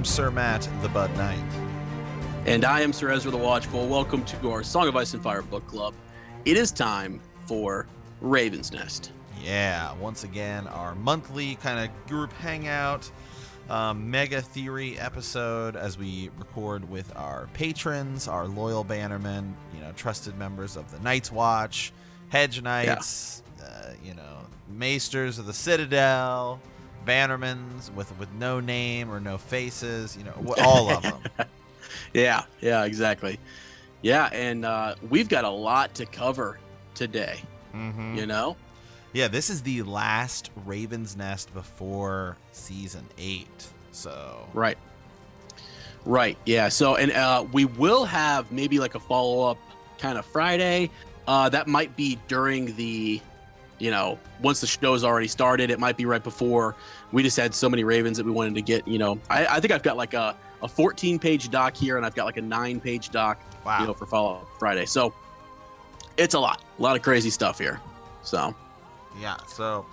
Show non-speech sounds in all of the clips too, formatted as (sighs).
podcast. I am Sir Matt, the Bud Knight. And I am Sir Ezra the Watchful. Welcome to our Song of Ice and Fire book club. It is time for Raven's Nest. Yeah, once again, our monthly kind of group hangout, um, mega theory episode as we record with our patrons, our loyal bannermen, you know, trusted members of the Night's Watch, Hedge Knights, yeah. uh, you know, Maesters of the Citadel, Bannermans with with no name or no faces, you know, (laughs) all of them. yeah, yeah, exactly. Yeah, and uh, we've got a lot to cover today. Mm-hmm. You know, yeah, this is the last Raven's Nest before season eight. So right, right, yeah. So and uh, we will have maybe like a follow up kind of Friday. Uh, that might be during the, you know, once the show's already started. It might be right before. We just had so many Ravens that we wanted to get. You know, I, I think I've got like a a 14 page doc here, and I've got like a nine page doc. Wow. You know, for follow up Friday. So it's a lot, a lot of crazy stuff here. So yeah. So,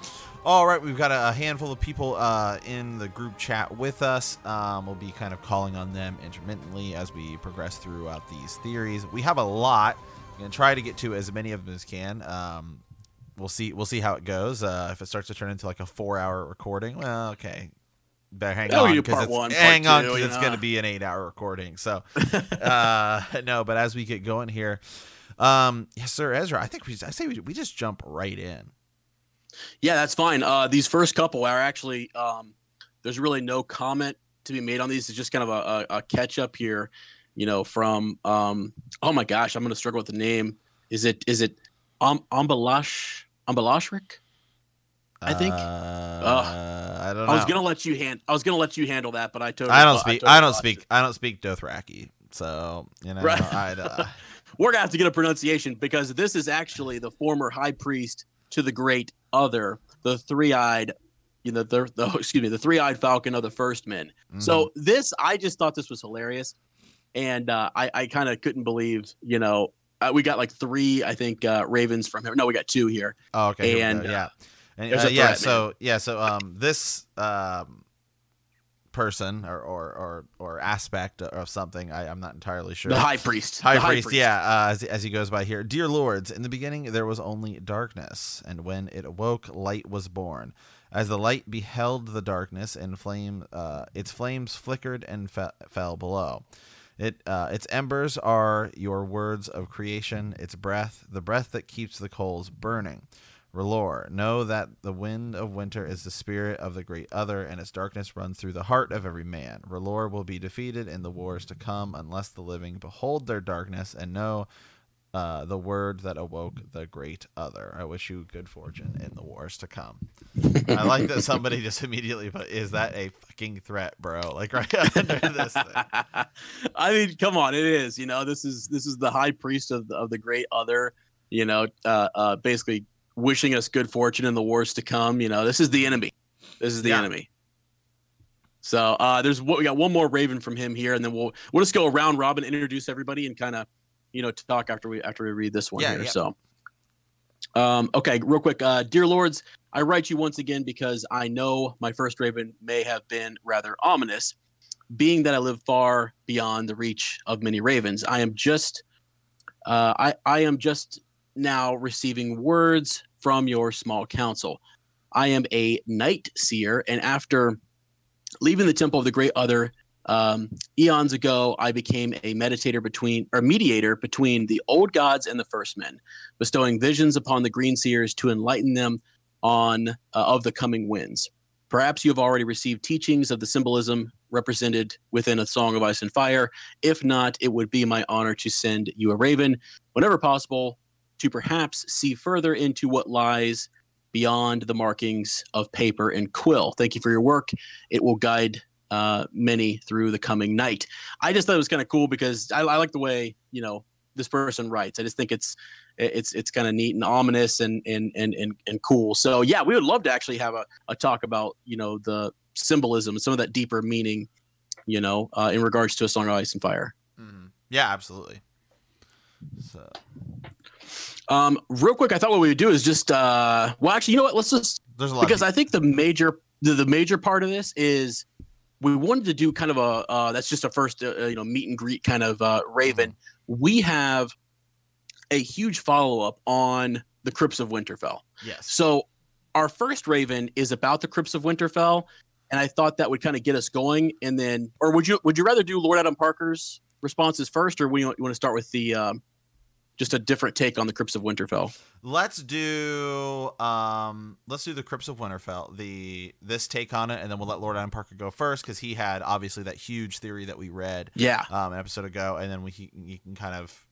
all right, we've got a handful of people uh, in the group chat with us. Um, we'll be kind of calling on them intermittently as we progress throughout these theories. We have a lot. I'm gonna try to get to as many of them as can. Um, we'll see. We'll see how it goes. Uh, if it starts to turn into like a four-hour recording, well, okay. Better hang on because it's, one, hang two, on because it's going to be an eight-hour recording. So, (laughs) uh, no, but as we get going here, um, yes, sir, Ezra. I think we. I say we, we just jump right in. Yeah, that's fine. Uh, these first couple are actually um, there's really no comment to be made on these. It's just kind of a, a, a catch up here, you know. From um, oh my gosh, I'm going to struggle with the name. Is it is it um, Ambalash Ambalashrik? I think. Uh, I don't know. I was gonna let you hand. I was gonna let you handle that, but I totally. I don't speak. I, totally I don't speak. It. I don't speak Dothraki, so you know. Right. Uh... (laughs) We're gonna have to get a pronunciation because this is actually the former high priest to the great other, the three-eyed, you know, the, the (laughs) excuse me, the three-eyed falcon of the first men. Mm-hmm. So this, I just thought this was hilarious, and uh, I, I kind of couldn't believe, you know, uh, we got like three, I think, uh, ravens from him. No, we got two here. Oh, okay. And yeah, and, uh, yeah. Threat, so man. yeah, so um, this um person or or or, or aspect of something. I, am not entirely sure. The high priest. High, high priest, priest, yeah. Uh, as, as he goes by here, dear lords, in the beginning there was only darkness, and when it awoke, light was born. As the light beheld the darkness, and flame, uh, its flames flickered and fe- fell below. It, uh, its embers are your words of creation, its breath, the breath that keeps the coals burning. R'hllor, know that the wind of winter is the spirit of the great other, and its darkness runs through the heart of every man. R'hllor will be defeated in the wars to come, unless the living behold their darkness and know uh, the word that awoke the great other. I wish you good fortune in the wars to come. I like that somebody just (laughs) immediately put, is that a fucking threat, bro? Like (laughs) right under this thing. (laughs) I mean, come on, it is. You know, this is this is the high priest of the, of the great other. You know, uh, uh, basically wishing us good fortune in the wars to come. You know, this is the enemy. This is the yeah. enemy. So uh, there's what we got one more Raven from him here, and then we'll we'll just go around Robin, introduce everybody, and kind of you know to talk after we after we read this one yeah, here. Yeah. So. Um, okay, real quick, uh, dear lords, I write you once again because I know my first Raven may have been rather ominous, being that I live far beyond the reach of many ravens. I am just, uh, I I am just now receiving words from your small council. I am a night seer, and after leaving the temple of the great other um, eons ago, I became a meditator between or mediator between the old gods and the first men, bestowing visions upon the green seers to enlighten them on uh, of the coming winds. Perhaps you have already received teachings of the symbolism represented within a song of ice and fire. If not, it would be my honor to send you a raven whenever possible to perhaps see further into what lies beyond the markings of paper and quill. Thank you for your work. It will guide uh, many through the coming night. I just thought it was kind of cool because I, I, like the way you know this person writes. I just think it's it's it's kind of neat and ominous and, and and and and cool. So yeah, we would love to actually have a, a talk about you know the symbolism, and some of that deeper meaning, you know, uh, in regards to a song of ice and fire. Mm-hmm. Yeah, absolutely. So um, real quick, I thought what we would do is just uh, well, actually, you know what? Let's just There's a lot because I think the major the, the major part of this is we wanted to do kind of a uh, that's just a first uh, you know meet and greet kind of uh, Raven. Mm-hmm. We have a huge follow up on the Crypts of Winterfell. Yes. So our first Raven is about the Crypts of Winterfell, and I thought that would kind of get us going. And then, or would you would you rather do Lord Adam Parker's responses first, or we you want to start with the um, just a different take on the Crypts of Winterfell? Let's do um let's do the Crypts of Winterfell, the this take on it, and then we'll let Lord Adam Parker go first because he had obviously that huge theory that we read yeah um an episode ago, and then we he can kind of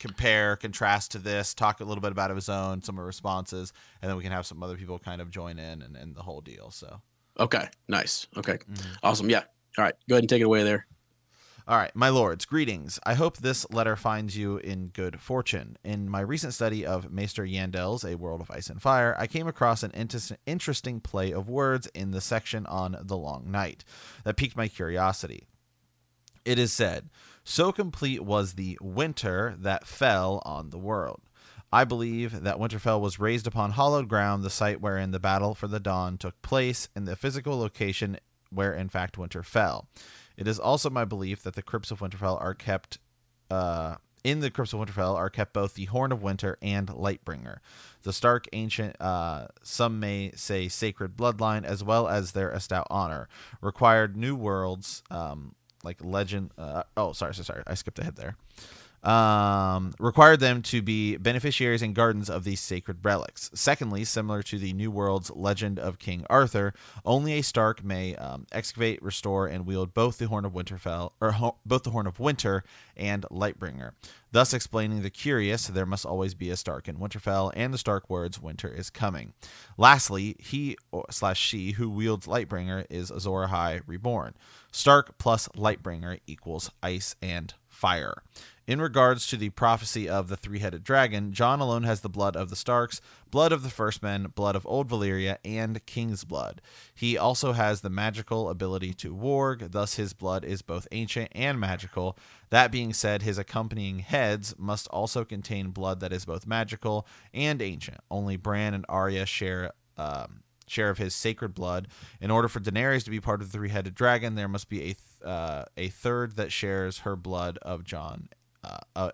compare, contrast to this, talk a little bit about his own, some of responses, and then we can have some other people kind of join in and, and the whole deal. So Okay, nice. Okay. Mm-hmm. Awesome. Yeah. All right. Go ahead and take it away there. All right, my lords, greetings. I hope this letter finds you in good fortune. In my recent study of Maester Yandel's A World of Ice and Fire, I came across an inter- interesting play of words in the section on the Long Night that piqued my curiosity. It is said, so complete was the winter that fell on the world. I believe that Winterfell was raised upon hallowed ground, the site wherein the battle for the dawn took place, and the physical location where in fact winter fell. It is also my belief that the crypts of Winterfell are kept. Uh, in the crypts of Winterfell are kept both the Horn of Winter and Lightbringer, the stark ancient, uh, some may say sacred bloodline, as well as their Estout honor, required new worlds, um, like legend. Uh, oh, sorry, sorry, sorry, I skipped ahead there um, required them to be beneficiaries and guardians of these sacred relics. Secondly, similar to the New World's legend of King Arthur, only a Stark may um, excavate, restore, and wield both the Horn of Winterfell, or ho- both the Horn of Winter and Lightbringer. Thus, explaining the curious, there must always be a Stark in Winterfell, and the Stark words "Winter is coming." Lastly, he slash she who wields Lightbringer is Azor Ahai reborn. Stark plus Lightbringer equals ice and fire. In regards to the prophecy of the three headed dragon, Jon alone has the blood of the Starks, blood of the First Men, blood of Old Valyria, and King's blood. He also has the magical ability to warg, thus, his blood is both ancient and magical. That being said, his accompanying heads must also contain blood that is both magical and ancient. Only Bran and Arya share. Um, share of his sacred blood. In order for Daenerys to be part of the three-headed dragon, there must be a th- uh, a third that shares her blood of Jon uh, uh,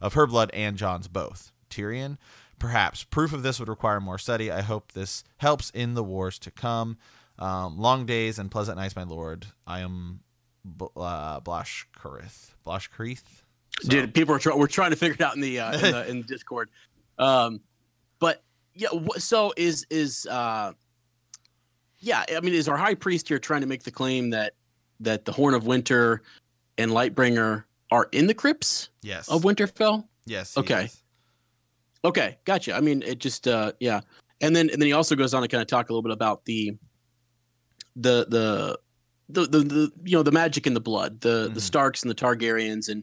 of her blood and Jon's both. Tyrion, perhaps proof of this would require more study. I hope this helps in the wars to come. Um, long days and pleasant nights, my lord. I am uh, Blash Kurith. Blash Kurith. So. Dude, people are trying. We're trying to figure it out in the uh, in, the, (laughs) in Discord. Um, but yeah, so is is uh, yeah. I mean, is our high priest here trying to make the claim that that the Horn of Winter and Lightbringer are in the crypts yes. of Winterfell? Yes. Okay. Is. Okay, gotcha. I mean, it just uh yeah. And then and then he also goes on to kind of talk a little bit about the the the the the, the you know the magic in the blood, the mm-hmm. the Starks and the Targaryens and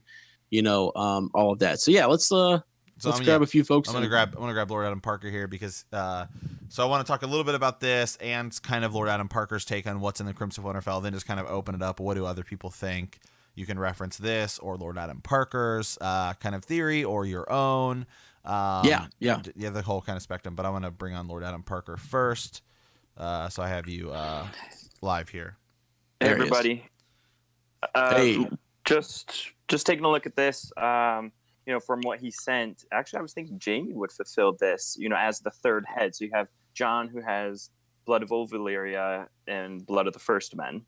you know um all of that. So yeah, let's uh so let's I'm, grab yeah, a few folks. I'm gonna grab I'm gonna grab Lord Adam Parker here because uh so I want to talk a little bit about this and kind of Lord Adam Parker's take on what's in the Crimson of Winterfell, then just kind of open it up. What do other people think? You can reference this or Lord Adam Parker's uh, kind of theory or your own. Um, yeah, yeah, yeah, the whole kind of spectrum. But I want to bring on Lord Adam Parker first. Uh, so I have you uh, live here. Hey, everybody. Uh, hey. Just just taking a look at this. Um, you know, from what he sent. Actually, I was thinking Jaime would fulfill this. You know, as the third head. So you have Jon, who has blood of Old Valyria and blood of the First Men.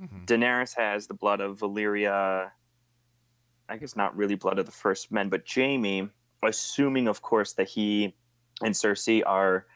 Mm-hmm. Daenerys has the blood of Valyria. I guess not really blood of the first men, but Jaime, assuming, of course, that he and Cersei are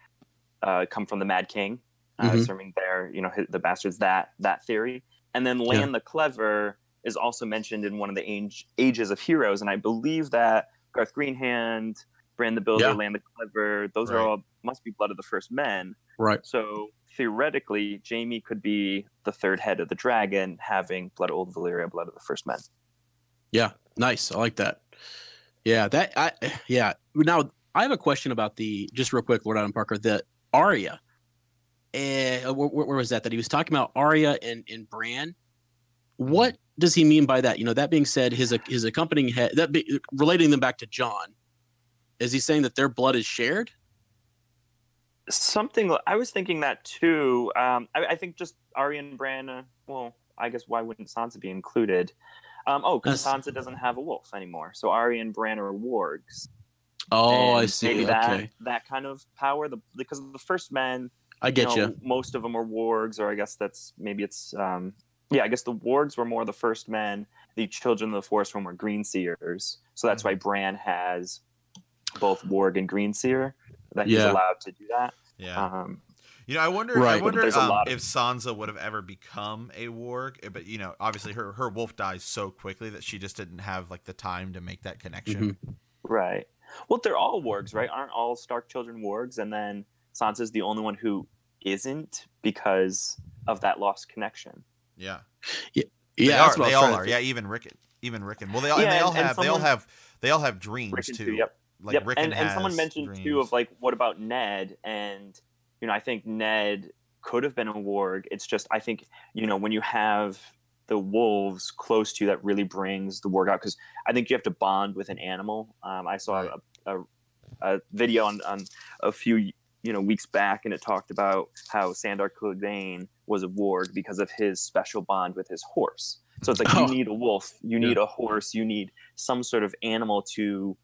uh, come from the Mad King, uh, mm-hmm. assuming they're you know the bastards. That that theory, and then Lann yeah. the Clever is also mentioned in one of the age, ages of heroes, and I believe that Garth Greenhand, Bran the Builder, yeah. Lann the Clever, those right. are all must be blood of the first men. Right. So theoretically, Jaime could be the third head of the dragon, having blood old Valyria, blood of the first men. Yeah, nice. I like that. Yeah, that. I yeah. Now I have a question about the just real quick, Lord Adam Parker. The Arya. Uh, where, where, was that? That he was talking about Arya and and Bran. What does he mean by that? You know, that being said, his his accompanying head that be, relating them back to Jon, Is he saying that their blood is shared? Something I was thinking that too. Um, I, I, think just Arya and Bran. Uh, well, I guess why wouldn't Sansa be included? Um, oh, because Sansa doesn't have a wolf anymore, so Arya and Bran are wargs. Oh, and I see. Maybe that okay. that kind of power. The because the first men. I get you. Know, you. Most of them are wargs, or I guess that's maybe it's. Um, yeah, I guess the wargs were more the first men. The children of the forest were more green seers. So that's mm-hmm. why Bran has both warg and green seer. That yeah. he's allowed to do that. Yeah. Um, you know, I wonder. Right. I wonder um, of- if Sansa would have ever become a warg, eh, but you know, obviously her her wolf dies so quickly that she just didn't have like the time to make that connection. Mm-hmm. Right. Well, they're all wargs, right? Aren't all Stark children wargs? And then Sansa's the only one who isn't because of that lost connection. Yeah. Yeah. Yeah. They, are, they all are. Yeah. Even Rickon. Even Rickon. Well, they all. Yeah, and they all and, have. And someone, they all have. They all have dreams Rickon too. too. Yep. Like yep. Rickon and, and someone mentioned dreams. too of like, what about Ned? And you know, I think Ned could have been a warg. It's just I think you know when you have the wolves close to you, that really brings the warg out because I think you have to bond with an animal. Um, I saw right. a, a, a, video on, on a few you know weeks back, and it talked about how Sandor Clegane was a warg because of his special bond with his horse. So it's like oh. you need a wolf, you need yeah. a horse, you need some sort of animal to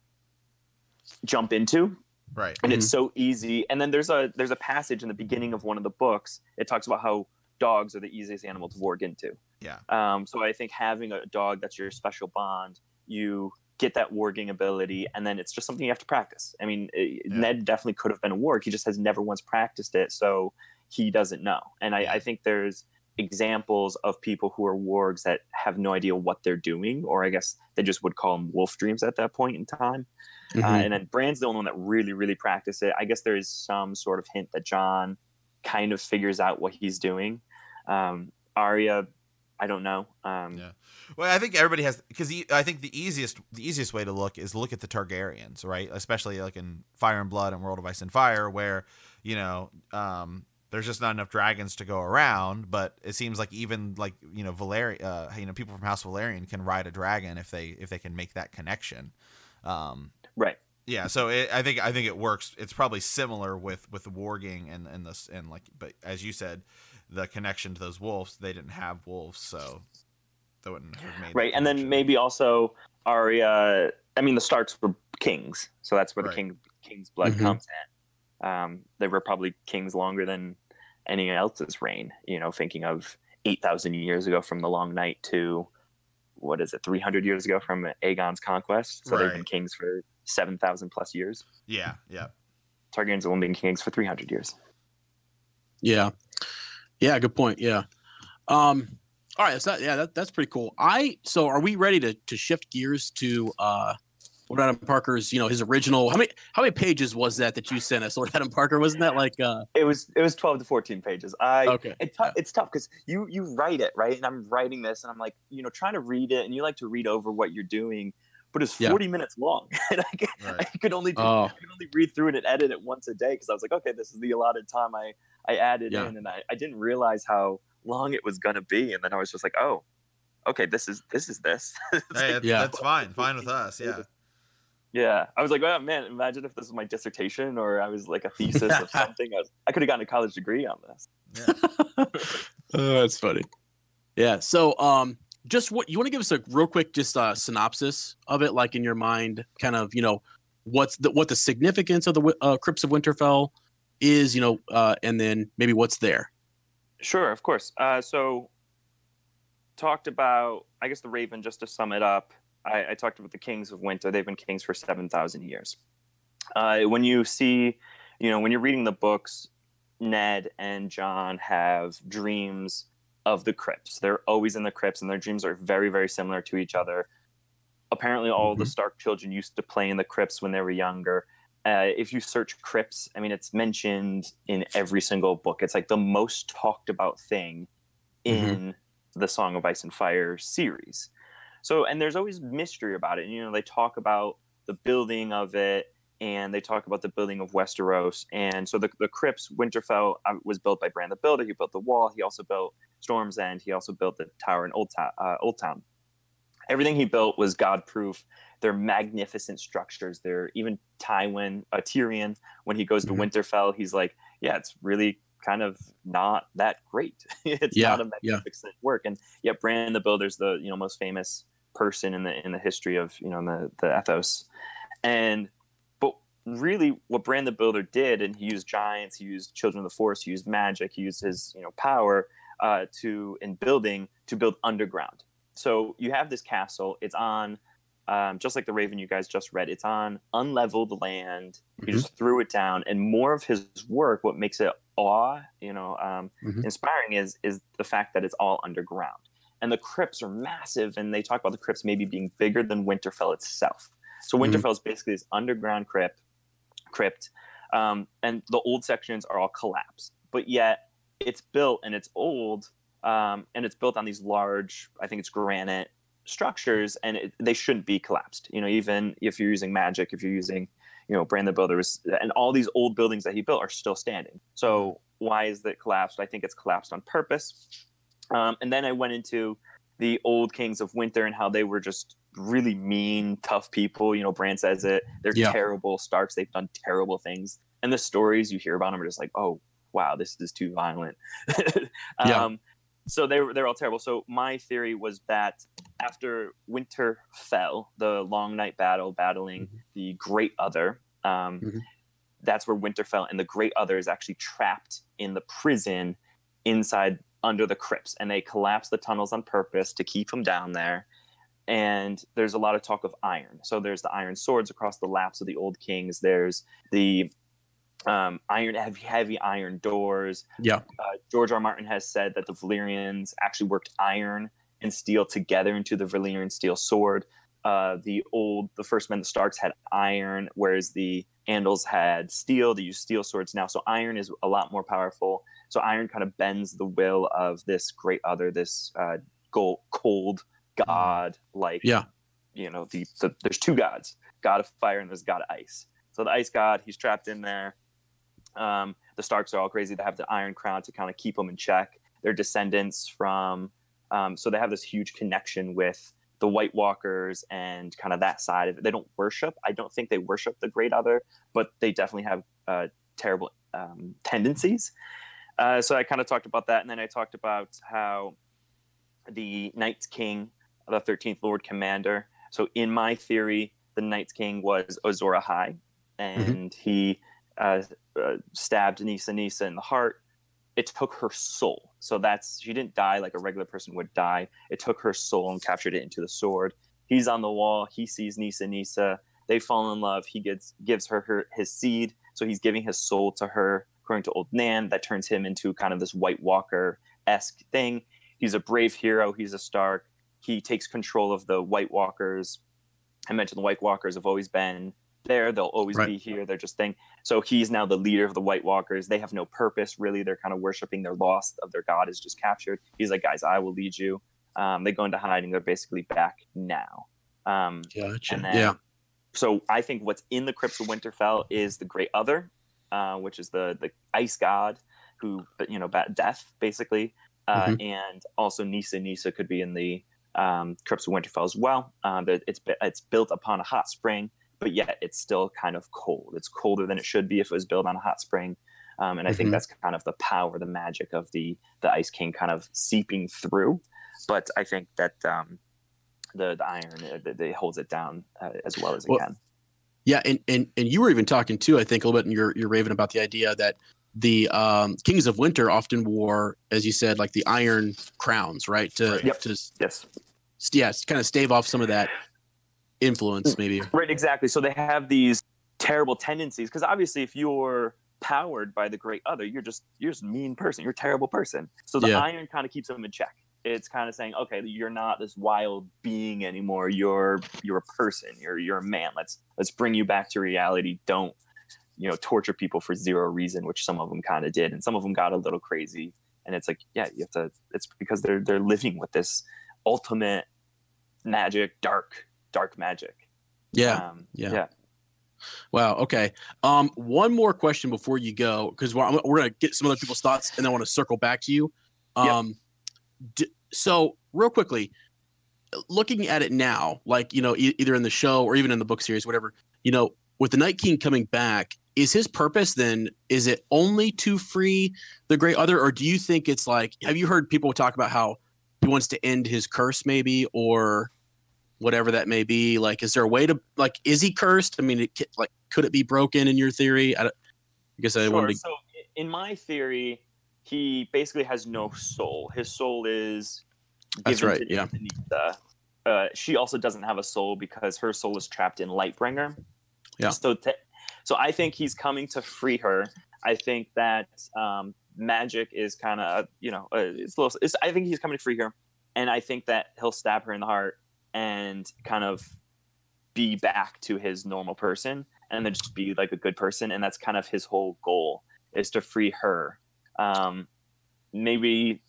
jump into. Right. And mm-hmm. it's so easy. And then there's a there's a passage in the beginning of one of the books it talks about how dogs are the easiest animal to warg into. Yeah. Um, so i think having a dog that's your special bond you get that warging ability and then it's just something you have to practice. I mean yeah. ned definitely could have been a warg he just has never once practiced it so he doesn't know. And I, I think there's examples of people who are wargs that have no idea what they're doing, or I guess they just would call them wolf dreams at that point in time. Uh, mm-hmm. Uh, and then Bran's the only one that really, really practiced it. I guess there is some sort of hint that Jon kind of figures out what he's doing. Um, Arya, I don't know. Um, yeah. Well, I think everybody has because I think the easiest the easiest way to look is look at the Targaryens, right? Especially like in Fire and Blood and World of Ice and Fire, where you know um, there's just not enough dragons to go around. But it seems like even like you know Valyrian, uh, you know people from House Valyrian can ride a dragon if they if they can make that connection. Um, right. Yeah. So it, I think I think it works. It's probably similar with with warging and and this and like, but as you said, the connection to those wolves, they didn't have wolves, so they wouldn't have made right. And then maybe also Arya. I mean, the Starks were kings, so that's where right. the king king's blood mm-hmm. comes in. Um, they were probably kings longer than anyone else's reign. You know, thinking of eight thousand years ago from the Long Night to what is it, three hundred years ago from Aegon's conquest. So right. they've been kings for seven thousand plus years. Yeah, yeah. Targaryens have only been kings for three hundred years. Yeah, yeah. Good point. Yeah. Um. All right. So yeah, that, that's pretty cool. I so are we ready to to shift gears to uh Lord Adam Parker's, you know, his original. How many how many pages was that that you sent us, Lord Adam Parker? Wasn't that like? uh It was it was twelve to fourteen pages. I okay. It t- yeah. It's tough because you you write it right, and I'm writing this, and I'm like, you know, trying to read it, and you like to read over what you're doing, but it's 40 yeah. minutes long, (laughs) and I, could, right. I could only do, oh. I could only read through it and edit it once a day because I was like, okay, this is the allotted time I I added yeah. in, and I, I didn't realize how long it was gonna be, and then I was just like, oh, okay, this is this is this. (laughs) hey, yeah, that's fine, (laughs) fine with us, yeah. Yeah, I was like, oh man, imagine if this was my dissertation or I was like a thesis of something. I, I could have gotten a college degree on this. Yeah. oh, that's funny. Yeah. So, um, just what you want to give us a real quick, just a synopsis of it, like in your mind, kind of, you know, what's the what the significance of the uh, Crypts of Winterfell is, you know, uh, and then maybe what's there. Sure, of course. Uh, so, talked about, I guess, the Raven. Just to sum it up I, I talked about the kings of winter. They've been kings for 7,000 years. Uh, when you see, you know, when you're reading the books, Ned and Jon have dreams of the crypts. They're always in the crypts, and their dreams are very, very similar to each other. Apparently, all mm-hmm. the Stark children used to play in the crypts when they were younger. Uh, if you search crypts, I mean, it's mentioned in every single book. It's like the most talked about thing mm-hmm. in mm-hmm. the Song of Ice and Fire series. So, and there's always mystery about it. and, You know, they talk about the building of it and they talk about the building of Westeros. And so the, the crypts, Winterfell uh, was built by Bran the Builder. He built the wall. He also built Storm's End. He also built the tower in Old, Ta- uh, Old Town. Everything he built was God proof. They're magnificent structures. They're even Tywin, uh, Tyrion, when he goes to mm-hmm. Winterfell, he's like, yeah, it's really kind of not that great. (laughs) it's Yeah, not a yeah. magnificent work. And yet Bran the Builder's the you know most famous person in the in the history of you know in the the ethos. And but really what Bran the Builder did, and he used giants, he used children of the forest, he used magic, he used his you know power uh, to in building to build underground. So you have this castle. It's on um, just like the Raven you guys just read. It's on unleveled land. He Mhm. just threw it down, and more of his work. What makes it awe, you know, um, Mhm. inspiring is is the fact that it's all underground, and the crypts are massive. And they talk about the crypts maybe being bigger than Winterfell itself. So Mhm. Winterfell is basically this underground crypt, crypt, um, and the old sections are all collapsed, but yet it's built and it's old, um, and it's built on these large, I think it's granite structures, and it, they shouldn't be collapsed. You know, even if you're using magic, if you're using, you know, Bran the Builders, and all these old buildings that he built are still standing. So why is it collapsed? I think it's collapsed on purpose. Um, and then I went into the old kings of winter and how they were just really mean, tough people. You know, Bran says it. They're Yeah. terrible Starks. They've done terrible things. And the stories you hear about them are just like, oh, wow, this is too violent. (laughs) Yeah. um, so they were they're all terrible. So my theory was that after winter fell, the long night battle, battling Mhm. the Great Other, um, Mhm. that's where winter fell, and the Great Other is actually trapped in the prison inside under the crypts, and they collapse the tunnels on purpose to keep him down there. And there's a lot of talk of iron. So there's the iron swords across the laps of the old kings. There's the um, iron heavy, heavy iron doors. Yeah. Uh, George R. Martin has said that the Valyrians actually worked iron and steel together into the Valyrian steel sword. Uh, the old, the first men, the Starks had iron, whereas the Andals had steel. They use steel swords now. So iron is a lot more powerful. So iron kind of bends the will of this great other, this uh, gold, cold god, like Yeah. you know, the, the there's two gods, god of fire and there's god of ice. So the ice god, he's trapped in there. Um, the Starks are all crazy They have the Iron Crown to kind of keep them in check. They're descendants from, um, so they have this huge connection with the White Walkers and kind of that side of it. They don't worship. I don't think they worship the Great Other, but they definitely have uh, terrible um, tendencies. Uh, so I kind of talked about that, and then I talked about how the Night's King, the Thirteenth Lord Commander. So in my theory, the Night's King was Azor Ahai, and he uh, uh, stabbed Nissa Nissa in the heart. It took her soul. So that's she didn't die like a regular person would die. It took her soul and captured it into the sword. He's on the wall. He sees Nissa Nissa. They fall in love. He gets gives her, her his seed. So he's giving his soul to her, according to Old Nan. That turns him into kind of this White Walker esque thing. He's a brave hero. He's a Stark. He takes control of the White Walkers. I mentioned the White Walkers have always been there. They'll always Right. be here. They're just thing. So he's now the leader of the White Walkers. They have no purpose really. They're kind of worshiping their lost of their god is just captured. He's like, guys, I will lead you. Um, they go into hiding. They're basically back now. Um, Gotcha. then, yeah. So I think what's in the crypts of Winterfell is the Great Other, uh, which is the the ice god who you know bat death basically, uh, Mhm. and also Nissa. Nissa could be in the um, crypts of Winterfell as well. Uh, it's it's built upon a hot spring, but yet it's still kind of cold. It's colder than it should be if it was built on a hot spring. Um, and I think Mhm. that's kind of the power, the magic of the the Ice King kind of seeping through. But I think that um, the the iron uh, it holds it down uh, as well as it Well, can. Yeah, and, and and you were even talking too, I think, a little bit in your your Raven about the idea that the um, kings of winter often wore, as you said, like the iron crowns, right? To Yep. to Yes. yeah, kind of stave off some of that influence, mm, maybe. Right, exactly. So they have these terrible tendencies because obviously, if you're powered by the great other, you're just you're just a mean person. You're a terrible person. So the Yeah. iron kind of keeps them in check. It's kind of saying, okay, you're not this wild being anymore. You're you're a person. You're you're a man. Let's let's bring you back to reality. Don't you know torture people for zero reason, which some of them kind of did, and some of them got a little crazy. And it's like, yeah, you have to. It's because they're they're living with this ultimate magic, dark dark magic. Yeah. Um, yeah. yeah. Wow. Okay. Um, one more question before you go, because we're, we're gonna get some other people's thoughts, and I want to circle back to you. Um, d- so real quickly, looking at it now, like you know, e- either in the show or even in the book series, whatever, you know, with the Night King coming back, is his purpose then is it only to free the great other or do you think it's like have you heard people talk about how he wants to end his curse maybe or whatever that may be like is there a way to like is he cursed i mean it, like could it be broken in your theory i, I guess i Sure. wanted to So in my theory, he basically has no soul. His soul is That's right, to yeah. Nissa. Uh, she also doesn't have a soul because her soul is trapped in Lightbringer. Yeah. So, te- so I think he's coming to free her. I think that um, magic is kind of you know uh, it's a little. It's, I think he's coming to free her, and I think that he'll stab her in the heart and kind of be back to his normal person and then just be like a good person and that's kind of his whole goal is to free her. Um maybe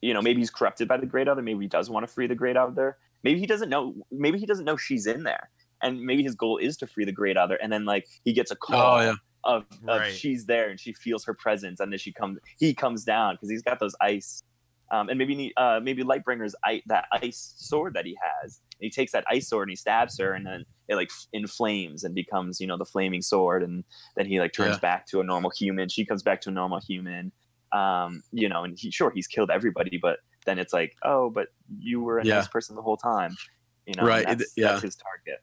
you know maybe he's corrupted by the great other maybe he does want to free the great other. Maybe he doesn't know maybe he doesn't know she's in there and maybe his goal is to free the great other and then like he gets a call oh yeah. of, of Right. she's there and she feels her presence and then she comes he comes down because he's got those ice um, and maybe uh, maybe Lightbringer's ice, that ice sword that he has. And he takes that ice sword and he stabs her, and then it like inflames and becomes you know the flaming sword, and then he like turns Yeah. back to a normal human. She comes back to a normal human. Um, you know, and he sure he's killed everybody, but then it's like, oh, but you were a Yeah. nice person the whole time. You know, Right, it- yeah. that's his target.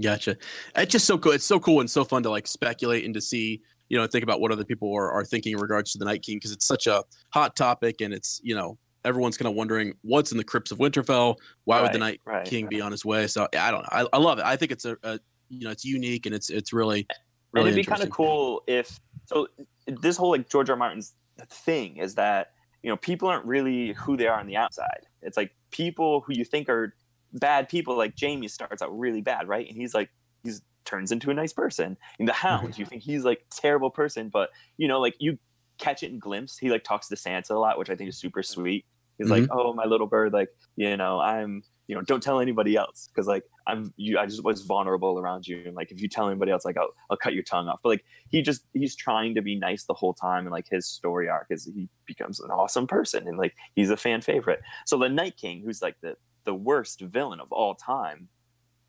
Gotcha. It's just so cool. It's so cool and so fun to like speculate and to see, you know, think about what other people are, are thinking in regards to the Night King because it's such a hot topic and it's, you know, everyone's kind of wondering what's in the crypts of Winterfell. Why would the Night right, King be on his way? So I don't know. I, I love it. I think it's a, a, you know, it's unique and it's it's really, and really it'd be kind of cool if so this whole like george r. R. martin's thing is that you know people aren't really who they are on the outside it's like people who you think are bad people like Jaime starts out really bad right and he's like he's turns into a nice person. In the hound you think he's like terrible person but you know like you catch it in glimpse. He like talks to Sansa a lot which i think is super sweet. He's like mm-hmm. oh my little bird like you know i'm you know don't tell anybody else because like i'm you i just was vulnerable around you and like if you tell anybody else like I'll, I'll cut your tongue off. But like he just he's trying to be nice the whole time and like his story arc is he becomes an awesome person and like he's a fan favorite. So the night king who's like the the worst villain of all time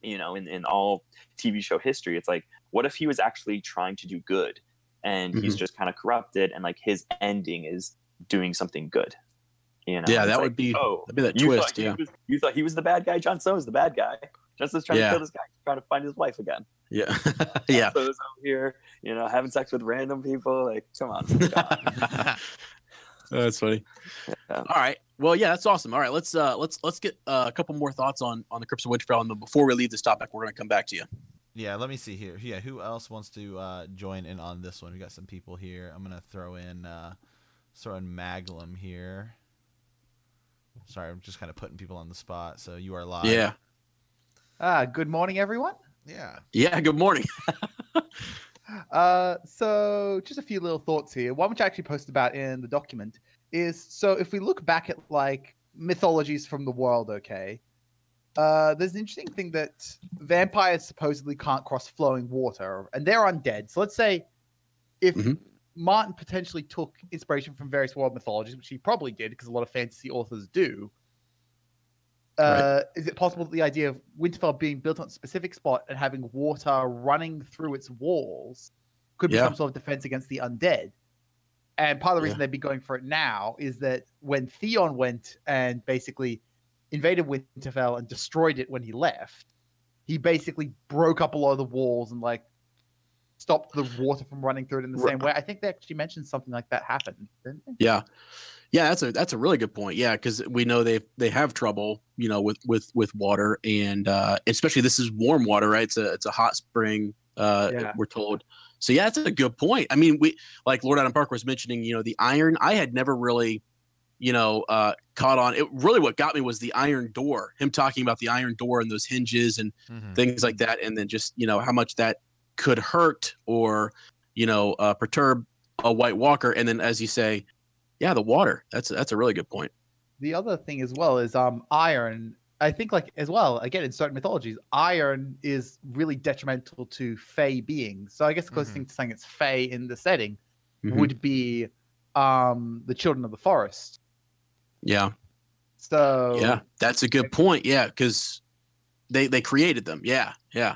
you know in, in all tv show history it's like what if he was actually trying to do good and he's mm-hmm. just kind of corrupted and like his ending is doing something good you know Yeah, that like, would be- oh that'd be that twist, yeah. was, you thought he was the bad guy Jon Snow's the bad guy Snow's trying Yeah. to kill this guy trying to find his wife again Yeah. (laughs) yeah. so over here, you know, having sex with random people. Like, come on. come on. (laughs) That's funny. (laughs) Yeah. All right. Well, yeah, that's awesome. All right, let's uh let's let's get uh, a couple more thoughts on on the Crypts of Winterfell, and then before we leave this topic, we're gonna come back to you. Yeah, let me see here. Yeah, who else wants to uh, join in on this one? We got some people here. I'm gonna throw in uh, throw in Maglum here. Sorry, I'm just kind of putting people on the spot. So you are live. Yeah. Ah, good morning, everyone. Yeah. Yeah. Good morning. (laughs) Uh, so just a few little thoughts here. One which I actually posted about in the document is so if we look back at like mythologies from the world, okay, uh, there's an interesting thing that vampires supposedly can't cross flowing water, and they're undead. So let's say if Mhm. Martin potentially took inspiration from various world mythologies, which he probably did because a lot of fantasy authors do. Uh, Is it possible that the idea of Winterfell being built on a specific spot and having water running through its walls could be Yeah. some sort of defense against the undead? And part of the reason Yeah. they'd be going for it now is that when Theon went and basically invaded Winterfell and destroyed it when he left, he basically broke up a lot of the walls and like stopped the water from running through it in the same way. I think they actually mentioned something like that happened. Didn't they? Yeah. Yeah, that's a that's a really good point. Yeah, because we know they they have trouble, you know, with with with water, and uh, especially this is warm water, right? It's a it's a hot spring. Uh, Yeah. We're told. So yeah, that's a good point. I mean, we like Lord Adam Parker was mentioning, you know, the iron. I had never really, you know, uh, caught on. It really what got me was the iron door. Him talking about the iron door and those hinges and Mhm. things like that, and then just you know how much that could hurt or you know uh, perturb a White Walker, and then as you say, yeah, the water. That's that's a really good point. the other thing as well is um iron i think like as well again in certain mythologies iron is really detrimental to fey beings so i guess the closest Mhm. thing to saying it's fey in the setting Mhm. would be um the children of the forest Yeah, so yeah, that's a good point. Yeah, because they they created them. Yeah, yeah.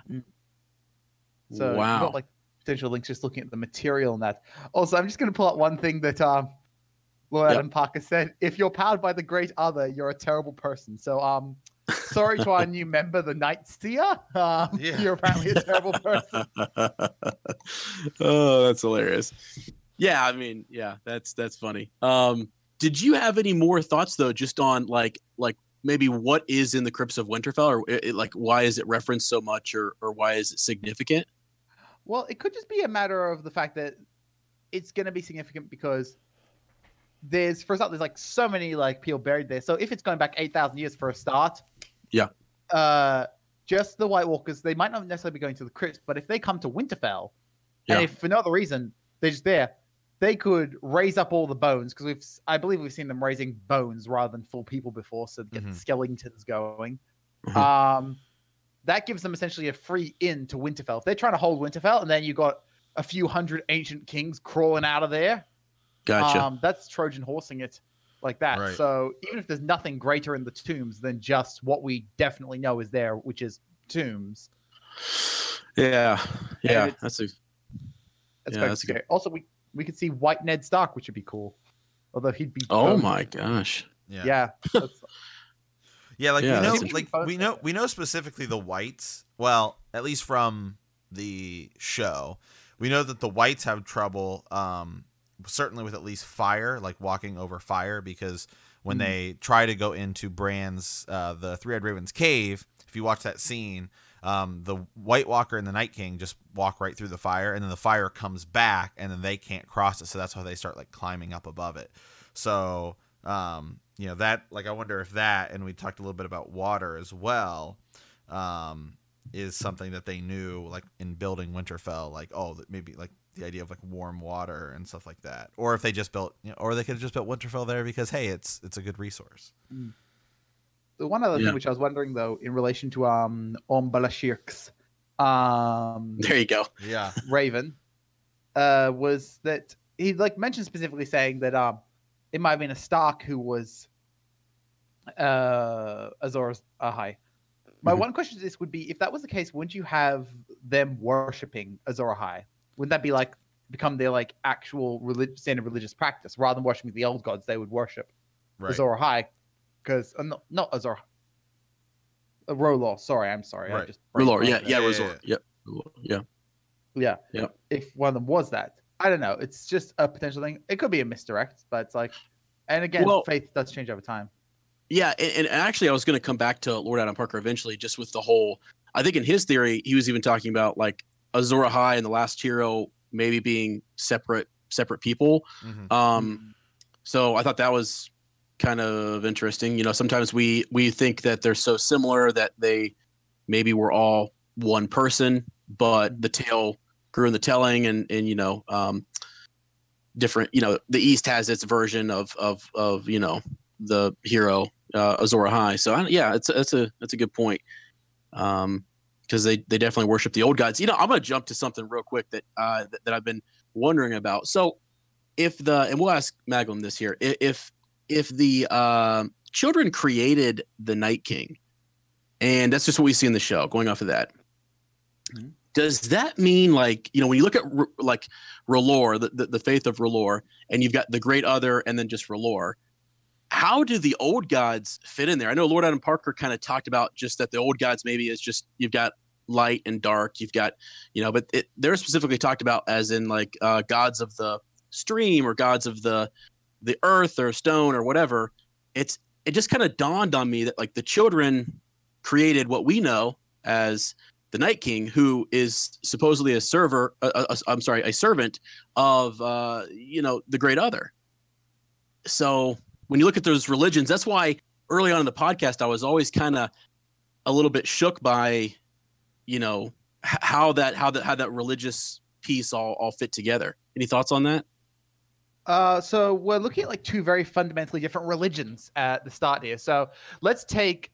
so you wow. got, like potential links just looking at the material and that. Also, I'm just going to pull out one thing that um, Lord yep. Adam Parker said. If you're powered by the Great Other, you're a terrible person. So, um, sorry to our new member, the Night Seer. Um, yeah. You're apparently a terrible person. (laughs) oh, that's hilarious. Yeah, I mean, yeah, that's that's funny. Um, did you have any more thoughts though, just on like like maybe what is in the crypts of Winterfell, or it, like why is it referenced so much, or or why is it significant? Well, it could just be a matter of the fact that it's going to be significant because there's for example, there's like so many like people buried there. So if it's going back eight thousand years for a start, yeah, uh, just the White Walkers, they might not necessarily be going to the crypts, but if they come to Winterfell, yeah. and if for no other reason they're just there, they could raise up all the bones because we've I believe we've seen them raising bones rather than full people before, so get mm-hmm. skeletons going. Mm-hmm. Um, that gives them essentially a free in to Winterfell. If they're trying to hold Winterfell, and then you got a few hundred ancient kings crawling out of there. Gotcha. Um, that's Trojan horsing it like that. Right. So even if there's nothing greater in the tombs than just what we definitely know is there, which is tombs. Yeah, yeah, that's a that's, yeah, that's a good... Also, we we could see White Ned Stark, which would be cool. Although he'd be. Oh my gosh. Yeah. Yeah. (laughs) yeah, like yeah, we know, like we know, we know specifically the whites. Well, at least from the show, we know that the whites have trouble. Um, certainly with at least fire, like walking over fire, because when mm. they try to go into Bran's, uh, the Three Eyed Raven's cave, if you watch that scene, um, the White Walker and the Night King just walk right through the fire, and then the fire comes back, and then they can't cross it. So that's how they start like climbing up above it. So um, you know that like I wonder if that, and we talked a little bit about water as well. Um, is something that they knew like in building Winterfell, like oh maybe like the idea of like warm water and stuff like that, or if they just built, you know, or they could have just built Winterfell there because hey, it's it's a good resource. Mm. The one other yeah. thing which I was wondering though, in relation to um Orm Belashyrk's um (laughs) there you go, yeah, (laughs) Raven, uh, was that he like mentioned specifically saying that um it might have been a Stark who was uh Azor Ahai. My mm-hmm. one question to this would be if that was the case, wouldn't you have them worshipping Azor Ahai? Wouldn't that be like become their like actual relig- standard religious practice rather than worshiping the old gods? They would worship right. Azor Ahai because uh, no, not Azor. Uh, R'hllor, sorry, I'm sorry. Right. I just R'hllor, yeah, yeah, R'hllor, yeah, yeah, yeah, yeah. If one of them was that, I don't know. It's just a potential thing. It could be a misdirect, but it's like, and again, well, faith does change over time. Yeah, and, and actually, I was going to come back to Lord Adam Parker eventually, just with the whole. I think in his theory, he was even talking about like Azor Ahai and the Last Hero maybe being separate separate people. Mm-hmm. Um, so I thought that was kind of interesting. You know, sometimes we we think that they're so similar that they maybe were all one person, but the tale grew in the telling, and and you know, um, different. You know, the East has its version of of of you know the hero uh, Azor Ahai. So I, yeah, it's it's a it's a good point. Um, because they, they definitely worship the old gods. You know, I'm going to jump to something real quick that, uh, that, that I've been wondering about. So, if the and we'll ask Maglum this here, if if the uh, children created the Night King, and that's just what we see in the show. Going off of that, mm-hmm. does that mean like you know when you look at R- like R'hllor, the, the, the faith of R'hllor, and you've got the Great Other, and then just R'hllor? How do the old gods fit in there? I know Lord Adam Parker kind of talked about just that the old gods maybe is just you've got light and dark, you've got you know, but it, they're specifically talked about as in like uh, gods of the stream or gods of the the earth or stone or whatever, it's it just kind of dawned on me that like the children created what we know as the Night King, who is supposedly a server. i am sorry, a servant of uh, you know the Great Other. So when you look at those religions, that's why early on in the podcast I was always kind of a little bit shook by, you know, how that how that how that religious piece all all fit together. Any thoughts on that? Uh, so we're looking at like two very fundamentally different religions at the start here. So let's take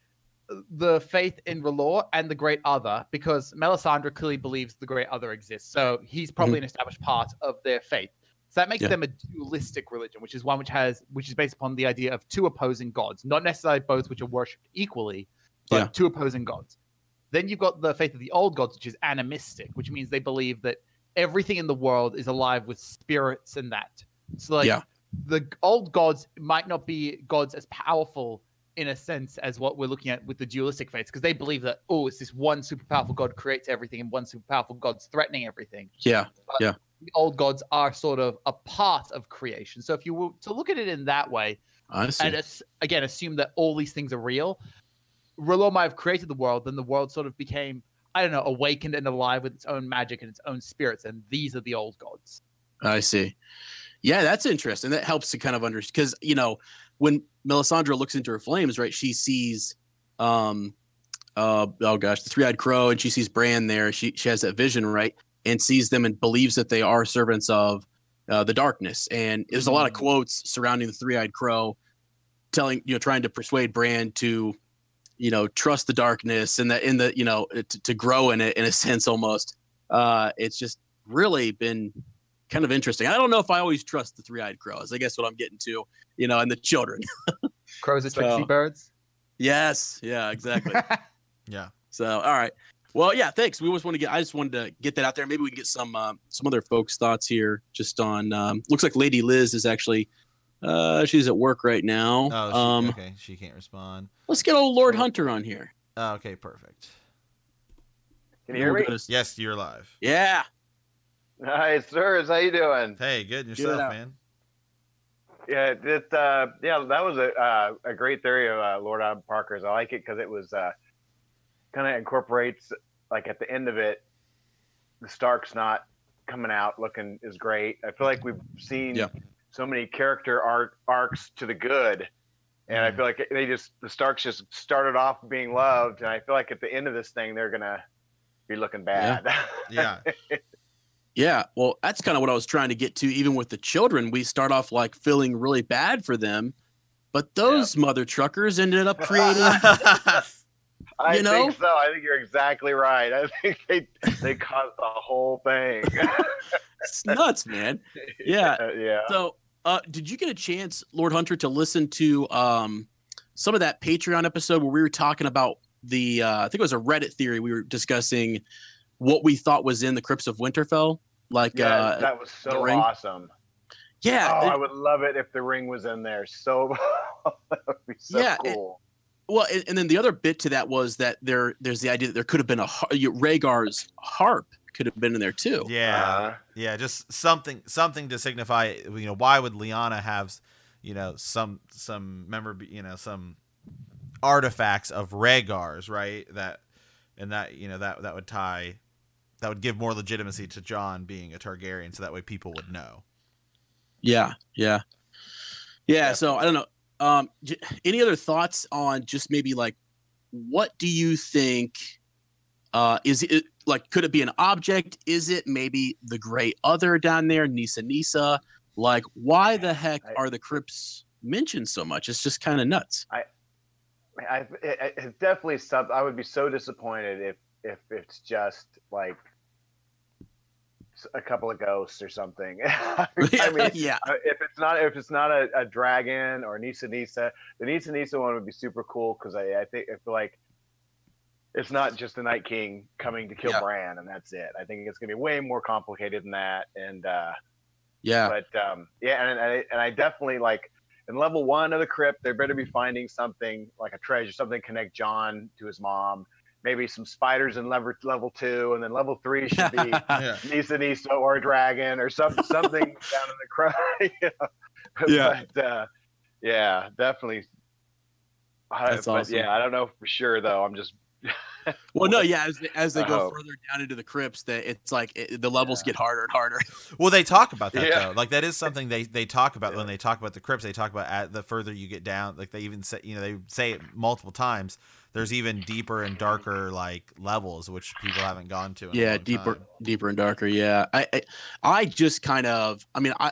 the faith in R'hllor and the Great Other, because Melisandre clearly believes the Great Other exists. So he's probably mm-hmm. an established part of their faith. So that makes yeah. them a dualistic religion, which is one which has which is based upon the idea of two opposing gods, not necessarily both which are worshipped equally, but yeah. two opposing gods. Then you've got the faith of the old gods, which is animistic, which means they believe that everything in the world is alive with spirits and that. So like Yeah. the old gods might not be gods as powerful in a sense as what we're looking at with the dualistic faiths because they believe that oh it's this one super powerful god creates everything and one super powerful god's threatening everything Yeah. Yeah. The old gods are sort of a part of creation so if you were to look at it in that way I see. and again assume that all these things are real might have created the world then the world sort of became i don't know awakened and alive with its own magic and its own spirits and these are the old gods I see. Yeah, that's interesting. That helps to kind of understand because you know when Melisandre looks into her flames, right? She sees, um, uh, oh gosh, the three-eyed crow, and she sees Bran there. She she has that vision, right? And sees them and believes that they are servants of uh, the darkness. And there's a lot of Mhm. quotes surrounding the three-eyed crow, telling you know trying to persuade Bran to, you know, trust the darkness and that in the you know to, to grow in it in a (laughs) sense almost. Uh, it's just really been kind of interesting. I don't know if I always trust the three-eyed crows. I guess what I'm getting to, you know, and the children. crows are (laughs) So- tricksy birds yes, yeah, exactly. (laughs) Yeah. so, all right. Well, yeah, thanks. We always want to get. I just wanted to get that out there. Maybe we can get some um, some other folks' thoughts here. Just on. Um, looks like Lady Liz is actually. Uh, she's at work right now. Oh, she, um, okay. She can't respond. let's get old Lord Hunter on here. Oh, okay, perfect. Can you hear me? Yes, you're live. yeah. Hi, sirs. How you doing? Hey, good. Good Yourself, out. man. Yeah, it, uh, yeah, that was a uh, a great theory of uh, Lord Adam Parker's. I like it because it was uh, kind of incorporates like at the end of it, the Stark's not coming out looking as great. I feel like we've seen Yeah. so many character arc arcs to the good, and I Mhm. feel like they just the Starks just started off being loved, and I feel like at the end of this thing they're gonna be looking bad. Yeah. (laughs) Yeah, well, that's kind of what I was trying to get to. Even with the children, we start off like feeling really bad for them, but those mother truckers ended up creating. (laughs) I You know? think so. I think you're exactly right. I think they they caused the whole thing. (laughs) it's nuts, man. Yeah. (laughs) Uh, yeah. So, uh, did you get a chance, Lord Hunter, to listen to um, some of that Patreon episode where we were talking about the? Uh, I think it was a Reddit theory. We were discussing what we thought was in the Crypts of Winterfell. Like, Yeah, uh, that was so awesome. yeah, oh, it- I would love it if the ring was in there. So (laughs) that would be so Yeah, it- cool. Well, and, and then the other bit to that was that there there's the idea that there could have been a har- you- Rhaegar's harp could have been in there too. yeah. Uh, Yeah, just something something to signify, you know, why would Lyanna have, you know, some some member, you know, some artifacts of Rhaegar's, right? That and that, you know, that that would tie that would give more legitimacy to Jon being a Targaryen so that way people would know. Yeah, yeah, yeah. So I don't know. Um, j- any other thoughts on just maybe like what do you think? Uh, is it like could it be an object? Is it maybe the gray other down there, Nissa Nissa? Like, why the heck I- are the crypts mentioned so much? It's just kind of nuts. I, it, it- it's definitely something. I would be so disappointed if if it's just like a couple of ghosts or something. (laughs) I mean, (laughs) yeah, Uh, if it's not if it's not a, a dragon or Nissa Nissa, the Nissa Nissa one would be super cool because I, I think I feel like it's not just the Night King coming to kill Yeah. Bran and that's it. I think it's gonna be way more complicated than that. And uh, yeah, but um, yeah, and, and I, and I definitely like in level one of the crypt, they better be finding something like a treasure, something to connect Jon to his mom. Maybe some spiders in level level two, and then level three should be (laughs) Yeah. Nissa Nissa or dragon or some, something (laughs) down in the crowd. (laughs) you know? Yeah. But, uh, yeah, definitely. I- That's but awesome. yeah, I don't know for sure though. I'm just Well, no, yeah. As, as they I go hope. further down into the crypts, that it's like it, the levels Yeah. get harder and harder. Well, they talk about that Yeah. though. Like that is something they they talk about Yeah. when they talk about the crypts. They talk about at the further you get down. Like they even say, you know, they say it multiple times. There's even deeper and darker like levels which people haven't gone to. In a yeah, long deeper, time. deeper and darker. Yeah, I, I, I just kind of. I mean, I,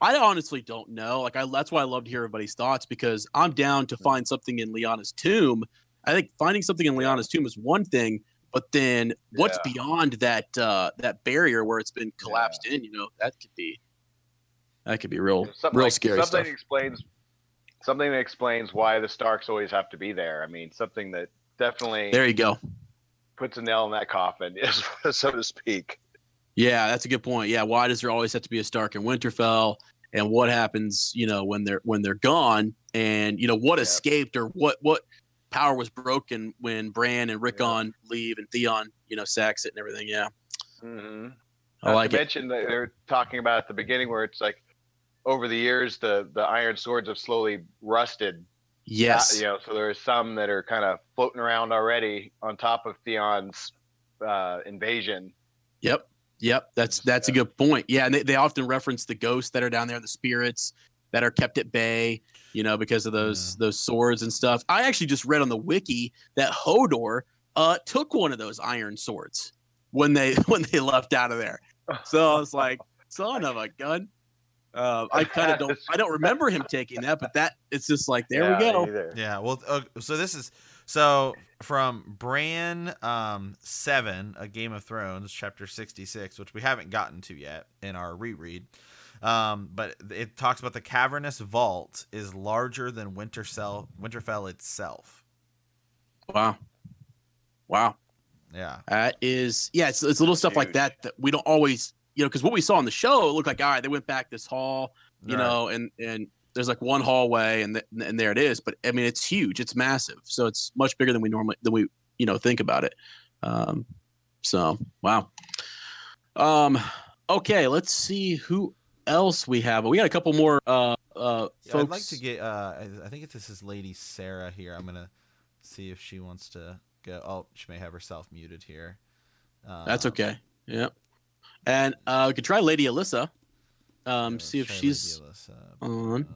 I honestly don't know. Like, I that's why I love to hear everybody's thoughts because I'm down to find something in Lyanna's tomb. I think finding something in Lyanna's tomb is one thing, but then what's Yeah. beyond that uh, that barrier where it's been collapsed in? You know, that could be. That could be real, something real like- scary something stuff. explains something that explains why the Starks always have to be there. I mean, something that definitely There you go. puts a nail in that coffin, (laughs) so to speak. Yeah, that's a good point. Yeah, why does there always have to be a Stark in Winterfell? And what happens, you know, when they're when they're gone? And you know what Yeah. escaped or what what power was broken when Bran and Rickon leave and Theon, you know, sacks it and everything. Yeah, Mm-hmm. I like to it. mention that they're talking about at the beginning where it's like over the years the the iron swords have slowly rusted. Yes. Uh, you know, so there's some that are kind of floating around already on top of Theon's uh, invasion. Yep. Yep. That's that's a good point. Yeah, and they, they often reference the ghosts that are down there, the spirits that are kept at bay, you know, because of those those swords and stuff. I actually just read on the wiki that Hodor uh took one of those iron swords when they (laughs) when they left out of there. So I was like, son of a gun. Uh, I kind of don't I don't (laughs) remember him taking that, but that it's just like there Yeah, we go. either. Yeah. Well, uh, so this is so from Bran um, seven, a Game of Thrones, chapter sixty six, which we haven't gotten to yet in our reread. Um, but it talks about the cavernous vault is larger than Winterfell, Winterfell itself. Wow. Wow. Yeah. That is, yeah, it's, it's little stuff like that that we don't always, you know, because what we saw on the show, it looked like, all right, they went back this hall, you Right. know, and and there's like one hallway, and th- and there it is. But I mean, it's huge, it's massive, so it's much bigger than we normally than we you know think about it. Um, so wow. Um, okay, let's see who else we have. We got a couple more. Uh, uh, folks. I'd like to get. Uh, I- I think if this is Lady Sarah here, I'm gonna see if she wants to go. Oh, she may have herself muted here. Um, That's okay. Yeah, and uh, we could try Lady Alyssa. Um, let's see if she's Alyssa. on. Um,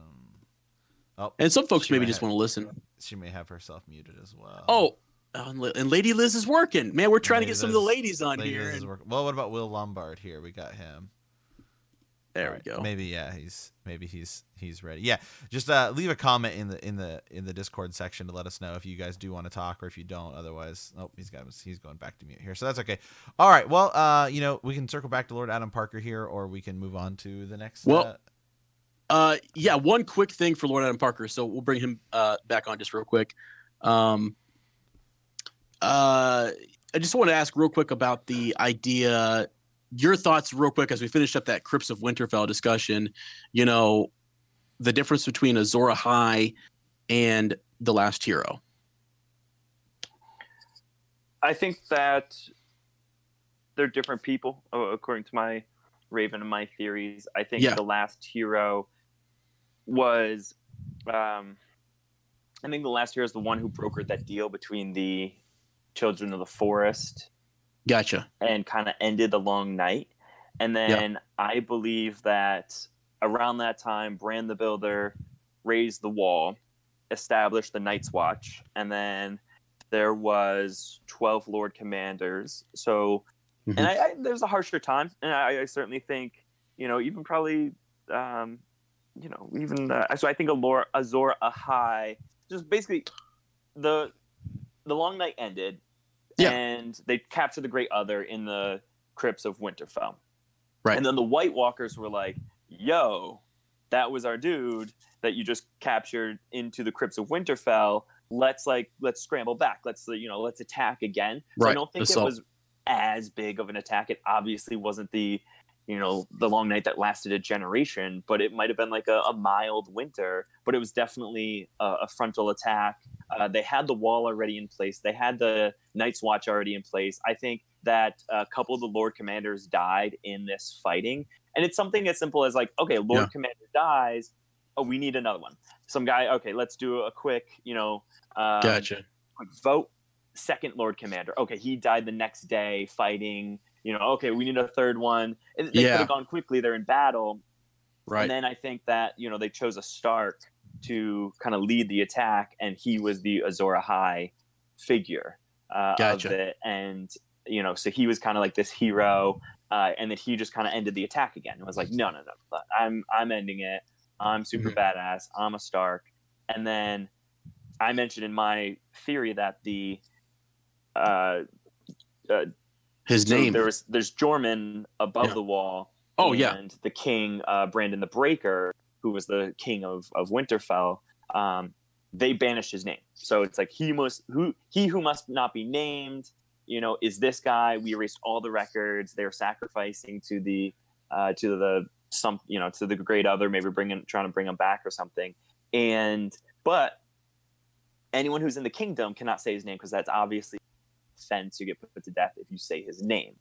oh, And some folks maybe just have- want to listen. she may have herself muted as well. Oh, and Lady Liz is working. Man, we're trying to Lady get some of the ladies on Lady here. Liz and- Well, what about Will Lombard here? We got him. There Alright, we go. Maybe yeah, he's maybe he's he's ready. Yeah, just uh, leave a comment in the in the in the Discord section to let us know if you guys do want to talk or if you don't. Otherwise, oh, he's got he's going back to mute here, so that's okay. All right, well, uh, you know, we can circle back to Lord Adam Parker here, or we can move on to the next. Well, uh, Uh, yeah, one quick thing for Lord Adam Parker. So we'll bring him uh, back on just real quick. Um, uh, I just want to ask real quick about the idea, your thoughts real quick as we finish up that Crypts of Winterfell discussion. You know, the difference between Azor Ahai and The Last Hero. I think that they're different people, uh, according to my Raven and my theories. I think Yeah. the last hero was, um, I think the last hero is the one who brokered that deal between the children of the forest Gotcha. and kind of ended the long night. And then I believe that around that time, Bran the Builder raised the wall, established the Night's Watch, and then there was 12 Lord Commanders. So, Mhm. and I, I, there's a harsher time, and I, I certainly think, you know, even probably, um, you know, even uh, so, I think a Azor Azor Ahai, just basically the the long night ended, Yeah. and they captured the Great Other in the crypts of Winterfell. Right. And then the White Walkers were like, "Yo, that was our dude that you just captured into the crypts of Winterfell. Let's like let's scramble back. Let's uh, you know let's attack again." So I don't think Assault. it was as big of an attack. It obviously wasn't the you know the long night that lasted a generation, but it might have been like a, a mild winter. But it was definitely a, a frontal attack. Uh, they had the wall already in place. They had the Night's Watch already in place. I think that a couple of the Lord Commanders died in this fighting, and it's something as simple as like, okay, Lord Yeah. Commander dies. Oh, we need another one. Some guy. Okay, let's do a quick, you know, um, Gotcha. quick vote. Second Lord Commander. Okay, he died the next day fighting. You know, okay, we need a third one. They Yeah. could have gone quickly. They're in battle. Right. And then I think that you know they chose a Stark to kind of lead the attack, and he was the Azor Ahai figure uh, Gotcha. of it. And you know, so he was kind of like this hero, uh, and then he just kind of ended the attack again. It was like, no, no, no, I'm I'm ending it. I'm super Mhm. badass. I'm a Stark. And then I mentioned in my theory that the uh, His so name. there was there's Joramun above Yeah. the wall. Oh, yeah. and the king uh, Brandon the Breaker, who was the king of of Winterfell. Um, they banished his name, so it's like he must who he who must not be named you know, is this guy? We erased all the records. They're sacrificing to the uh, to the some you know to the great other, maybe bringing trying to bring him back or something. And but anyone who's in the kingdom cannot say his name because that's obviously offense. You get put to death if you say his name.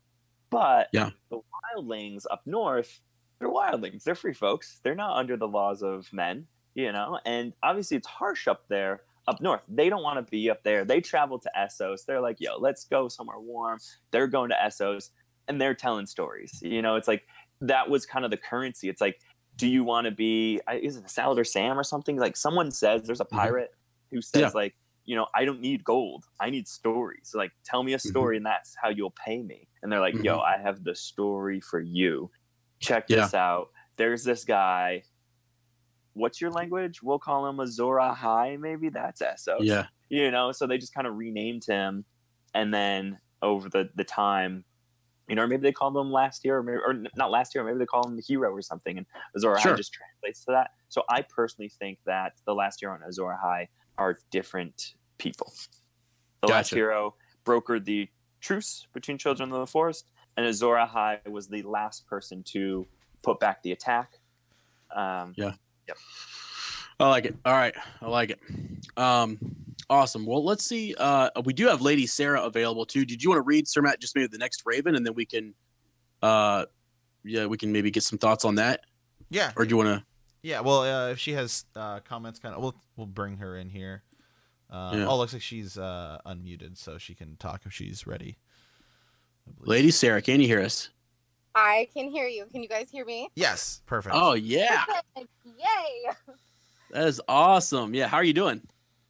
But yeah. the wildlings up north, they're wildlings. They're free folks. They're not under the laws of men, you know. And obviously, it's harsh up there up north. They don't want to be up there. They travel to Essos. They're like, yo, let's go somewhere warm. They're going to Essos and they're telling stories. You know, it's like that was kind of the currency. It's like, do you want to be, is it Salladhor Saan or something? Like someone says, there's a mm-hmm. pirate who says, yeah. like, you know, I don't need gold. I need stories. Like, tell me a mm-hmm. story mm-hmm. and that's how you'll pay me. And they're like, yo, mm-hmm. I have the story for you. Check yeah. this out. There's this guy what's your language? We'll call him Azor Ahai, maybe that's Essos. Yeah. You know, so they just kind of renamed him. And then over the, the time, you know, or maybe they called him last year, or, maybe, or not last year, maybe they call him the hero or something. And Azora sure. just translates to that. So I personally think that the last hero and Azor Ahai are different people. The gotcha. last hero brokered the truce between children of the forest, and Azor Ahai was the last person to put back the attack. Um, yeah. Yep. I like it. All right. I like it. Um, awesome. Well, let's see. Uh, we do have Lady Sarah available too. Did you want to read Sir Matt just maybe the next Raven, and then we can, uh, yeah, we can maybe get some thoughts on that. Yeah. Or do you want to? Yeah. Well, uh, if she has uh, comments, kind of, we'll we'll bring her in here. Uh, yeah. Oh, looks like she's uh, unmuted, so she can talk if she's ready. Lady Sarah, can you hear us? I can hear you. Can you guys hear me? Yes, perfect. Oh yeah. (laughs) Yay. That is awesome. Yeah, how are you doing?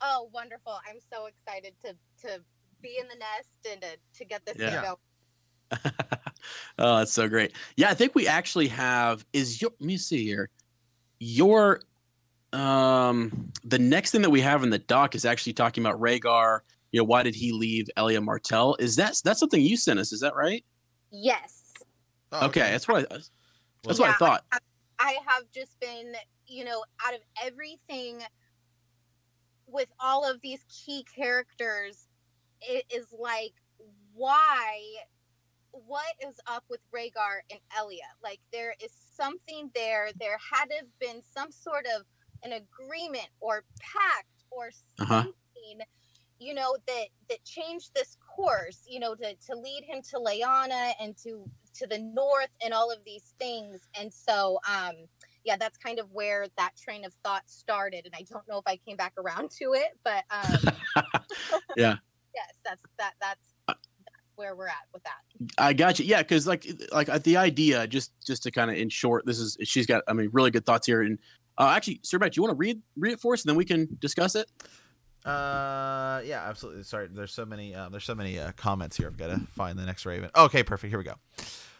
Oh, wonderful. I'm so excited to to be in the nest and to, to get this yeah. go. (laughs) oh, that's so great. Yeah, I think we actually have is your let me see here. Your um the next thing that we have in the doc is actually talking about Rhaegar. You know, why did he leave Elia Martell? Is that that's something you sent us, is that right? Yes. Oh, okay. okay. that's what I, that's yeah, what I thought. I have, I have just been, you know, out of everything with all of these key characters, it is like, why? What is up with Rhaegar and Elia? Like, there is something there. There had to have been some sort of an agreement or pact or uh-huh. something. Uh-huh you know that that changed this course you know to to lead him to Lyanna and to to the north and all of these things. And so um yeah that's kind of where that train of thought started. And i don't know if i came back around (laughs) to it but um (laughs) yeah. Yes that's that that's where we're at with that. I got you yeah because like like uh, the idea just just to kind of in short this is she's got i mean really good thoughts here. And uh actually sir Matt, you want to read read it for us and then we can discuss it uh, yeah, absolutely. Sorry, there's so many. Uh, there's so many uh, comments here. I've got to find the next Raven. Okay, perfect. Here we go.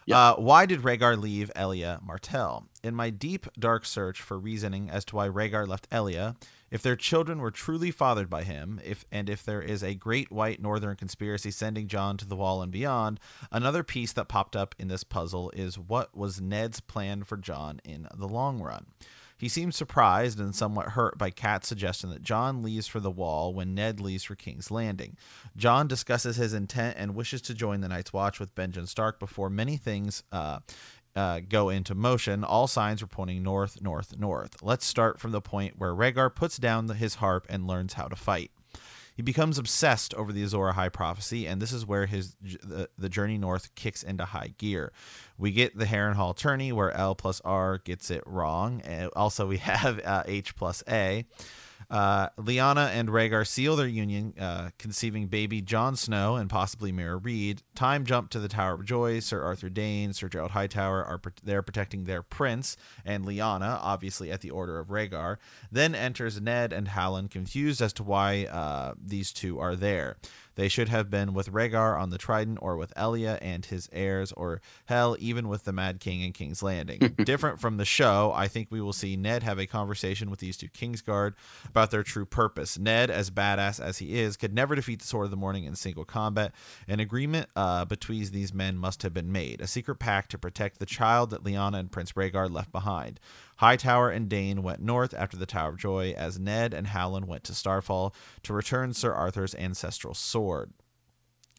Yep. Uh, why did Rhaegar leave Elia Martell? In my deep, dark search for reasoning as to why Rhaegar left Elia, if their children were truly fathered by him, if and if there is a great white northern conspiracy sending Jon to the wall and beyond, another piece that popped up in this puzzle is what was Ned's plan for Jon in the long run. He seems surprised and somewhat hurt by Kat's suggestion that Jon leaves for the Wall when Ned leaves for King's Landing. Jon discusses his intent and wishes to join the Night's Watch with Benjen Stark before many things uh, uh, go into motion, all signs are pointing north, north, north. Let's start from the point where Rhaegar puts down the, his harp and learns how to fight. He becomes obsessed over the Azor Ahai prophecy, and this is where his the, the journey north kicks into high gear. We get the Harrenhal tourney where L plus R gets it wrong. And also, we (laughs) have uh, H plus A. Uh, Lyanna and Rhaegar seal their union, uh, conceiving baby Jon Snow and possibly Meera Reed. Time jump to the Tower of Joy. Sir Arthur Dayne, Sir Gerold Hightower are there protecting their prince, and Lyanna, obviously at the order of Rhaegar. Then enters Ned and Howland, confused as to why uh, these two are there. They should have been with Rhaegar on the Trident or with Elia and his heirs, or hell, even with the Mad King in King's Landing. (laughs) Different from the show, I think we will see Ned have a conversation with these two Kingsguard about their true purpose. Ned, as badass as he is, could never defeat the Sword of the Morning in single combat. An agreement uh, between these men must have been made, a secret pact to protect the child that Lyanna and Prince Rhaegar left behind. Hightower and Dayne went north after the Tower of Joy, as Ned and Howland went to Starfall to return Sir Arthur's ancestral sword.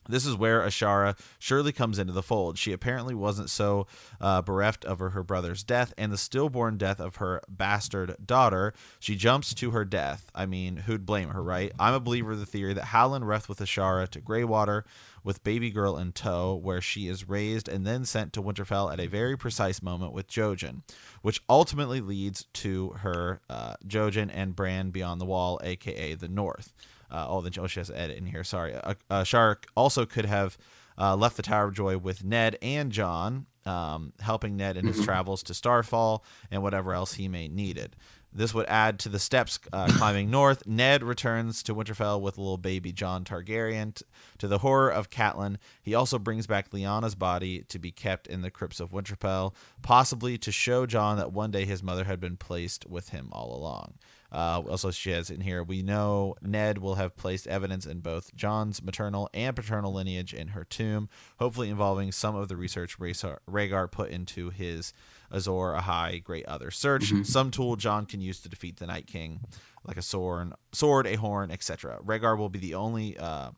This is where Ashara surely comes into the fold. She apparently wasn't so uh, bereft of her, her, brother's death and the stillborn death of her bastard daughter. She jumps to her death. I mean, who'd blame her, right? I'm a believer of the theory that Howland left with Ashara to Greywater with baby girl in tow, where she is raised and then sent to Winterfell at a very precise moment with Jojen, which ultimately leads to her uh, Jojen and Bran beyond the wall, aka the North. Uh, oh, the oh, she has to edit in here. Sorry. Uh, uh, Shark also could have uh, left the Tower of Joy with Ned and Jon, um, helping Ned in his mm-hmm. travels to Starfall and whatever else he may needed. This would add to the steps uh, (coughs) climbing north. Ned returns to Winterfell with little baby Jon Targaryen. T- to the horror of Catelyn, he also brings back Lyanna's body to be kept in the crypts of Winterfell, possibly to show Jon that one day his mother had been placed with him all along. Uh, also, she has in here, we know Ned will have placed evidence in both Jon's maternal and paternal lineage in her tomb, hopefully involving some of the research Rhaegar put into his Azor Ahai Great Other search, mm-hmm. some tool Jon can use to defeat the Night King, like a sword, sword, a horn, etc. Rhaegar will be the only, uh,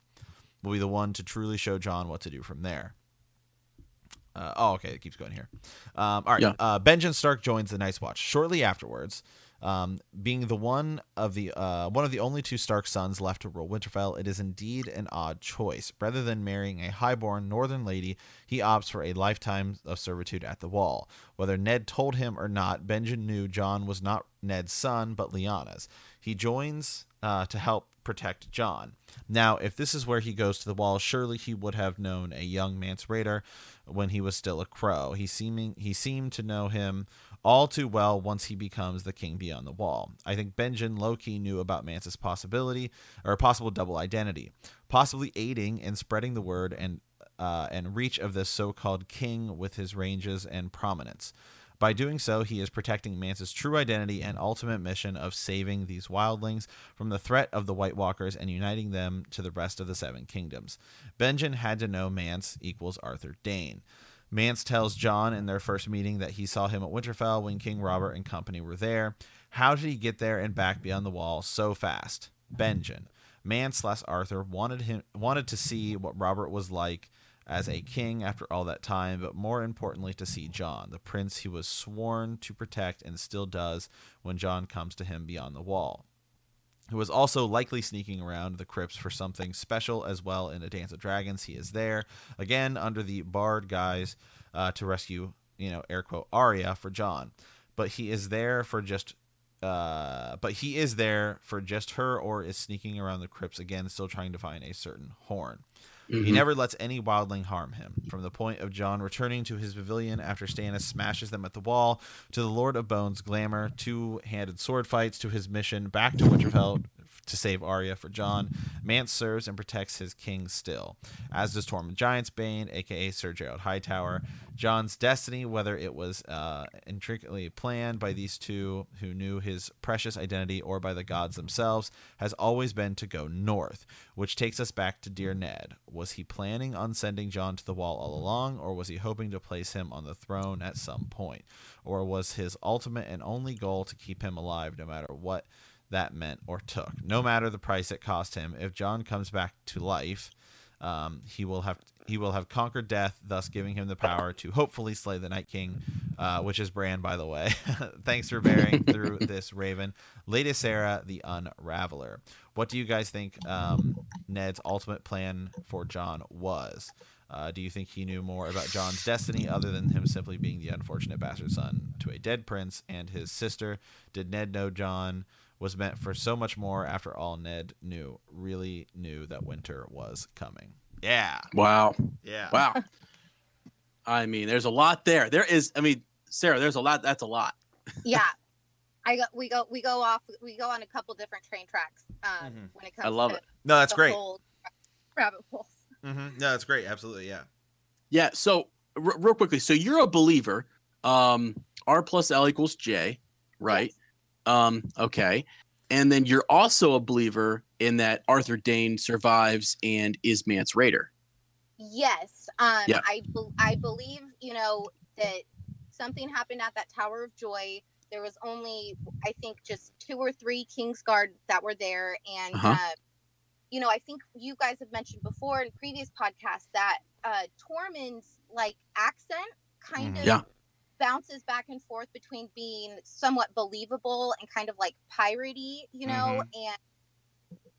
will be the one to truly show Jon what to do from there. Uh, oh, okay, it keeps going here. Um, all right, yeah. uh, Benjen Stark joins the Night's Watch shortly afterwards. Um, being the one of the uh, one of the only two Stark sons left to rule Winterfell, it is indeed an odd choice. Rather than marrying a highborn northern lady, he opts for a lifetime of servitude at the Wall. Whether Ned told him or not, Benjen knew Jon was not Ned's son, but Lyanna's. He joins uh, to help protect Jon. Now, if this is where he goes to the Wall, surely he would have known a young Mance Rayder when he was still a crow. He seeming he seemed to know him all too well once he becomes the king beyond the wall. I think Benjen lowkey knew about Mance's possibility or possible double identity, possibly aiding in spreading the word and uh, and reach of this so-called king with his ranges and prominence. By doing so, he is protecting Mance's true identity and ultimate mission of saving these wildlings from the threat of the White Walkers and uniting them to the rest of the Seven Kingdoms. Benjen had to know Mance equals Arthur Dayne. Mance tells Jon in their first meeting that he saw him at Winterfell when King Robert and company were there. How did he get there and back beyond the wall so fast? Benjen. Mance slash Arthur wanted him wanted to see what Robert was like as a king after all that time, but more importantly to see Jon, the prince he was sworn to protect and still does when Jon comes to him beyond the wall who was also likely sneaking around the crypts for something special as well in A Dance of Dragons. He is there again under the Bard guise uh, to rescue, you know, air quote Arya for Jon, but he is there for just. Uh, but he is there for just her, or is sneaking around the crypts again, still trying to find a certain horn. Mm-hmm. He never lets any wildling harm him. From the point of Jon returning to his pavilion after Stannis smashes them at the wall, to the Lord of Bones glamour, two handed sword fights, to his mission back to Winterfell to save Arya for Jon. Mance serves and protects his king still, as does Tormund Giantsbane, aka Sir Gerold Hightower. Jon's destiny, whether it was uh, intricately planned by these two who knew his precious identity or by the gods themselves, has always been to go north, which takes us back to dear Ned. Was he planning on sending Jon to the wall all along, or was he hoping to place him on the throne at some point? Or was his ultimate and only goal to keep him alive no matter what? That meant or took. No matter the price it cost him, if Jon comes back to life, um, he will have he will have conquered death, thus giving him the power to hopefully slay the Night King, uh, which is Bran, by the way. (laughs) Thanks for bearing (laughs) through this, Raven. Lady Sarah, the Unraveler. What do you guys think um, Ned's ultimate plan for Jon was? Uh, do you think he knew more about Jon's destiny other than him simply being the unfortunate bastard son to a dead prince and his sister? Did Ned know Jon? Was meant for so much more after all Ned knew, really knew that winter was coming. Yeah. Wow. Yeah. Wow. (laughs) I mean, there's a lot there. There is, I mean, Sarah, there's a lot. That's a lot. (laughs) yeah. I go, we go, we go off, we go on a couple different train tracks um, mm-hmm. when it comes I love to it. No, that's great. Rabbit holes. Mm-hmm. No, that's great. Absolutely. Yeah. Yeah. So, r- real quickly, so you're a believer. Um, R plus L equals J, right? Yes. Um, okay. And then you're also a believer in that Arthur Dayne survives and is Mance Rayder. Yes. Um, yeah. I, be- I believe, you know, that something happened at that Tower of Joy. There was only, I think, just two or three Kingsguard that were there. And uh-huh. uh, you know, I think you guys have mentioned before in previous podcasts that uh, Tormund's like accent kind Mhm. of Yeah. Bounces back and forth between being somewhat believable and kind of like piratey, you know, and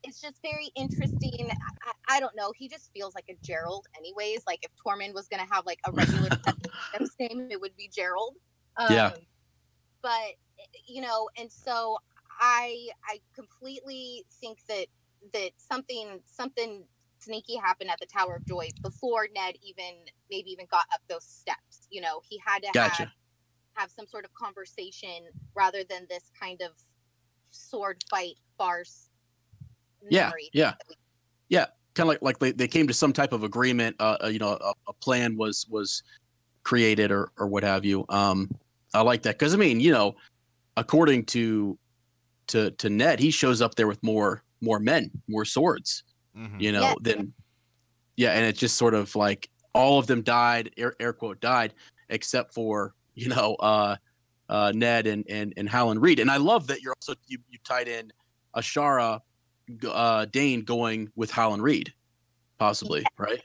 it's just very interesting. I, I don't know. He just feels like a Gerald, anyways. Like if Tormund was gonna have like a regular (laughs) name, it would be Gerald. Um, Yeah. But you know, and so I I completely think that that something something sneaky happened at the Tower of Joy before Ned even maybe even got up those steps. You know, he had to Gotcha. have have some sort of conversation rather than this kind of sword fight farce. Yeah, memory yeah. that we- kind of like like they, they came to some type of agreement uh, uh, you know a, a plan was was created or or what have you um i like that because i mean you know according to to to ned he shows up there with more more men more swords Mhm. you know Yeah. than yeah and it's just sort of like all of them died air, air quote died except for you know uh uh ned and and and howland reed and i love that you're also you, you tied in ashara uh dayne going with howland reed possibly right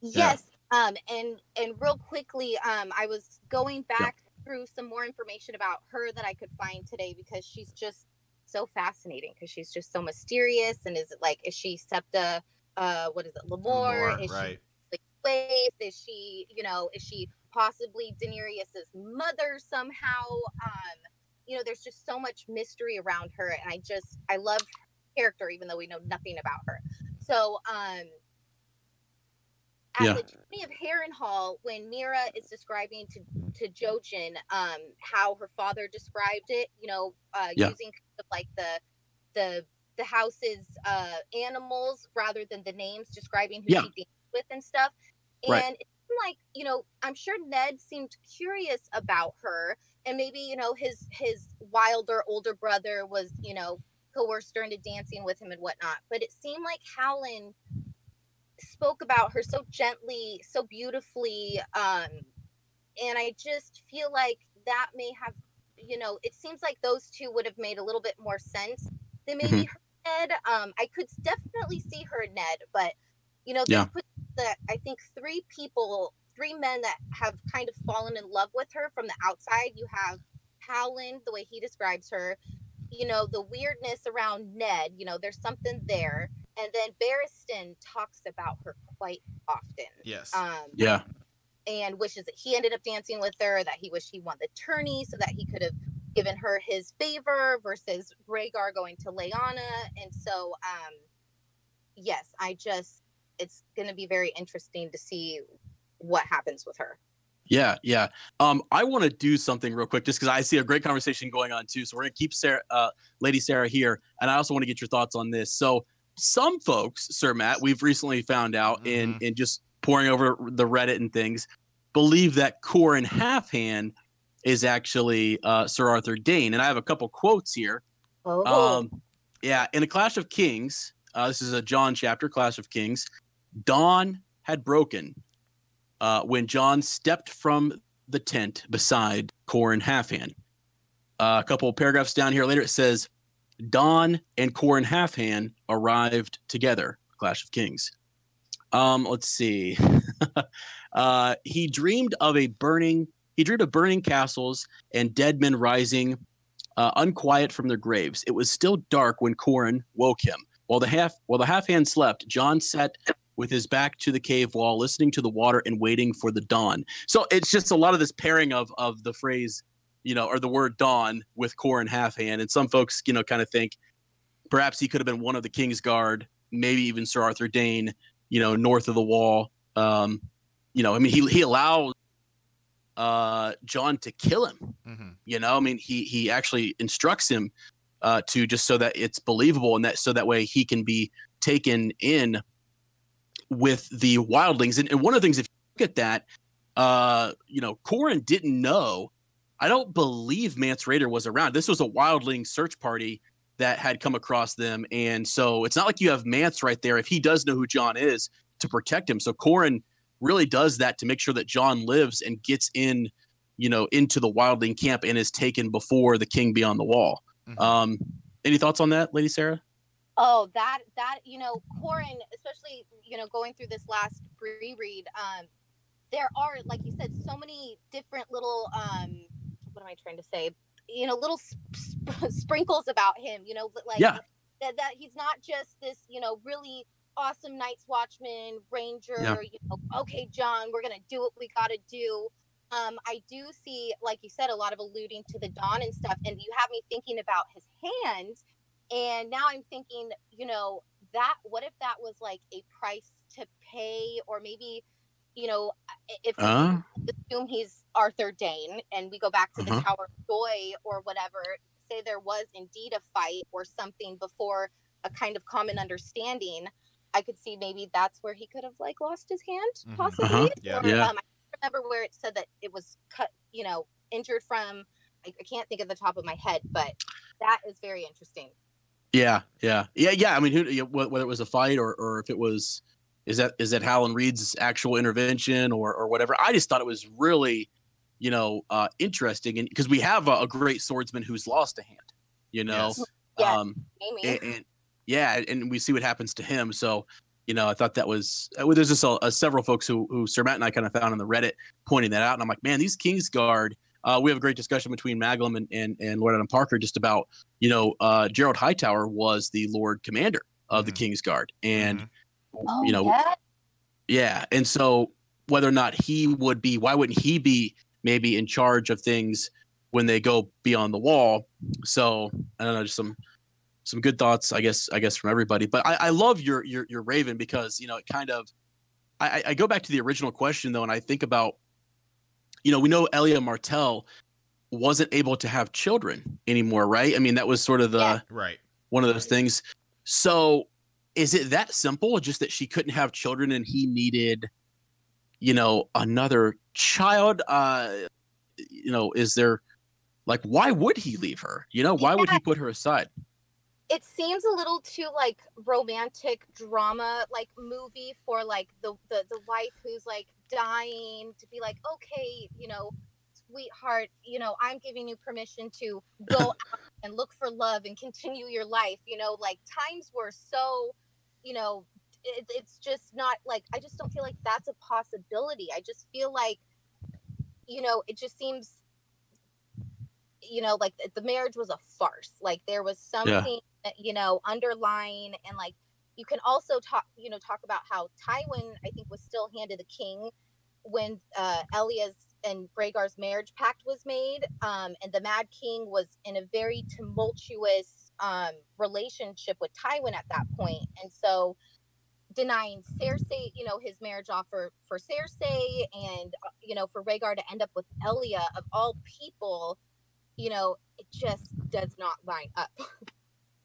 Yes. Um, and and real quickly, um, I was going back through some more information about her that I could find today because she's just so fascinating because she's just so mysterious. And is it like is she Septa? Uh, what is it, Lemore? More, is right. she slave? Is she, you know, is she possibly Daenerys's mother somehow? Um, you know, there's just so much mystery around her, and I just I love her character even though we know nothing about her. So, um, at Yeah. the journey of Harrenhal, when Meera is describing to to Jojen um, how her father described it, you know, uh, Yeah. using kind of like the the the house's uh, animals rather than the names, describing who Yeah. she danced with and stuff. And Right. it seemed like you know, I'm sure Ned seemed curious about her, and maybe you know his his wilder older brother was you know coerced her into dancing with him and whatnot. But it seemed like Howland spoke about her so gently, so beautifully, um, and I just feel like that may have, you know, it seems like those two would have made a little bit more sense than maybe her Ned. Um, I could definitely see her Ned, but you know, Yeah. they put the I think three people, three men that have kind of fallen in love with her from the outside. You have Howland, the way he describes her, you know, the weirdness around Ned, you know, there's something there. And then Barristan talks about her quite often. Yes. Um, yeah and wishes that he ended up dancing with her, that he wished he won the tourney so that he could have given her his favor versus Rhaegar going to Lyanna. And so, um, yes, I just, it's going to be very interesting to see what happens with her. Yeah, yeah. Um, I want to do something real quick, just because I see a great conversation going on too. So we're gonna keep Sarah, uh, Lady Sarah here, and I also want to get your thoughts on this. So some folks, Sir Matt, we've recently found out in in just pouring over the Reddit and things, believe that Qhorin Halfhand is actually uh, Sir Arthur Dayne, and I have a couple quotes here. Oh, Um, yeah, in a Clash of Kings, uh, this is a Jon chapter, Clash of Kings. Dawn had broken uh, when Jon stepped from the tent beside Qhorin Halfhand. Uh, a couple of paragraphs down here later, it says, Dawn and Qhorin Halfhand arrived together. Clash of Kings. Um, let's see. (laughs) uh, he dreamed of a burning. He dreamed of burning castles and dead men rising uh, unquiet from their graves. It was still dark when Qhorin woke him. While the half while the half hand slept, Jon sat with his back to the cave wall, listening to the water and waiting for the dawn. So it's just a lot of this pairing of of the phrase, you know, or the word dawn with Qhorin half hand. And some folks, you know, kind of think perhaps he could have been one of the King's Guard, maybe even Sir Arthur Dayne, you know, north of the wall. Um, you know, I mean, he he allows uh, Jon to kill him. Mhm. You know, I mean, he he actually instructs him uh, to just so that it's believable and that so that way he can be taken in with the wildlings. And, and one of the things, if you look at that, uh, you know, Qhorin didn't know. I don't believe Mance Rayder was around. This was a wildling search party that had come across them, and so it's not like you have Mance right there. If he does know who Jon is, to protect him, so Qhorin really does that to make sure that Jon lives and gets in, you know, into the wildling camp and is taken before the king beyond the wall. Mhm. Um, any thoughts on that, Lady Sarah? Oh, that that you know, Qhorin, especially you know, going through this last reread, um, there are like you said, so many different little um, what am I trying to say? You know, little sp- (laughs) sprinkles about him. You know, like yeah. that that he's not just this you know really awesome Night's Watchman Ranger. Yeah. You know, okay, Jon, we're gonna do what we gotta do. Um, I do see, like you said, a lot of alluding to the dawn and stuff, and you have me thinking about his hand and now i'm thinking you know that what if that was like a price to pay or maybe you know if Uh, we assume he's arthur dayne and we go back to Uh-huh. the tower of joy or whatever say there was indeed a fight or something before a kind of common understanding i could see maybe that's where he could have like lost his hand Mhm. possibly Uh-huh. Yeah. Or, Yeah. um, i remember where it said that it was cut you know injured from I, I can't think of the top of my head but that is very interesting Yeah, yeah, yeah, yeah. I mean, who, whether it was a fight or, or if it was, is that is that Howland Reed's actual intervention or or whatever? I just thought it was really, you know, uh, interesting, and because we have a, a great swordsman who's lost a hand, you know, Yes. Yeah. um, and, and yeah, and we see what happens to him. So, you know, I thought that was uh, well, there's just a, a several folks who who Sir Matt and I kind of found on the Reddit pointing that out, and I'm like, man, these Kingsguard. Uh, we have a great discussion between Maglum and, and, and Lord Adam Parker just about, you know, uh, Gerold Hightower was the Lord Commander of the Mhm. Kingsguard. And, Mhm. oh, you know, yeah? yeah. And so whether or not he would be, why wouldn't he be maybe in charge of things when they go beyond the wall? So I don't know, just some some good thoughts, I guess, I guess from everybody. But I, I love your your your Raven because you know it kind of I, I- I go back to the original question though, and I think about you know, we know Elia Martell wasn't able to have children anymore, right? I mean, that was sort of the Yeah. Right. one of those things. So is it that simple? Just that she couldn't have children and he needed, you know, another child? Uh, you know, is there like why would he leave her? You know, why would he put her aside? it seems a little too like romantic drama like movie for like the, the the wife who's like dying to be like okay you know sweetheart you know i'm giving you permission to go (laughs) out and look for love and continue your life you know like times were so you know it, it's just not like i just don't feel like that's a possibility. I just feel like you know it just seems you know like the marriage was a farce. Like there was something that, you know underlying and like you can also talk you know talk about how tywin i think was still hand handed the king when uh elia's and Rhaegar's marriage pact was made um and the mad king was in a very tumultuous um relationship with tywin at that point and so denying Cersei, you know, his marriage offer for Cersei and, uh, you know, for Rhaegar to end up with Elia of all people, you know, it just does not line up. (laughs)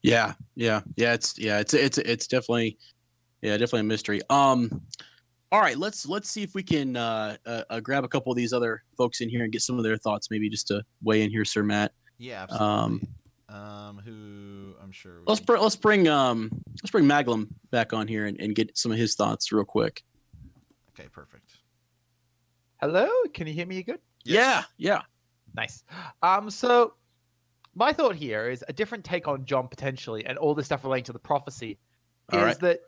Yeah, yeah, yeah. It's yeah, it's it's it's definitely yeah, definitely a mystery. Um, all right, let's let's see if we can uh, uh, uh grab a couple of these other folks in here and get some of their thoughts, maybe just to weigh in here, Sir Matt. Yeah. Um, Absolutely. Um, who I'm sure. we Let's can- bring let's bring um let's bring Maglum back on here and, and get some of his thoughts real quick. Okay. Perfect. Hello, can you hear me good? Yeah, yeah. Nice. Um, so my thought here is a different take on Jon potentially, and all this stuff relating to the prophecy All is right. that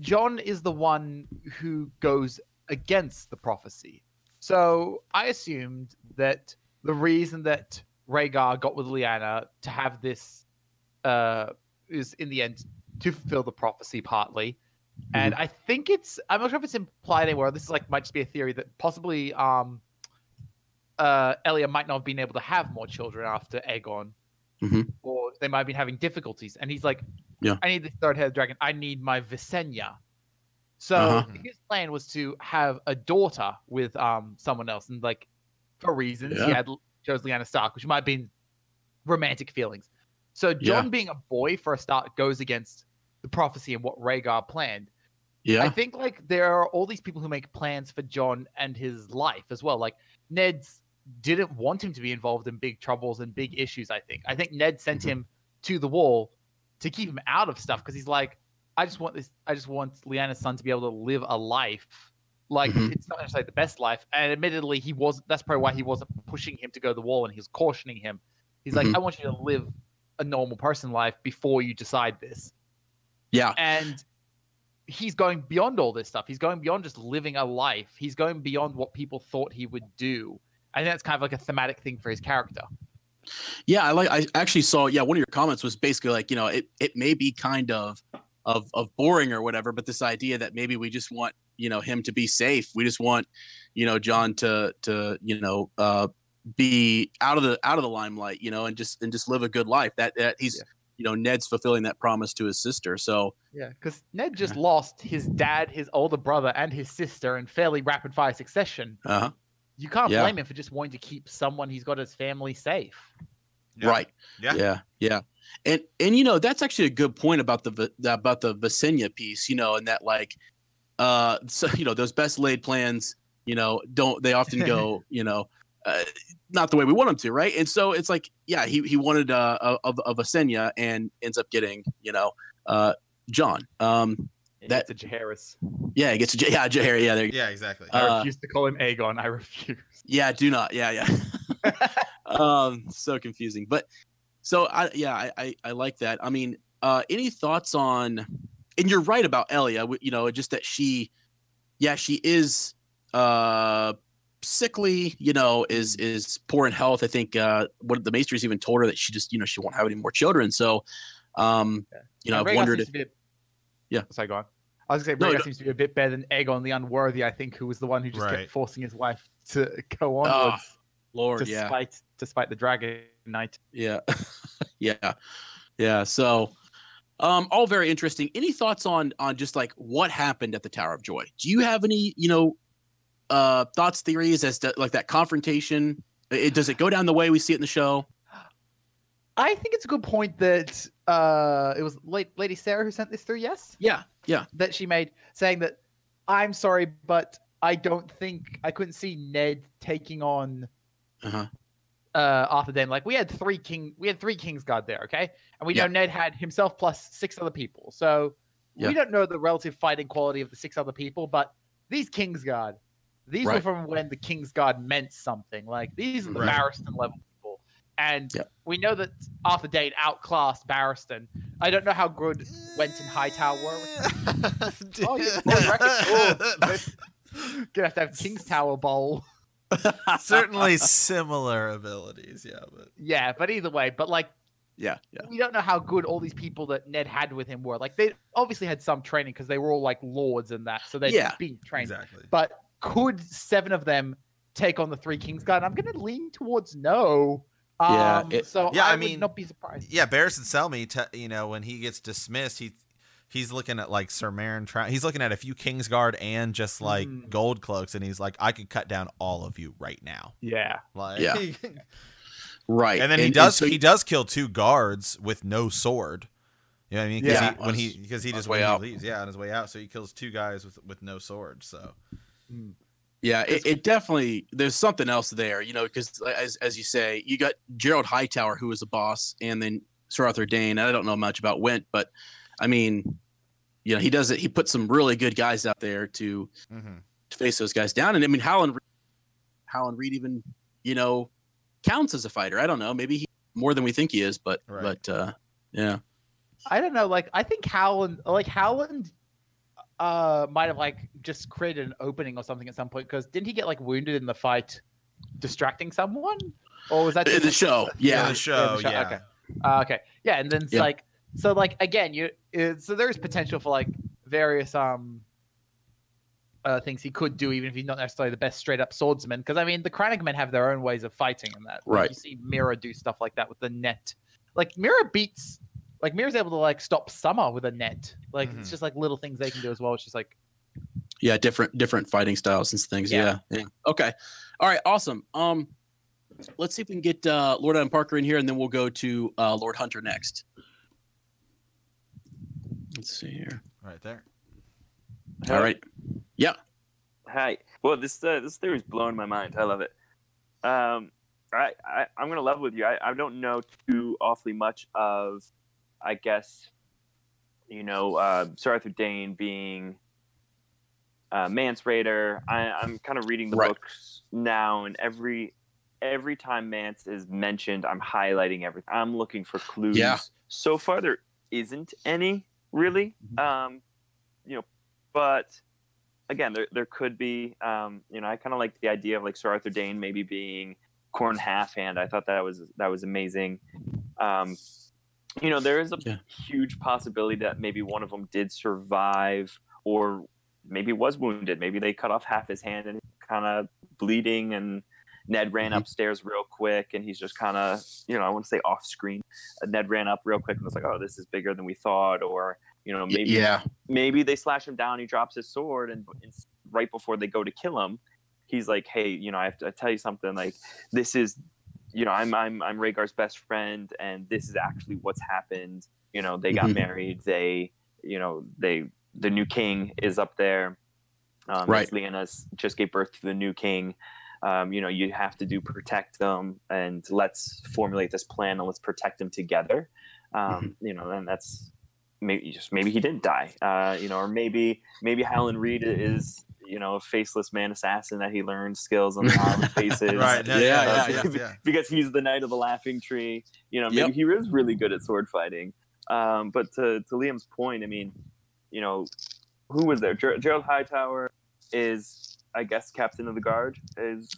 Jon is the one who goes against the prophecy. So I assumed that the reason that Rhaegar got with Lyanna to have this uh, is in the end to fulfill the prophecy partly. And I think it's I'm not sure if it's implied anywhere. This is like might just be a theory that possibly um uh Elia might not have been able to have more children after Aegon. Mhm. Or they might have been having difficulties. And he's like, Yeah. I need the third head dragon. I need my Visenya. So Uh-huh. his plan was to have a daughter with um someone else, and like for reasons he had chose Lyanna Stark, which might have been romantic feelings. So Jon being a boy for a start goes against the prophecy and what Rhaegar planned. Yeah. I think like there are all these people who make plans for Jon and his life as well. Like Ned's didn't want him to be involved in big troubles and big issues. I think. I think Ned sent Mhm. him to the wall to keep him out of stuff because he's like, I just want this. I just want Lyanna's son to be able to live a life. Like Mhm. it's not necessarily the best life, and admittedly, he wasn't. That's probably why he wasn't pushing him to go to the wall, and he was cautioning him. He's like, Mhm. I want you to live a normal person life before you decide this. Yeah. And he's going beyond all this stuff. He's going beyond just living a life. He's going beyond what people thought he would do. I think that's kind of like a thematic thing for his character. Yeah, I like. I actually saw. Yeah, one of your comments was basically like, you know, it it may be kind of of of boring or whatever, but this idea that maybe we just want you know him to be safe. We just want you know Jon to to you know uh, be out of the out of the limelight, you know, and just and just live a good life. That that he's Yeah. you know Ned's fulfilling that promise to his sister. So Yeah, because Ned just lost his dad, his older brother, and his sister in fairly rapid fire succession. uh huh. You can't Yeah. blame him for just wanting to keep someone he's got his family safe. Yeah. Right. Yeah. Yeah. Yeah. And and you know that's actually a good point about the about the Visenya piece. You know, and that like, uh, so you know those best laid plans. You know, don't they often go? (laughs) you know, uh, not the way we want them to, right? And so it's like, yeah, he he wanted uh, a of a Visenya and ends up getting you know, uh, Jon. Um, That- That's a Jaehaerys. yeah, he gets a J- yeah, Jaehaerys. Yeah, there. You go. Yeah, exactly. I Uh, refuse to call him Aegon. I refuse. Yeah, do not. Yeah, yeah. (laughs) um, so confusing. But so I yeah, I, I I like that. I mean, uh any thoughts on and you're right about Elia, you know, just that she yeah, she is uh sickly, you know, is is poor in health. I think uh what the maesters even told her that she just, you know, she won't have any more children. So um you know, I've wondered if to be a- Yeah. Sorry, go on. I was gonna say No, Rhaegar no. seems to be a bit better than Aegon the Unworthy, I think, who was the one who just Right. kept forcing his wife to go Oh, onwards Lord, yeah. despite despite the Dragon Knight. Yeah. (laughs) yeah. Yeah. So um all very interesting. Any thoughts on on just like what happened at the Tower of Joy? Do you have any, you know, uh thoughts, theories as to like that confrontation? It, does it go down the way we see it in the show? I think it's a good point that uh, it was Lady Sarah who sent this through. Yes, Yeah. Yeah. that she made saying that I'm sorry, but I don't think I couldn't see Ned taking on Uh-huh. uh, Arthur Dayne. Like we had three king, we had three Kingsguard there, okay, and we Yeah. know Ned had himself plus six other people. So Yeah. we don't know the relative fighting quality of the six other people, but these Kingsguard, these were from when the Kingsguard meant something. Like these are the Right. Barristan level and Yeah. we know that Arthur Dayne outclassed Barristan. I don't know how good Whent and Hightower were. (laughs) Oh, reckon? (laughs) Oh, Gonna have to have King's Tower Bowl. (laughs) Certainly similar abilities, yeah, but Yeah, but either way, but like Yeah. Yeah. we don't know how good all these people that Ned had with him were. Like they obviously had some training because they were all like lords and that, so they'd Yeah. been trained. exactly. But could seven of them take on the three Kings Kingsguard? I'm gonna lean towards no. Um, Yeah, it- so Yeah, I, I would mean, not be surprised. Yeah, Barristan Selmy, te- you know, when he gets dismissed, he he's looking at like Sir Meryn. Tra- he's looking at a few Kingsguard and just like Mm. gold cloaks, and he's like, I could cut down all of you right now. Yeah, Like, Yeah. (laughs) Right. and then he does so- he does kill two guards with no sword. You know what I mean? 'Cause Yeah. he, when he because he On his just way when he out. leaves, yeah, on his way out, so he kills two guys with with no sword. So Yeah, it, it definitely there's something else there, you know, because as as you say, you got Gerold Hightower who was a boss, and then Sir Arthur Dayne. I don't know much about Whent, but I mean, you know, he does it. He puts some really good guys out there to mhm. to face those guys down. And I mean, Howland, Howland Reed even, you know, counts as a fighter. I don't know, maybe he more than we think he is, but Right. but uh, yeah, I don't know. Like I think Howland, like Howland, uh, might have like just created an opening or something at some point because didn't he get like wounded in the fight, distracting someone, or was that in just the show, yeah, In the show, the show, yeah. okay. Uh, okay. Yeah, and then it's Yeah. like so like again, you it, so there's potential for like various um uh things he could do even if he's not necessarily the best straight up swordsman because I mean the crannogmen have their own ways of fighting in that. Like, Right. You see Meera do stuff like that with the net. Like Meera beats like Meera's able to like stop Summer with a net. Like it's Mhm. just like little things they can do as well. It's just like yeah different different fighting styles and things yeah. Yeah. yeah okay all right awesome um let's see if we can get uh lord adam parker in here and then we'll go to uh lord hunter next let's see here right there. all right Yeah. Hi. Well, this uh, this theory is blowing my mind. I love it. Um, I, I I'm gonna level with you. I, I don't know too awfully much of, I guess, you know, uh, Sir Arthur Dayne being uh, Mance Rayder. I, I'm kind of reading the Right. books now, and every every time Mance is mentioned, I'm highlighting everything. I'm looking for clues. Yeah. So far, there isn't any. really. Um, you know, but again, there there could be. Um, you know, I kind of like the idea of like Sir Arthur Dayne maybe being Qhorin Halfhand. I thought that was that was amazing. Um, you know, there is a Yeah. huge possibility that maybe one of them did survive, or maybe was wounded. Maybe they cut off half his hand and kind of bleeding, and Ned ran Mhm. upstairs real quick, and he's just kind of, you know, I want to say off screen. Ned ran up real quick and was like, "Oh, this is bigger than we thought," or you know, maybe yeah, maybe they slash him down. He drops his sword, and, and right before they go to kill him, he's like, "Hey, you know, I have to tell you something. Like, this is, you know, I'm I'm I'm Rhaegar's best friend, and this is actually what's happened. You know, they got Mhm. married. They, you know, they the new king is up there. Um, Right. as Lyanna's just gave birth to the new king. Um, you know, you have to do protect them, and let's formulate this plan and let's protect them together. Um, You know, and that's maybe just maybe he didn't die. Uh, you know, or maybe maybe Howland Reed is you know a faceless man assassin that he learned skills on (laughs) the faces. Right. Yeah, Yeah. yeah, Yeah. (laughs) yeah. yeah. because he's the knight of the laughing tree. You know, maybe Yep. he is really good at sword fighting. Um, but to, to Liam's point, I mean, you know, who was there? Ger- Gerold Hightower is, I guess, captain of the guard. Is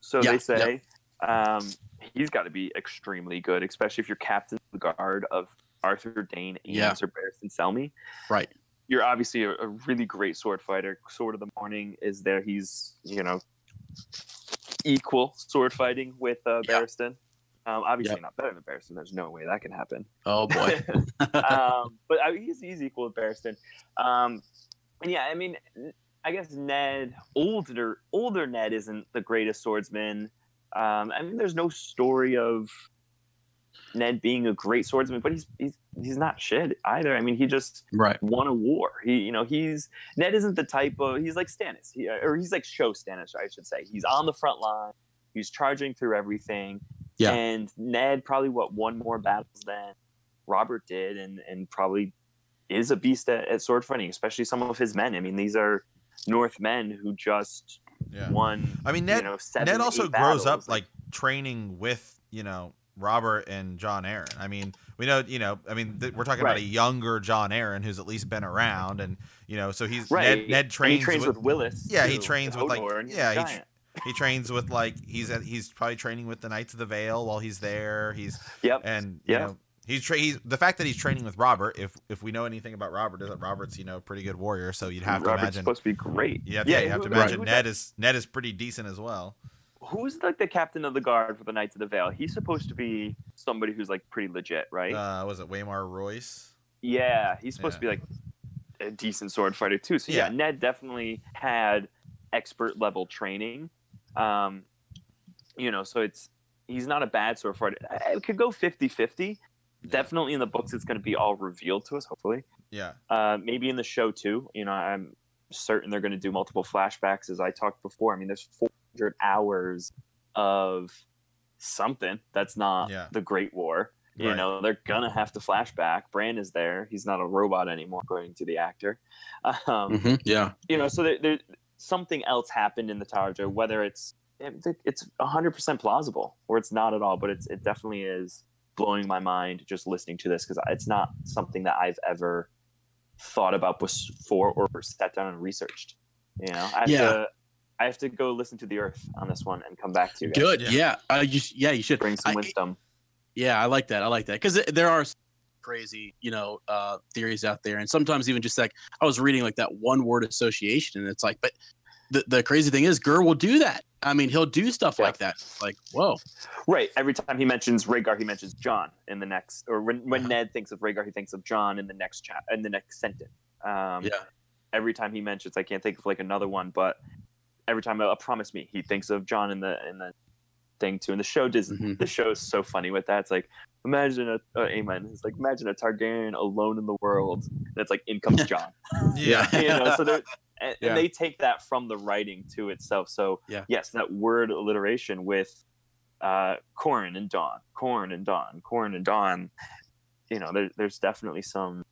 so Yeah, they say. Um, he's got to be extremely good, especially if you're captain of the guard of Arthur Dayne and Yeah. Sir Barristan Selmy. Right. You're obviously a, a really great sword fighter. Sword of the Morning is there. He's you know equal sword fighting with uh, Yeah. Barristan. Um, obviously not better than Barristan. There's no way that can happen. Oh boy. (laughs) (laughs) um, but I, he's he's equal with Barristan. Um, and yeah, I mean, I guess Ned, older older Ned, isn't the greatest swordsman. Um, I mean, there's no story of Ned being a great swordsman, but he's he's he's not shit either. I mean, he just right. won a war. He, you know, he's Ned isn't the type of he's like Stannis, he, or he's like show Stannis, I should say. He's on the front line. He's charging through everything. Yeah. And Ned probably what won more battles than Robert did, and and probably is a beast at, at sword fighting, especially some of his men. I mean, these are Northmen who just Yeah. won. I mean, Ned. you know, seven, Ned also grows battles. up like training with you know Robert and Jon Arryn. I mean, we know you know. I mean, th- we're talking about a younger Jon Arryn who's at least been around, and you know, so he's right. Ned. Ned trains, he trains with, Willis. Yeah, he trains with, like- yeah, he he trains with like he's at, he's probably training with the Knights of the Vale while he's there. He's Yep. and you Yeah. know he's tra- he's the fact that he's training with Robert. If if we know anything about Robert, is that Robert's you know pretty good warrior. So you'd have to imagine. Robert's supposed to be great. You have, Yeah, yeah, you have to imagine who's Ned is Ned is pretty decent as well. Who's like the captain of the guard for the Knights of the Vale? He's supposed to be somebody who's like pretty legit, right? Uh, was it Waymar Royce? yeah, he's supposed yeah. to be like a decent sword fighter too. So yeah, Yeah. Ned definitely had expert level training. Um, you know, so it's he's not a bad sword fighter. It could go 50-50. Definitely in the books, it's going to be all revealed to us. Hopefully, Yeah, uh, maybe in the show too. You know, I'm certain they're going to do multiple flashbacks, as I talked before. I mean, there's 400 hours of something that's not Yeah. the Great War. You Right. know, they're gonna have to flashback. Bran is there; he's not a robot anymore, according to the actor. (laughs) Um, Mhm, Yeah. You know, so there, there something else happened in the Tarja, whether it's it's 100% plausible or it's not at all, but it's it definitely is blowing my mind just listening to this because it's not something that I've ever thought about before or sat down and researched. You know, I have Yeah. to I have to go listen to the Earth on this one and come back to you. Guys. Good. Yeah. Yeah. Uh, you, sh- yeah, you should. Bring some I- wisdom. Yeah, I like that. I like that because there are crazy, you know, uh, theories out there, and sometimes even just like I was reading like that one word association, and it's like, but the the crazy thing is, Gurr will do that. I mean, he'll do stuff Yeah. like that. Like, whoa, Right. Every time he mentions Rhaegar, he mentions Jon in the next, or when, when. Ned thinks of Rhaegar, he thinks of Jon in the next chat in the next sentence. Um, yeah, Every time he mentions, I can't think of like another one, but every time uh, promise me, he thinks of Jon in the in the thing too. And the show does. Mhm. The show is so funny with that. It's like imagine a uh, amen. It's like imagine a Targaryen alone in the world. And it's like in comes Jon. (laughs) yeah, (laughs) you know, so they're and, Yeah. and they take that from the writing to itself. So Yeah. yes, that word alliteration with uh, Qhorin and dawn, Qhorin and dawn, Qhorin and dawn. You know, there, there's definitely some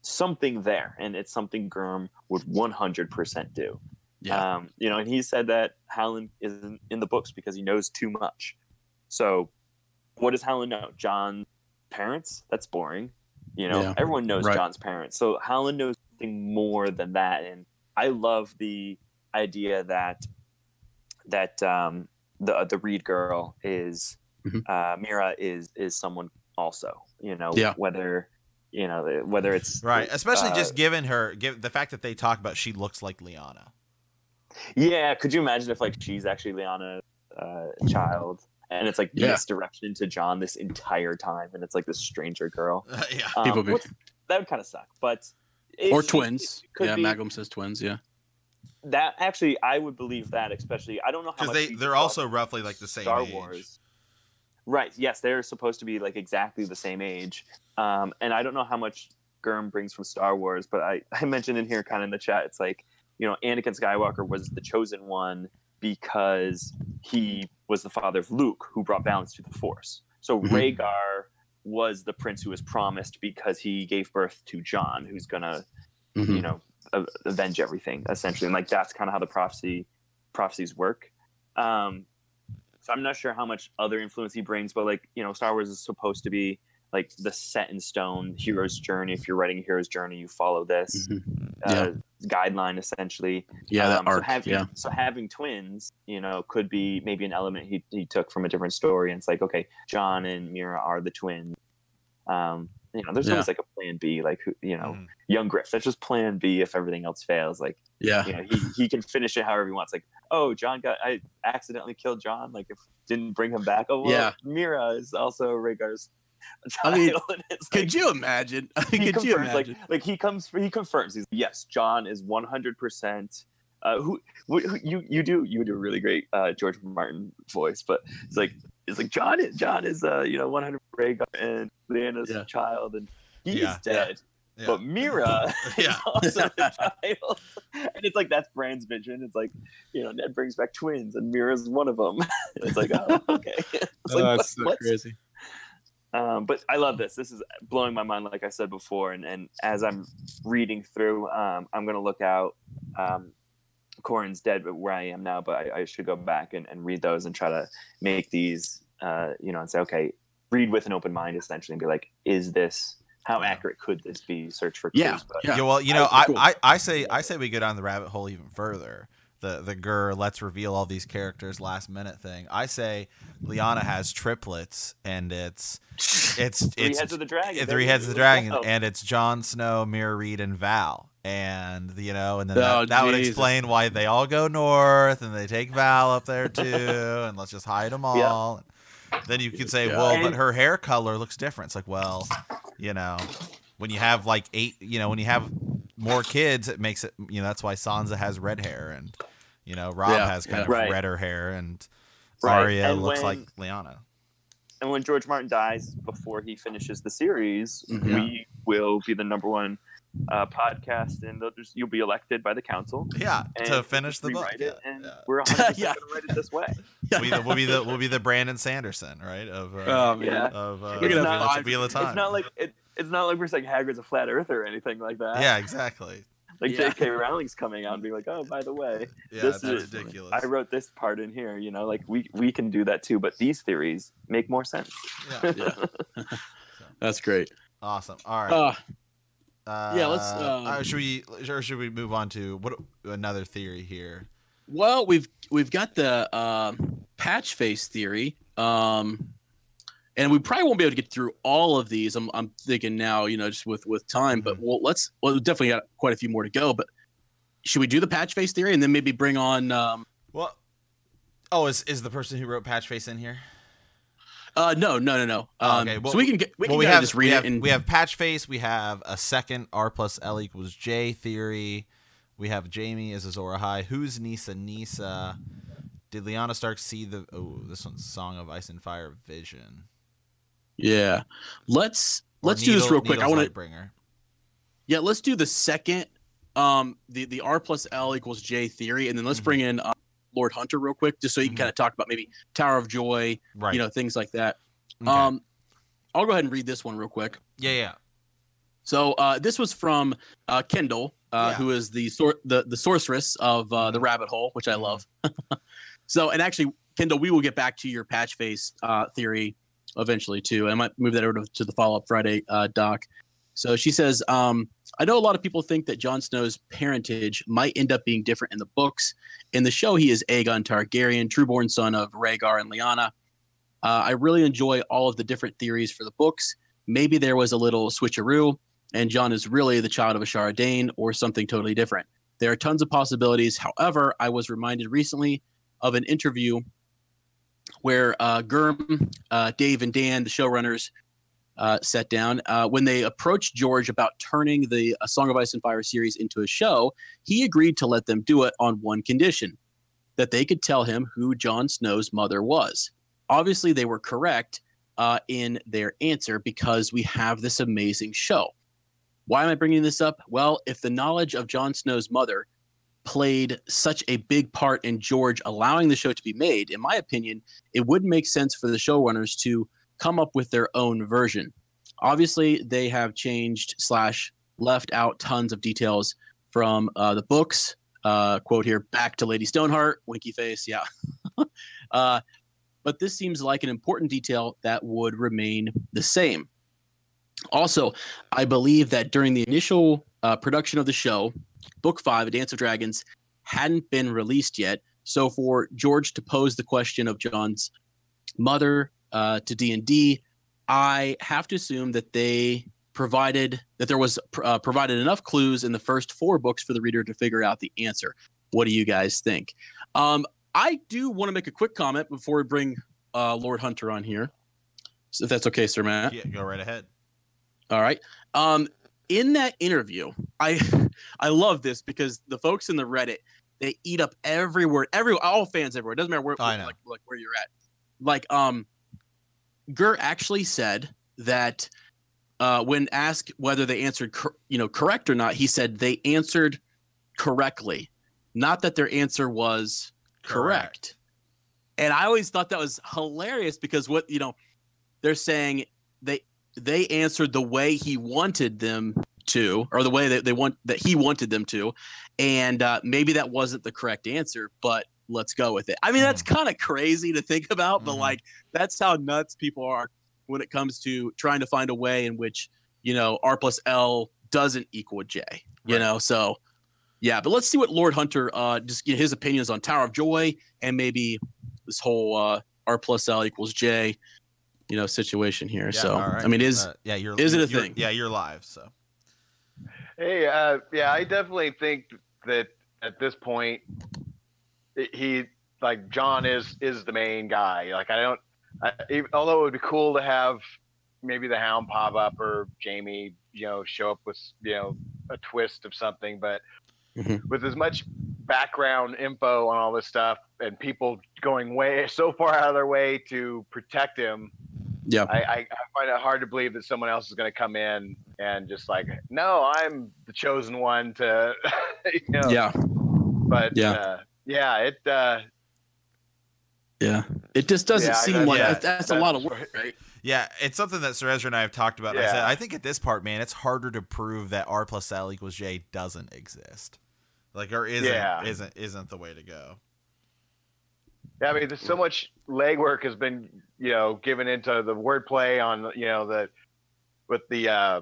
something there, and it's something Gurm would 100% do. Yeah, Um, you know, and he said that Howland isn't in the books because he knows too much. So, what does Howland know? Jon's parents? That's boring. You know, Yeah. everyone knows Right. Jon's parents. So Howland knows something more than that. And I love the idea that that um, the the Reed girl is Mhm. uh, Meera is is someone also. You know, Yeah. whether you know whether it's Right. Especially uh, just given her give the fact that they talk about she looks like Lyanna. Yeah, could you imagine if like she's actually Lyanna's uh, child, and it's like Yeah. misdirection to Jon this entire time, and it's like this stranger girl. yeah. Um, People be- that would kind of suck, but or she- twins. Yeah, be- Magum says twins. Yeah. That actually, I would believe that, especially I don't know how they they're also roughly like the same Star age. Wars. Right. Yes, they're supposed to be like exactly the same age. Um, and I don't know how much Gurm brings from Star Wars, but I, (laughs) I mentioned in here kind of in the chat, it's like, you know, Anakin Skywalker was the chosen one because he was the father of Luke, who brought balance to the Force. So Mhm. Rhaegar was the prince who was promised because he gave birth to Jon, who's gonna Mhm. you know a- avenge everything essentially and like that's kind of how the prophecy prophecies work um so i'm not sure how much other influence he brings but like you know star wars is supposed to be like the set in stone hero's journey if you're writing a hero's journey you follow this Mhm. uh, guideline essentially Yeah, that um, so having, yeah. so having twins you know could be maybe an element he, he took from a different story and it's like okay jon and meera are the twins um you know there's Yeah. always like a plan b like you know Mhm. young griff that's just plan b if everything else fails like Yeah. you know he, he can finish it however he wants like oh jon got i accidentally killed jon like if didn't bring him back oh well, Yeah. meera is also Rhaegar's (laughs) I mean, it's Could like- you imagine? I (laughs) mean, he could you confirms, like, like he comes he confirms he's yes jon is 100% uh who, who who- you you do you do a really great uh george martin voice but it's like it's like jon is jon is uh you know 100 Rhaegar and lyanna's Yeah. child and he's Yeah. dead Yeah. but meera (laughs) Yeah. is also a child and it's like that's bran's vision it's like you know ned brings back twins and meera's one of them it's like oh okay it's like, what- what? crazy. Um, but I love this. This is blowing my mind, like I said before. And, and as I'm reading through, um, I'm going to look out. Um, Qhorin's dead, but where I am now, but I, I should go back and, and read those and try to make these, uh, you know, and say, okay, read with an open mind, essentially, and be like, is this how accurate could this be? Search for clues. Yeah. Yeah. Yeah, well, you know, I- I, cool. I, I say I say we go down the rabbit hole even further. The the Gur let's reveal all these characters last minute thing. I say Lyanna has triplets and it's it's three it's heads of the dragon. three heads of the go. dragon oh. and it's Jon Snow, Meera Reed, and Val. And you know, and then Oh, that, that would explain why they all go north and they take Val up there too, (laughs) and let's just hide them all. Then you could say, Yeah. well, but her hair color looks different. It's like, well, you know, when you have like eight, you know, when you have more kids, it makes it, you know, that's why Sansa has red hair and, you know, Robb Yeah, has kind yeah. of Right. redder hair and Right, Arya and looks when- like Lyanna. and when George Martin dies before he finishes the series, Mhm. we will be the number one uh, podcast, and just, you'll be elected by the council. Yeah, to finish the book. rewrite Yeah, and yeah. we're 100 (laughs) Yeah. going to write it this way. We'll, be the, we'll be the we'll be the Brandon Sanderson, right? Of uh, Oh. Yeah. of uh, You're gonna Wheel have Wheel of Time. It's not like it, it's not like we're saying Hagrid's a flat earther or anything like that. yeah, exactly. Like Yeah. J.K. Rowling's coming out and being like, "Oh, by the way, Yeah, This that's is- ridiculous. I wrote this part in here." You know, like we we can do that too, but these theories make more sense. yeah, (laughs) Yeah. (laughs) That's great. awesome. All right. Uh, Uh, yeah, let's, uh, uh, should we or should we move on to what another theory here? well, we've we've got the uh, patch face theory, um, and we probably won't be able to get through all of these. I'm, I'm thinking now, you know, just with with time. But Mm-hmm. well, let's well, definitely got quite a few more to go. But should we do the patch face theory and then maybe bring on? Um, Well, oh, is is the person who wrote patch face in here? uh, no, no, no, no. Oh, Um, okay. Well, so we can get we well, can we have just read we it have, and we have Patchface. We have a second R plus L equals J theory. We have Jaime as Azor Ahai. Who's Nissa? Nissa. Did Lyanna Stark see the? Oh, this one's Song of Ice and Fire Vision. Yeah. Let's Or let's do this real quick. I want to. Yeah, let's do the second, um, the the R plus L equals J theory, and then let's Mhm. bring in uh, Lord Hunter real quick, just so you can Mhm. kind of talk about maybe Tower of Joy, Right. you know, things like that. Okay. Um, I'll go ahead and read this one real quick. yeah, yeah. So uh, this was from uh, Kendall, uh, Yeah. who is the sor- the the sorceress of uh, the Rabbit Hole, which I love. (laughs) so, and actually, Kendall, we will get back to your patch face uh, theory eventually too. I might move that over to, to the follow up Friday uh, doc. So she says, um, I know a lot of people think that Jon Snow's parentage might end up being different in the books. In the show, he is Aegon Targaryen, trueborn son of Rhaegar and Lyanna. Uh, I really enjoy all of the different theories for the books. Maybe there was a little switcheroo, and Jon is really the child of Ashara Dayne or something totally different. There are tons of possibilities. However, I was reminded recently of an interview where uh, uh, Dave, and Dan, the showrunners, uh, sat down. Uh, when they approached George about turning the A Song of Ice and Fire series into a show, he agreed to let them do it on one condition that they could tell him who Jon Snow's mother was. Obviously, they were correct uh, in their answer because we have this amazing show. Why am I bringing this up? Well, if the knowledge of Jon Snow's mother played such a big part in George allowing the show to be made, in my opinion, it would make sense for the showrunners to come up with their own version. Obviously, they have changed slash left out tons of details from uh, the books. Uh, quote here, back to Lady Stoneheart, winky face, yeah. (laughs) uh, but this seems like an important detail that would remain the same. Also, I believe that during the initial uh, production of the show, Book Five, A Dance of Dragons, hadn't been released yet. So for George to pose the question of Jon's mother uh, to D and D, I have to assume that they provided that there was uh, provided enough clues in the first four books for the reader to figure out the answer. What do you guys think? Um, I do want to make a quick comment before we bring uh, Lord Hunter on here, so if that's okay, Sir Matt. Yeah, go right ahead. All right. Um, in that interview, I I love this because the folks in the Reddit they eat up every word, every all fans everywhere. It doesn't matter where like, like where you're at. Like um, Gur actually said that uh, when asked whether they answered cor- you know correct or not, he said they answered correctly, not that their answer was correct. And I always thought that was hilarious because what you know they're saying they answered the way he wanted them to, or the way that they want that he wanted them to, and uh, maybe that wasn't the correct answer, but let's go with it. I mean, that's kind of crazy to think about, but Mhm. like that's how nuts people are when it comes to trying to find a way in which you know R plus L doesn't equal J. You Right. know, so yeah. But let's see what Lord Hunter uh just get his opinions on Tower of Joy and maybe this whole uh R plus L equals J, you know, situation here. Yeah, so all right. I mean, is Uh, yeah, you're is it a thing? Yeah, you're live. So Hey, uh, yeah, I definitely think that at this point, he like Jon is is the main guy. Like I don't, I, even- although it would be cool to have maybe the Hound pop up or Jaime, you know, show up with you know a twist of something, but Mhm. with as much background info on all this stuff and people going way so far out of their way to protect him yeah. I, I, I find it hard to believe that someone else is going to come in and just like, no, I'm the chosen one to, (laughs) you know. Yeah. But Yeah. uh, yeah, it. Uh, Yeah. It just doesn't Yeah, seem that's- like yeah, that's, that's a lot of work, right? yeah, it's something that Sir Ezra and I have talked about. I said Yeah. I think at this part, man, it's harder to prove that R plus L equals J doesn't exist. Like or isn't Yeah. isn't isn't the way to go. Yeah, I mean, there's so much legwork has been, you know, given into the wordplay on, you know, the with the uh,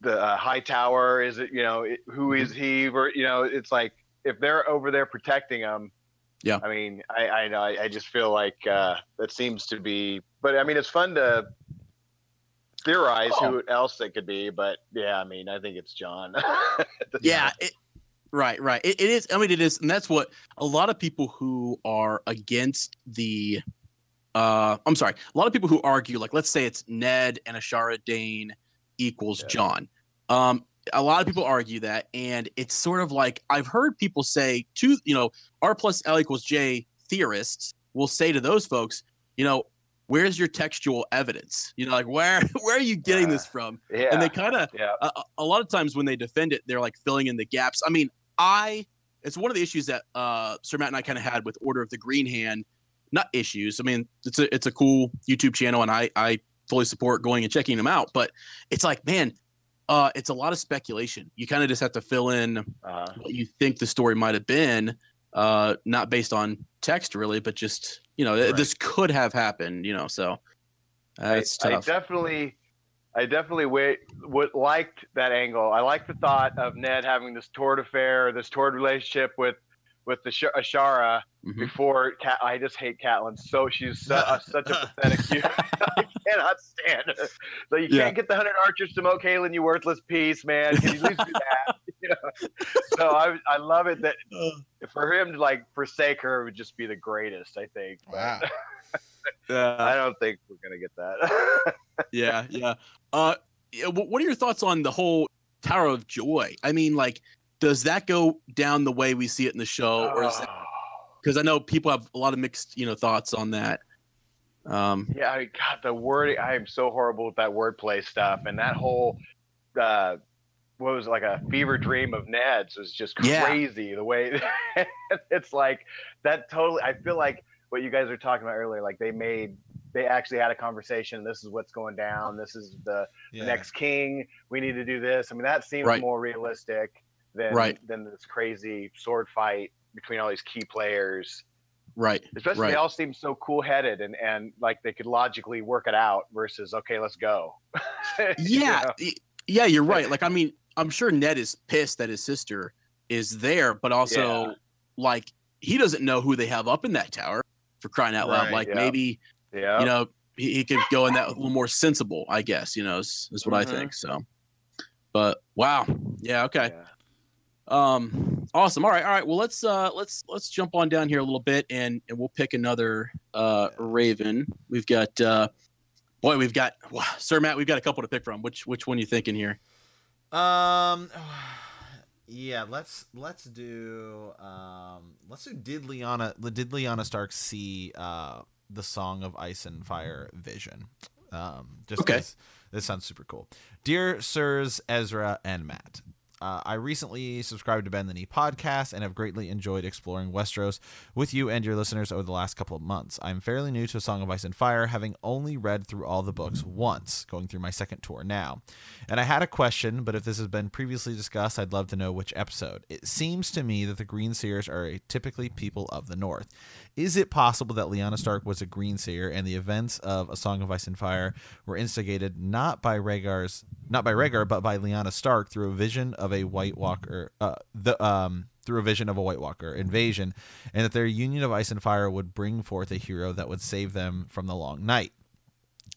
the uh, high tower. Is it, you know, it, who is he? Ver- You know, it's like if they're over there protecting him. Yeah. I mean, I I know I, I just feel like uh, that seems to be, but I mean, it's fun to theorize Oh. who else it could be. But yeah, I mean, I think it's Jon. (laughs) Yeah. It, right, right. It, it is. I mean, it is. And that's what a lot of people who are against the. Uh, I'm sorry. A lot of people who argue, like, let's say it's Ned and Ashara Dayne equals Yeah. Jon. Um, a lot of people argue that, and it's sort of like I've heard people say to you know R plus L equals J theorists will say to those folks, you know, where's your textual evidence? You know, like where (laughs) where are you getting this from? yeah. And they kind of yeah. a- a lot of times when they defend it, they're like filling in the gaps. I mean, I it's one of the issues that uh, Sir Matt and I kind of had with Order of the Green Hand. Not issues. I mean, it's a it's a cool YouTube channel, and I I fully support going and checking them out. But it's like, man, uh, it's a lot of speculation. You kind of just have to fill in Uh, what you think the story might have been, uh, not based on text really, but just you know, Right. this could have happened. You know, so uh, I- it's I, definitely I definitely wait, would liked that angle. I like the thought of Ned having this toward affair, this toward relationship with with the Sh- Ashara Mhm. before Cat. I just hate Catelyn. So she's su- (laughs) uh, such a pathetic. human. (laughs) I cannot stand her. So you Yeah. can't get the hundred archers to Moat Cailin, you worthless piece, man. Can you at least do that? (laughs) You know? So I I love it that for him to like forsake her would just be the greatest. I think. Wow. Yeah. (laughs) I don't think we're gonna get that. (laughs) yeah, yeah. Uh, what are your thoughts on the whole Tower of Joy? I mean, like, does that go down the way we see it in the show, or is Oh. because I know people have a lot of mixed, you know, thoughts on that. Um, Yeah, I got the word. I am so horrible with that wordplay stuff, and that whole, uh, what was it, like a fever dream of Ned's was just Yeah. crazy. The way (laughs) it's like that totally. I feel like what you guys were talking about earlier, like they made, they actually had a conversation. This is what's going down. This is the, Yeah. the next king. We need to do this. I mean, that seems Right. more realistic than Right. than this crazy sword fight between all these key players right, especially Right. they all seem so cool headed and and like they could logically work it out versus okay let's go (laughs) You yeah, know? yeah, you're right. (laughs) Like, I mean, I'm sure Ned is pissed that his sister is there, but also, Yeah. like, he doesn't know who they have up in that tower. For crying out loud, Right, like yeah. maybe yeah you know he, he could go in that a little more sensible i guess you know is, is what i Mhm. think so. But wow. Yeah okay. Yeah. um awesome. All right all right. Well let's uh let's let's jump on down here a little bit and and we'll pick another uh raven. We've got uh boy we've got wow, (sighs) sir matt we've got a couple to pick from. Which which one you thinking here? Um, yeah, let's let's do um let's do did Lyanna did Lyanna Stark see uh the Song of Ice and Fire vision? Um, just Okay. this sounds super cool. Dear Sirs Ezra and Matt. Uh, I recently subscribed to Bend the Knee podcast and have greatly enjoyed exploring Westeros with you and your listeners over the last couple of months. I'm fairly new to A Song of Ice and Fire, having only read through all the books once, going through my second tour now. And I had a question, but if this has been previously discussed, I'd love to know which episode. It seems to me that the Green Seers are a typically people of the North. Is it possible that Lyanna Stark was a Green Seer and the events of A Song of Ice and Fire were instigated not by Rhaegar's not by Rhaegar, but by Lyanna Stark through a vision of a White Walker uh, the um through a vision of a White Walker invasion, and that their union of ice and fire would bring forth a hero that would save them from the long night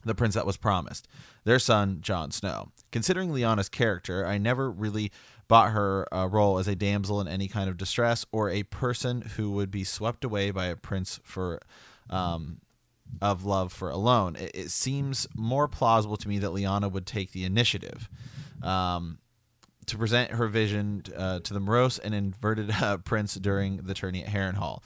the prince that was promised, their son, Jon Snow. Considering Lyanna's character, I never really bought her uh, role as a damsel in any kind of distress or a person who would be swept away by a prince for um, of love for alone. It, it seems more plausible to me that Lyanna would take the initiative. Um, to present her vision uh, to the morose and inverted (laughs) uh, prince during the tourney at Harrenhal.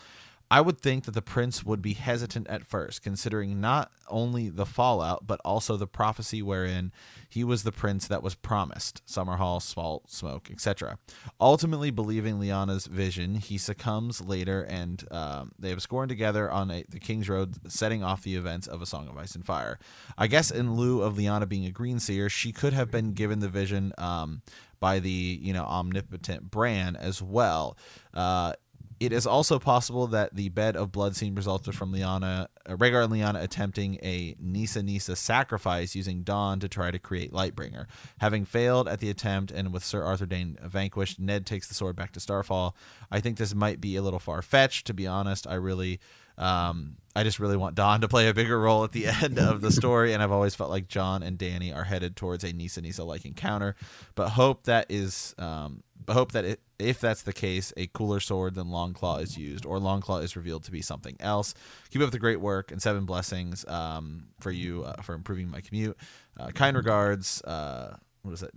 I would think that the prince would be hesitant at first, considering not only the fallout, but also the prophecy wherein he was the prince that was promised Summerhall, Salt, Smoke, etc. Ultimately, believing Lyanna's vision, he succumbs later, and um, they have scored together on a, the King's Road, setting off the events of A Song of Ice and Fire. I guess in lieu of Lyanna being a green seer, she could have been given the vision um, by the you know omnipotent Bran as well. Uh, it is also possible that the bed of blood scene resulted from Lyanna, uh, Rhaegar and Lyanna attempting a Nissa Nissa sacrifice using Dawn to try to create Lightbringer. Having failed at the attempt and with Sir Arthur Dayne vanquished, Ned takes the sword back to Starfall. I think this might be a little far fetched, to be honest. I really, um, I just really want Dawn to play a bigger role at the (laughs) end of the story, and I've always felt like Jon and Dany are headed towards a Nissa Nissa like encounter, but hope that is, um, hope that it, if that's the case, a cooler sword than Longclaw is used, or Longclaw is revealed to be something else. Keep up the great work, and seven blessings um, for you uh, for improving my commute. Uh, kind regards. Uh, what is it?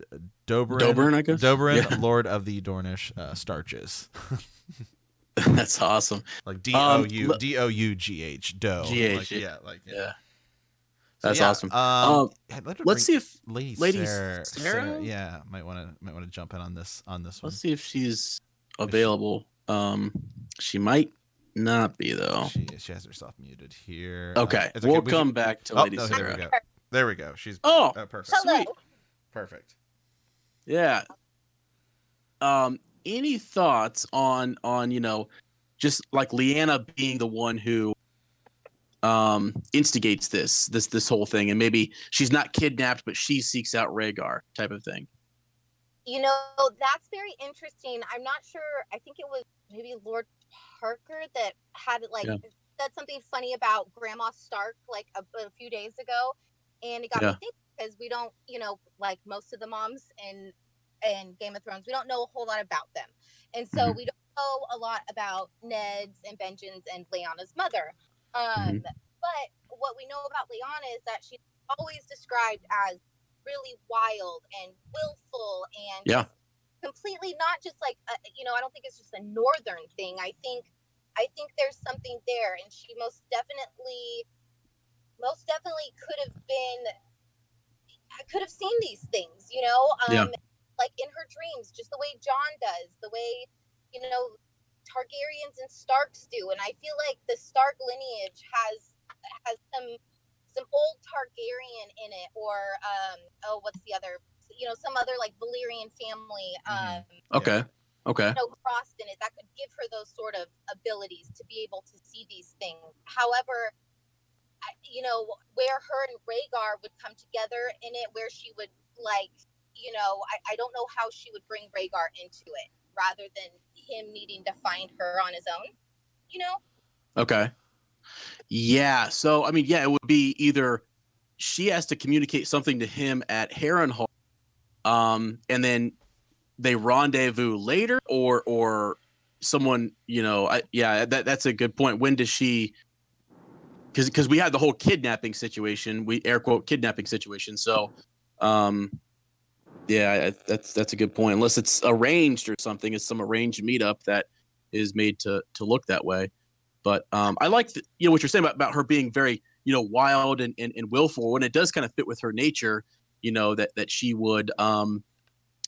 Dobrin. Dobrin, I guess? Dobrin, Yeah. (laughs) Lord of the Dornish uh, Starches. that's awesome like D O Um, U D O U G H. Do. G-H, Like, yeah. yeah. Like yeah. yeah So, That's yeah, awesome. Um, Um, let's see if Lady, Lady Sarah, Sarah? Yeah, might want to might want to jump in on this on this one. let's see if she's available um she might not be though She she has herself muted here. okay Uh, we'll we come can- back to Oh, lady no, there we sarah go. There we go. She's oh uh, perfect. Hello. Sweet. Perfect. Yeah. Um, any thoughts on on you know, just like Lyanna being the one who um, instigates this this this whole thing, and maybe she's not kidnapped, but she seeks out Rhaegar, type of thing. You know, that's very interesting. I'm not sure. I think it was maybe Lord Parker that had like Yeah. said something funny about Grandma Stark like a, a few days ago, and it got Yeah. me thinking because we don't, you know, like most of the moms in in Game of Thrones, we don't know a whole lot about them, and so Mhm. we don't know a lot about Ned's and Benjen's and Lyanna's mother. Um, Mm-hmm. But what we know about Lyanna is that she's always described as really wild and willful and Yeah. completely not just like a, you know i don't think it's just a northern thing i think i think there's something there and she most definitely most definitely could have been I could have seen these things you know um Yeah. like in her dreams just the way jon does the way you know targaryens and starks do and i feel like the stark lineage has has some some old Targaryen in it, or um, oh, what's the other? You know, some other like Valyrian family, um, Okay. Okay. you know, crossed in it that could give her those sort of abilities to be able to see these things. However, I, you know, where her and Rhaegar would come together in it, where she would like, you know, I, I don't know how she would bring Rhaegar into it, rather than him needing to find her on his own. You know, Okay. Yeah. So I mean, yeah, it would be either she has to communicate something to him at Harrenhal, um, and then they rendezvous later, or or someone, you know, I, yeah, that that's a good point. When does she? Because because we had the whole kidnapping situation, we air quote kidnapping situation. So, um, yeah, I- that's that's a good point. Unless it's arranged or something, it's some arranged meetup that is made to to look that way. But um, I like the, you know what you're saying about, about her being very you know wild and, and, and willful, and it does kind of fit with her nature. You know that that she would um,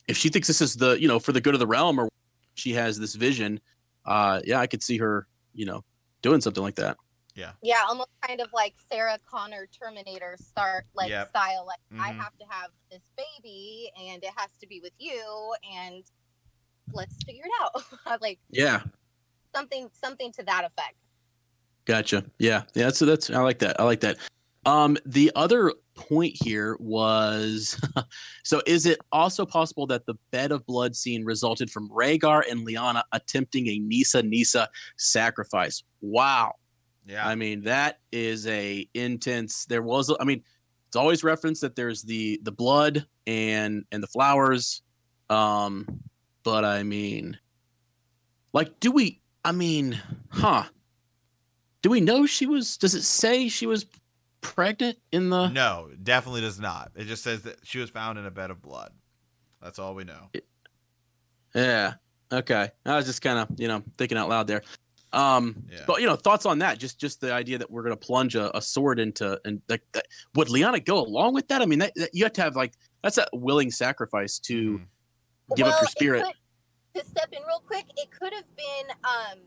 if she thinks this is the you know for the good of the realm, or she has this vision. Uh, yeah, I could see her you know doing something like that. Yeah, Yeah, almost kind of like Sarah Connor Terminator start like Yep. style. Like I Mhm. have to have this baby, and it has to be with you, and let's figure it out. (laughs) like Yeah, something something to that effect. Gotcha. Yeah. Yeah. That's that's I like that. I like that. Um, the other point here was (laughs) so is it also possible that the bed of blood scene resulted from Rhaegar and Lyanna attempting a Nissa Nissa sacrifice? Wow. Yeah. I mean, that is a intense there was I mean, it's always referenced that there's the the blood and and the flowers. Um, but I mean like do we I mean, huh. Do we know she was? Does it say she was pregnant in the? no, definitely does not. It just says that she was found in a bed of blood. That's all we know. Yeah. Okay. I was just kind of you know thinking out loud there. Um, Yeah. but you know thoughts on that? Just just the idea that we're gonna plunge a, a sword into and like that, would Lyanna go along with that? I mean, that, that- you have to have like that's a willing sacrifice to Mhm. give up your spirit. could- to step in real quick, it could have been um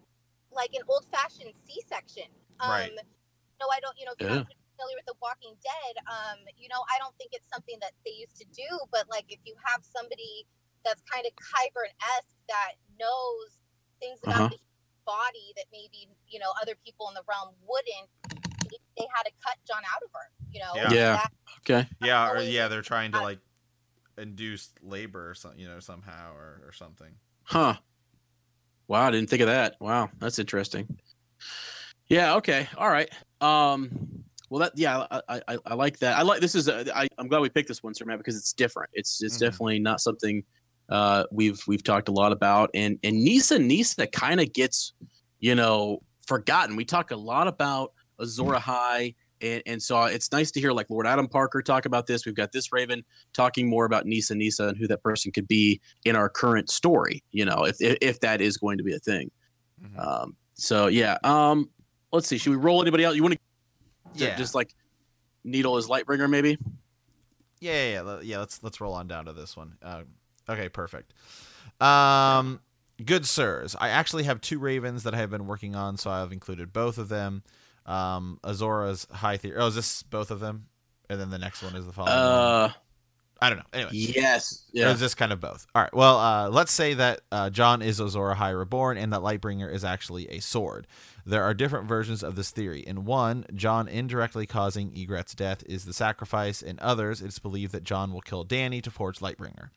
like an old fashioned C section. Um Right. no, I don't you know, if you're Yeah. not familiar with The Walking Dead, um, you know, I don't think it's something that they used to do, but like if you have somebody that's kind of Qyburn esque that knows things about Uh-huh. the body that maybe, you know, other people in the realm wouldn't, they had to cut Jon out of her, you know. Yeah. Yeah. That- Okay. Yeah, or yeah, they're trying to like induce labor or something, you know, somehow or, or something. Huh. Wow, I didn't think of that. Wow, that's interesting. Yeah. Okay. All right. Um. Well, that yeah, I I, I like that. I like this is a, I, I'm glad we picked this one, Sir Matt, because it's different. It's it's Mhm. definitely not something uh we've we've talked a lot about, and and Nissa Nissa kind of gets you know forgotten. We talk a lot about Azor Ahai. And, and so it's nice to hear like Lord Adam Parker talk about this. We've got this Raven talking more about Nissa Nissa and who that person could be in our current story. You know, if if, if that is going to be a thing. Mhm. Um, so yeah. Um, let's see. Should we roll anybody out? You want to yeah, just like needle as Lightbringer, maybe? yeah, yeah, yeah, yeah. Let's let's roll on down to this one. Uh, okay, perfect. Um, good sirs, I actually have two ravens that I have been working on, so I've included both of them. Um, Azora's high theory. Oh, is this both of them? And then the next one is the following. one? Uh, I don't know. Anyway, Yes. yeah. Yeah. it's just kind of both. All right. Well, uh, let's say that uh, Jon is Azor Ahai reborn, and that Lightbringer is actually a sword. There are different versions of this theory. In one, Jon indirectly causing Ygritte's death is the sacrifice. In others, it's believed that Jon will kill Dany to forge Lightbringer.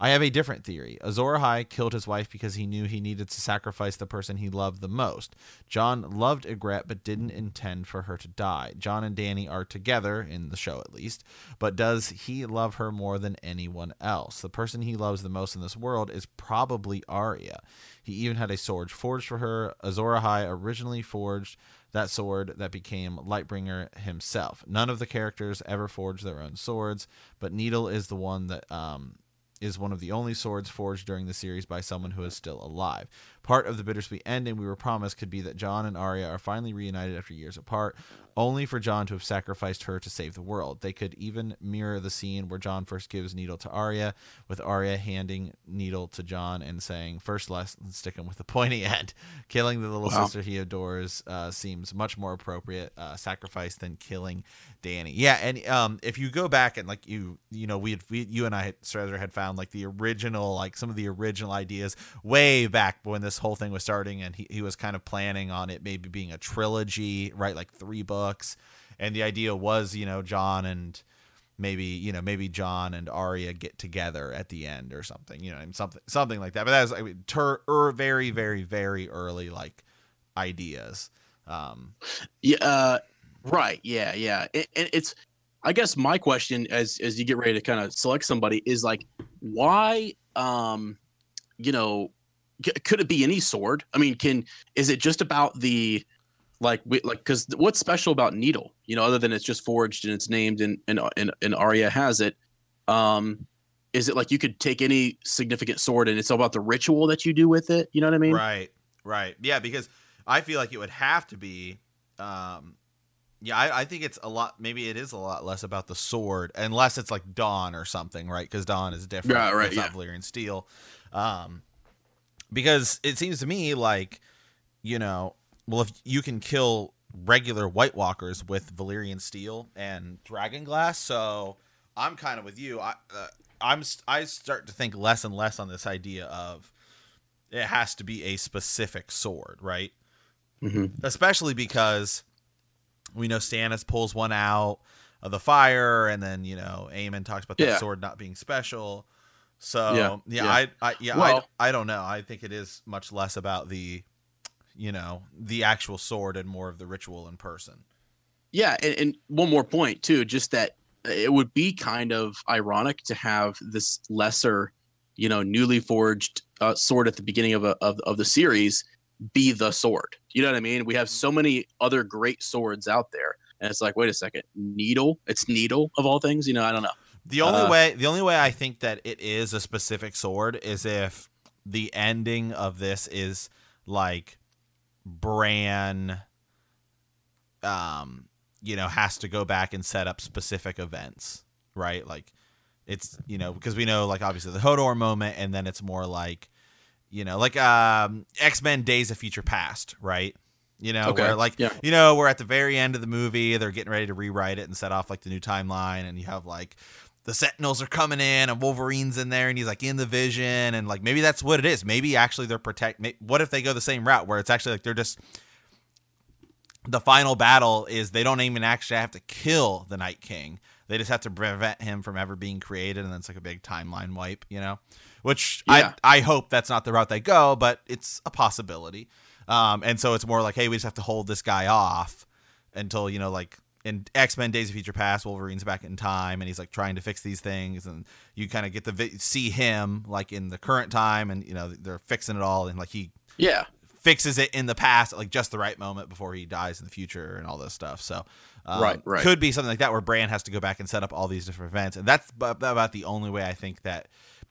I have a different theory. Azor Ahai killed his wife because he knew he needed to sacrifice the person he loved the most. Jon loved Ygritte but didn't intend for her to die. Jon and Dany are together, in the show at least, but does he love her more than anyone else? The person he loves the most in this world is probably Arya. He even had a sword forged for her. Azor Ahai originally forged that sword that became Lightbringer himself. None of the characters ever forged their own swords, but Needle is the one that um, is one of the only swords forged during the series by someone who is still alive. Part of the bittersweet ending we were promised could be that Jon and Arya are finally reunited after years apart, only for Jon to have sacrificed her to save the world. They could even mirror the scene where Jon first gives Needle to Arya, with Arya handing Needle to Jon and saying, First lesson, stick him with the (laughs) pointy end. Killing the little Wow. sister he adores uh, seems much more appropriate uh, sacrifice than killing Dany. Yeah, and um, if you go back and like you, you know, we had we, you and I, had, had found like the original, like some of the original ideas way back when this whole thing was starting, and he he was kind of planning on it maybe being a trilogy, right? Like three books, and the idea was, you know, Jon and maybe you know maybe Jon and Arya get together at the end or something, you know, and something something like that. But that was I mean, ter- er, very very very early like ideas. Um, Yeah, uh, right. Yeah, yeah. And and it's, I guess, my question as as you get ready to kind of select somebody is like, why, um, you know, c- could it be any sword? I mean, can is it just about the like we, like because what's special about needle? You know, other than it's just forged and it's named and and and, and Arya has it. Um, is it like you could take any significant sword and it's all about the ritual that you do with it? You know what I mean? Right, right. Yeah, because I feel like it would have to be. Um, yeah, I, I think it's a lot. Maybe it is a lot less about the sword, unless it's like Dawn or something, right? Because Dawn is different. Right, right, It's not Valyrian steel. Um, because it seems to me like, you know, well, if you can kill regular White Walkers with Valyrian steel and dragon glass, so I'm kind of with you. I, uh, I'm I start to think less and less on this idea of it has to be a specific sword, right? hmm Especially because we know Stannis pulls one out of the fire, and then you know Aemon talks about that Yeah. sword not being special. So Yeah, yeah, yeah. I, I yeah Well- I, I don't know. I think it is much less about the, you know, the actual sword and more of the ritual in person. Yeah, and, and one more point too, just that it would be kind of ironic to have this lesser, you know, newly forged uh, sword at the beginning of a of, of the series be the sword. You know what I mean? We have so many other great swords out there, and it's like, wait a second, needle? It's needle of all things. You know, I don't know. The only Uh, way the only way I think that it is a specific sword is if the ending of this is like Bran um you know has to go back and set up specific events, right? Like it's you know because we know like obviously the Hodor moment and then it's more like you know like um X-Men Days of Future Past, right? You know, Okay, where like yeah. you know, we're at the very end of the movie, they're getting ready to rewrite it and set off like the new timeline, and you have like the Sentinels are coming in, and Wolverine's in there, and he's like in the Vision, and like maybe that's what it is. Maybe actually they're protect. What if they go the same route where it's actually like they're just the final battle is they don't even actually have to kill the Night King. They just have to prevent him from ever being created, and then it's like a big timeline wipe, you know. Which Yeah. I I hope that's not the route they go, but it's a possibility. Um, and so it's more like, hey, we just have to hold this guy off until you know, like in X Men: Days of Future Past, Wolverine's back in time, and he's like trying to fix these things, and you kind of get to vi- see him like in the current time, and you know they're fixing it all, and like he Yeah, fixes it in the past like just the right moment before he dies in the future and all this stuff. So, um, Right, right. could be something like that where Bran has to go back and set up all these different events, and that's b- about the only way I think that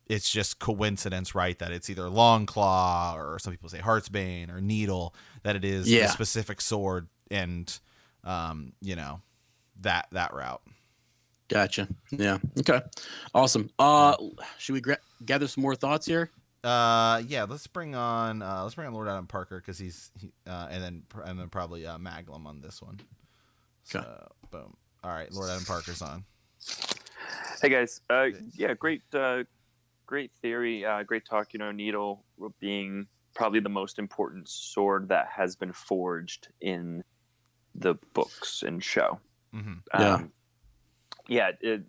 it's just coincidence, right? That it's either Longclaw or some people say Heartsbane or Needle that it is Yeah. a specific sword and um, you know that that route. gotcha. Yeah, okay, awesome. Uh, should we gra- gather some more thoughts here? Uh, yeah, let's bring on uh, let's bring on Lord Adam Parker because he's he, uh, and then and then probably uh, Maglum on this one. So Okay. boom. All right, Lord Adam Parker's on. Hey guys, uh, yeah, great, uh, great theory, uh, great talk. You know, needle being probably the most important sword that has been forged in the books and show. hmm Yeah. Um, yeah, it,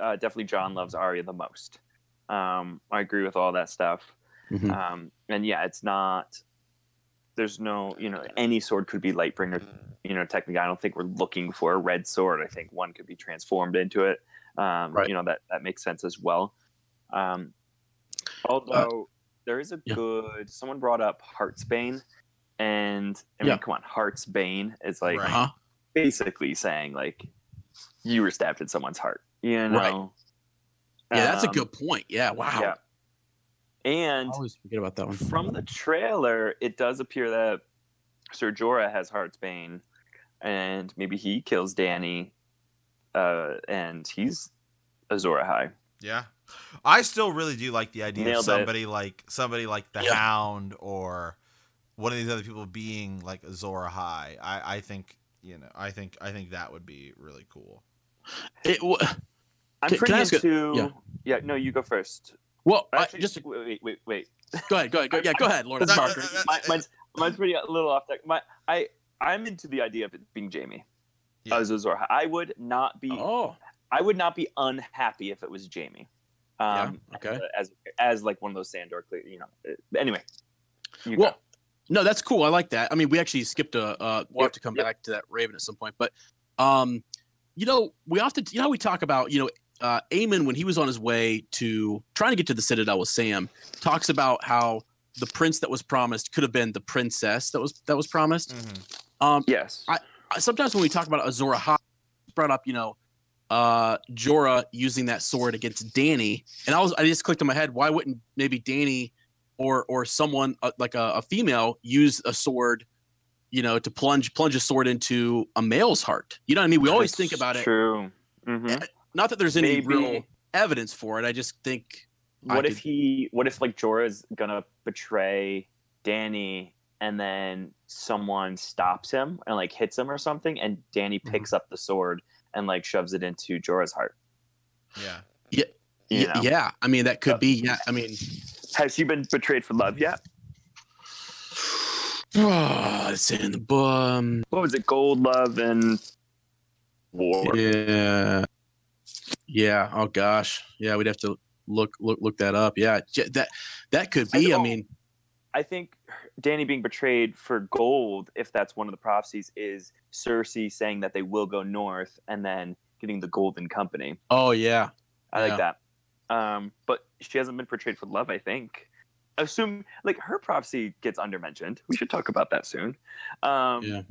uh, definitely. Jon loves Arya the most. Um, I agree with all that stuff. Mhm. Um, and yeah, it's not. There's no, you know, any sword could be Lightbringer. You know, technically, I don't think we're looking for a red sword. I think one could be transformed into it. Um, Right. You know that that makes sense as well. Um, although there is a Uh, yeah. good. Someone brought up Heartsbane, and I mean, Yeah. come on, Heartsbane is like Right. Basically saying like you were stabbed in someone's heart. You know. Right. Yeah, that's a Um, good point. Yeah, wow. Yeah. And I always forget about that one. from the trailer, it does appear that Sir Jorah has Heartsbane, and maybe he kills Dany, uh, and he's Azor Ahai. Yeah. I still really do like the idea Nailed of it. somebody like somebody like the Yeah. Hound or one of these other people being like Azor Ahai. I, I think you know I think I think that would be really cool. It, w- I'm Can- can pretty I ask a- into. yeah. yeah. No, you go first. well, I, Actually, just wait, wait, wait, wait. go ahead, go ahead, go, yeah, go ahead, Lord No, no, Parker. no, no, My, mine's, mine's pretty a little off. Deck. My, I, I'm into the idea of it being Jaime Yeah. as Azor Ahai. I would not be. Oh, I would not be unhappy if it was Jaime. Um, Yeah, okay. As as like one of those Sandor, you know. uh, Anyway, you Well, go. No, that's cool. I like that. I mean, we actually skipped a. Uh, we'll have to come yep. back to that Raven at some point, but um, you know, we often, you know, we talk about, you know, uh, Aemon when he was on his way to trying to get to the Citadel with Sam, talks about how the prince that was promised could have been the princess that was that was promised. Mhm. Um, yes. I- sometimes when we talk about Azor Ahai, brought up, you know, uh, Jorah using that sword against Dany, and I was I just clicked in my head, why wouldn't maybe Dany or or someone uh, like a, a female use a sword, you know, to plunge plunge a sword into a male's heart? You know what I mean? We always think That's about it. True. Mhm. Not that there's any Maybe- real evidence for it. I just think I What if could- he? What if like Jorah's gonna betray Dany, and then someone stops him and like hits him or something, and Dany Mm-hmm. picks up the sword and like shoves it into Jorah's heart. Yeah. You y- know? yeah, I mean that could Uh, be. Yeah, I mean, Has she been betrayed for love yet? oh, (sighs) it's in the book. Um, What was it? Gold, love, and war. Yeah. Yeah. Oh gosh. Yeah, we'd have to look look look that up. Yeah. That that could be. I know. mean, I think Dany being betrayed for gold, if that's one of the prophecies, is Cersei saying that they will go north and then getting the Golden Company. oh yeah. I Yeah. like that. Um, but she hasn't been portrayed for love, I think. Assume like her prophecy gets undermentioned. We should talk about that soon. Um, Yeah.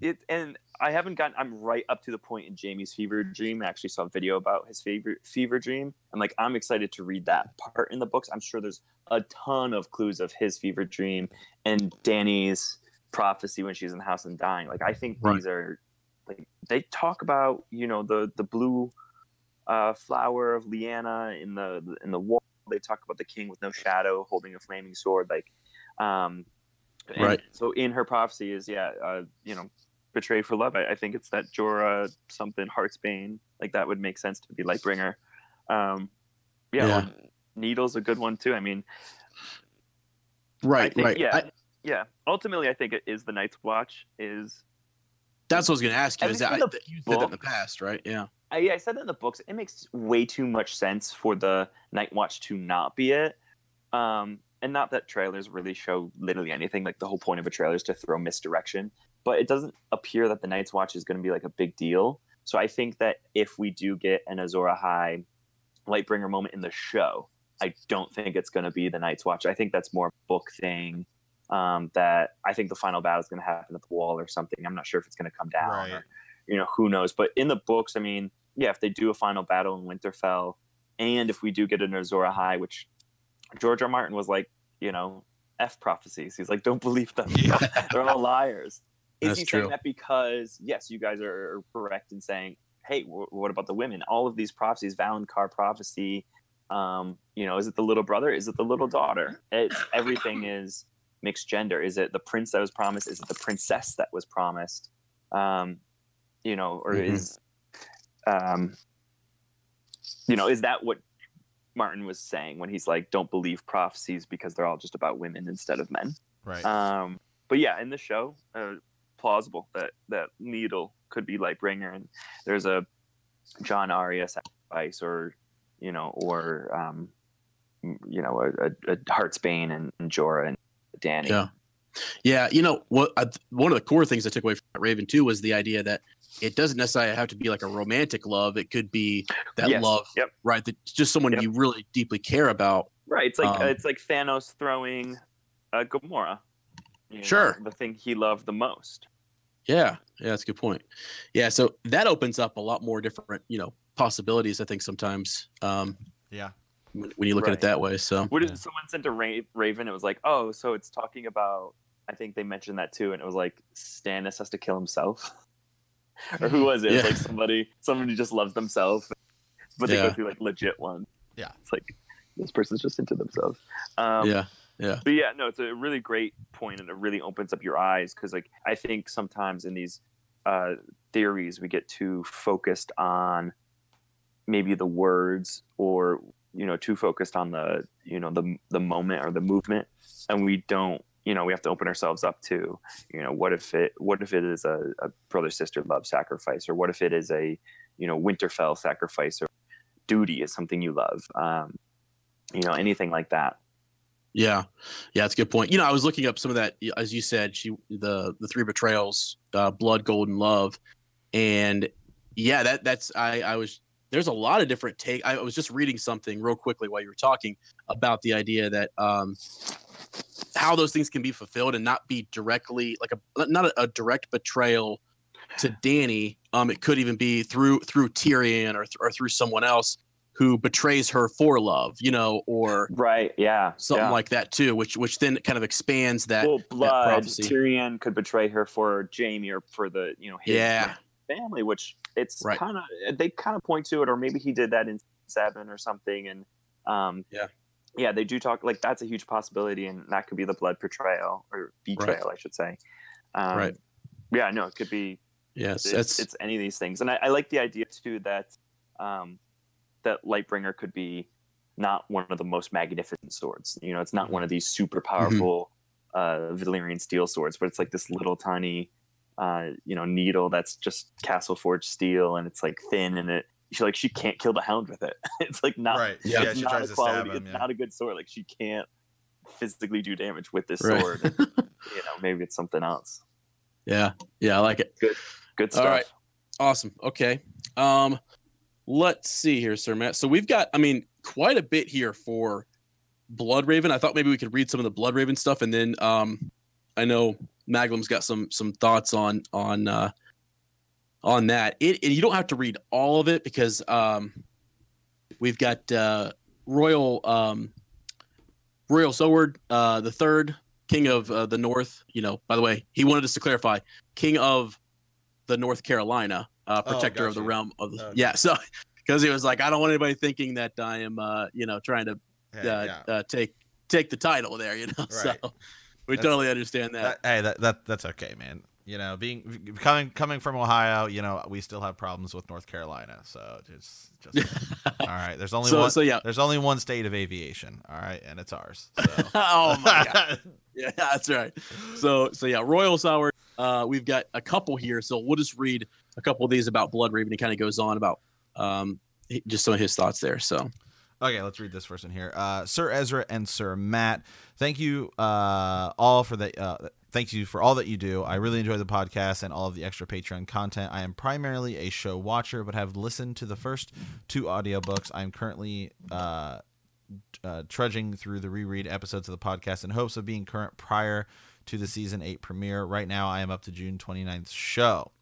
It and I haven't gotten. I'm right up to the point in Jaime's fever dream. I actually saw a video about his fever fever dream. I'm like, I'm excited to read that part in the books. I'm sure there's a ton of clues of his fever dream and Dany's prophecy when she's in the house and dying. Like I think Right. these are like they talk about you know the the blue uh, flower of Lyanna in the in the wall. They talk about the king with no shadow holding a flaming sword. Like, um, Right. So in her prophecy is yeah, uh, you know, betrayed for love. I, I think it's that Jorah something Heartsbane. Like that would make sense to be Lightbringer. Um, yeah, Yeah. or Needle's a good one too. I mean, Right. I think, right. Yeah, I- yeah. Ultimately, I think it is the Night's Watch. Is that's what I was going to ask you. Is that the you said that in the past, right? Yeah. I, I said that in the books. It makes way too much sense for the Night Watch to not be it. Um, and not that trailers really show literally anything. Like the whole point of a trailer is to throw misdirection. But it doesn't appear that the Night's Watch is going to be like a big deal. So I think that if we do get an Azor Ahai Lightbringer moment in the show, I don't think it's going to be the Night's Watch. I think that's more book thing. Um, that I think the final battle is going to happen at the wall or something. I'm not sure if it's going to come down Right. or you know who knows but in the books i mean yeah if they do a final battle in winterfell and if we do get an azor ahai which george r. Martin was like you know f prophecies. He's like don't believe them. Yeah. (laughs) they're all liars. Is That's he true. saying that because yes you guys are correct in saying hey wh- what about the women? All of these prophecies valonqar prophecy um, you know is it the little brother? Is it the little daughter? It's everything is mixed gender. Is it the prince that was promised? Is it the princess that was promised? Um, you know or Mhm. is um, you know, is that what Martin was saying when he's like, "Don't believe prophecies because they're all just about women instead of men." Right. Um, but yeah, in the show, uh, plausible that that Needle could be Lightbringer, and there's a Jon Arya sacrifice, or you know, or um, you know, a, a, a Heartsbane and, and Jorah and Dany. Yeah. Yeah, you know what? I, one of the core things I took away from Raven too was the idea that it doesn't necessarily have to be like a romantic love. It could be that Yes, love, yep. right? That's just someone Yep. you really deeply care about. Right. It's like Um, it's like Thanos throwing uh, Gamora. you know, Sure. the thing he loved the most. Yeah, yeah, that's a good point. Yeah, so that opens up a lot more different, you know, possibilities. I think sometimes um, yeah. when, when you look at it that way. So What did Yeah. someone sent to Ra- Raven? It was like, oh, so it's talking about. I think they mentioned that too, and it was like Stannis has to kill himself, or who was it? It was like somebody, somebody just loves themselves, but they Yeah. go through like legit one. Yeah. it's like this person's just into themselves. Um, yeah, yeah, but yeah, no, it's a really great point, and it really opens up your eyes because, like, I think sometimes in these uh, theories we get too focused on maybe the words, or you know, too focused on the you know the the moment or the movement, and we don't. You know, we have to open ourselves up to, you know, what if it, what if it is a, a brother sister love sacrifice, or what if it is a, you know, Winterfell sacrifice, or duty is something you love, um, you know, anything like that. yeah, yeah. That's a good point. You know, I was looking up some of that, as you said, she the the three betrayals, uh, blood, gold, and love, and yeah, that that's I I was there's a lot of different take. I was just reading something real quickly while you were talking about the idea that um, how those things can be fulfilled and not be directly like a not a, a direct betrayal to Dany. Um, it could even be through through Tyrion or th- or through someone else who betrays her for love, you know, or Right. Yeah. something yeah. like that too, which which then kind of expands that. well, blood. prophecy. Tyrion could betray her for Jaime or for the you know his Yeah. family, which it's Right. kind of they kind of point to it, or maybe he did that in seven or something, and um, Yeah. Yeah, they do talk like that's a huge possibility, and that could be the blood portrayal or betrayal, I should say. Um, Right. Yeah. No, it could be Yes, it's, it's any of these things, and I, I like the idea too that um, that Lightbringer could be not one of the most magnificent swords. You know, it's not one of these super powerful uh, Valyrian steel swords, but it's like this little tiny, uh, you know, needle that's just castle forged steel, and it's like thin, and it she like she can't kill the hound with it. (laughs) it's like not right. yeah, Yeah, it's she not tries a to quality. stab him. it's Yeah. not a good sword. Like she can't physically do damage with this Right. sword. you know, maybe it's something else. yeah, yeah, I like it. Good stuff. All right. Awesome. Okay. Um, let's see here, Sir Matt. So we've got, I mean, quite a bit here for Blood Raven. I thought maybe we could read some of the Blood Raven stuff, and then um, I know Maglum's got some some thoughts on on uh, on that. It and you don't have to read all of it because um, we've got uh, Royal um, Royal Sword uh, the third King of uh, the North. You know, by the way, he wanted us to clarify, King of the North Carolina, uh, Oh, protector of the realm of the yeah. So (laughs) because he was like, I don't want anybody thinking that I am, uh, you know, trying to uh, yeah. uh, take take the title there. You know, (laughs) so we That's- totally understand that. That, hey, that, that that's okay, man. You know, being coming coming from Ohio, you know, we still have problems with North Carolina. So it's just (laughs) all right. There's only so one. so yeah. There's only one state of aviation. All right, and it's ours. So. (laughs) oh my god. (laughs) Yeah, that's right. So so yeah, Royal Sour. Uh, we've got a couple here, so we'll just read a couple of these about Blood Raven. He kind of goes on about um, just some of his thoughts there. So Okay, let's read this first one here. Uh, Sir Ezra and Sir Matt, thank you uh, all for the. Uh, thank you for all that you do. I really enjoy the podcast and all of the extra Patreon content. I am primarily a show watcher, but have listened to the first two audiobooks. I'm currently uh, uh, trudging through the reread episodes of the podcast in hopes of being current prior to the season 8 premiere. Right now, I am up to June 29th show.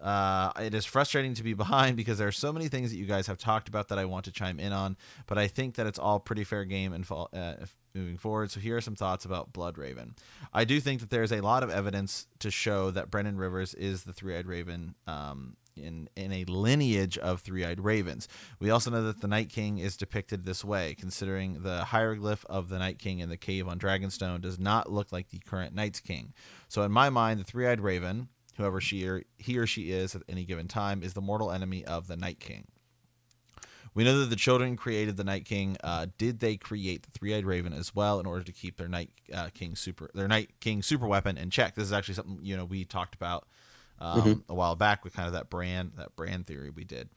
Uh, it is frustrating to be (laughs) behind because there are so many things that you guys have talked about that I want to chime in on, but I think that it's all pretty fair game and fall, uh, moving forward. So here are some thoughts about Blood Raven. I do think that there's a lot of evidence to show that Brynden Rivers is the three-eyed raven um, in in a lineage of three-eyed ravens. We also know that the Night King is depicted this way, considering the hieroglyph of the Night King in the cave on Dragonstone does not look like the current Night King. So in my mind, the three-eyed raven whoever she or he or she is at any given time is the mortal enemy of the Night King. We know that the children created the Night King. Uh, did they create the Three Eyed Raven as well in order to keep their Night uh, King super their Night King super weapon in check? This is actually something you know we talked about um, mm-hmm. a while back with kind of that brand that brand theory we did.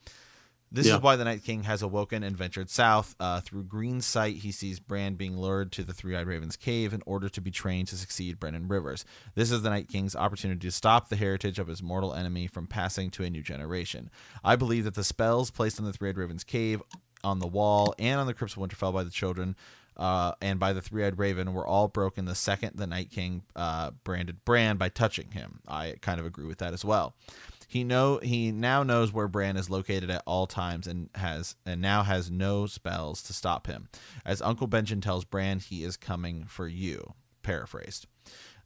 This yeah. is why the Night King has awoken and ventured south. Uh, through Green Sight, he sees Bran being lured to the Three Eyed Raven's cave in order to be trained to succeed Brynden Rivers. This is the Night King's opportunity to stop the heritage of his mortal enemy from passing to a new generation. I believe that the spells placed on the Three Eyed Raven's cave, on the wall, and on the Crypts of Winterfell by the children uh, and by the Three Eyed Raven were all broken the second the Night King uh, branded Bran by touching him. I kind of agree with that as well. He know he now knows where Bran is located at all times and has and now has no spells to stop him. As Uncle Benjen tells Bran, he is coming for you. Paraphrased.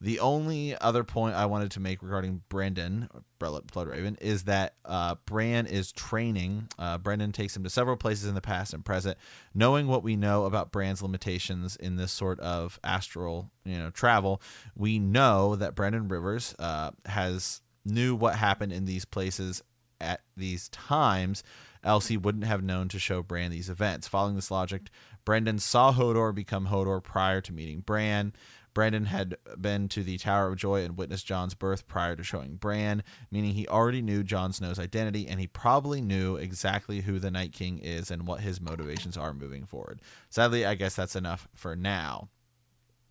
The only other point I wanted to make regarding Brynden Bloodraven, is that uh, Bran is training. Uh, Brynden takes him to several places in the past and present. Knowing what we know about Bran's limitations in this sort of astral, you know, travel, we know that Brynden Rivers uh, has knew what happened in these places at these times, else he wouldn't have known to show Bran these events. Following this logic, Brynden saw Hodor become Hodor prior to meeting Bran. Brynden had been to the Tower of Joy and witnessed Jon's birth prior to showing Bran, meaning he already knew Jon Snow's identity and he probably knew exactly who the Night King is and what his motivations are moving forward. Sadly, I guess that's enough for now.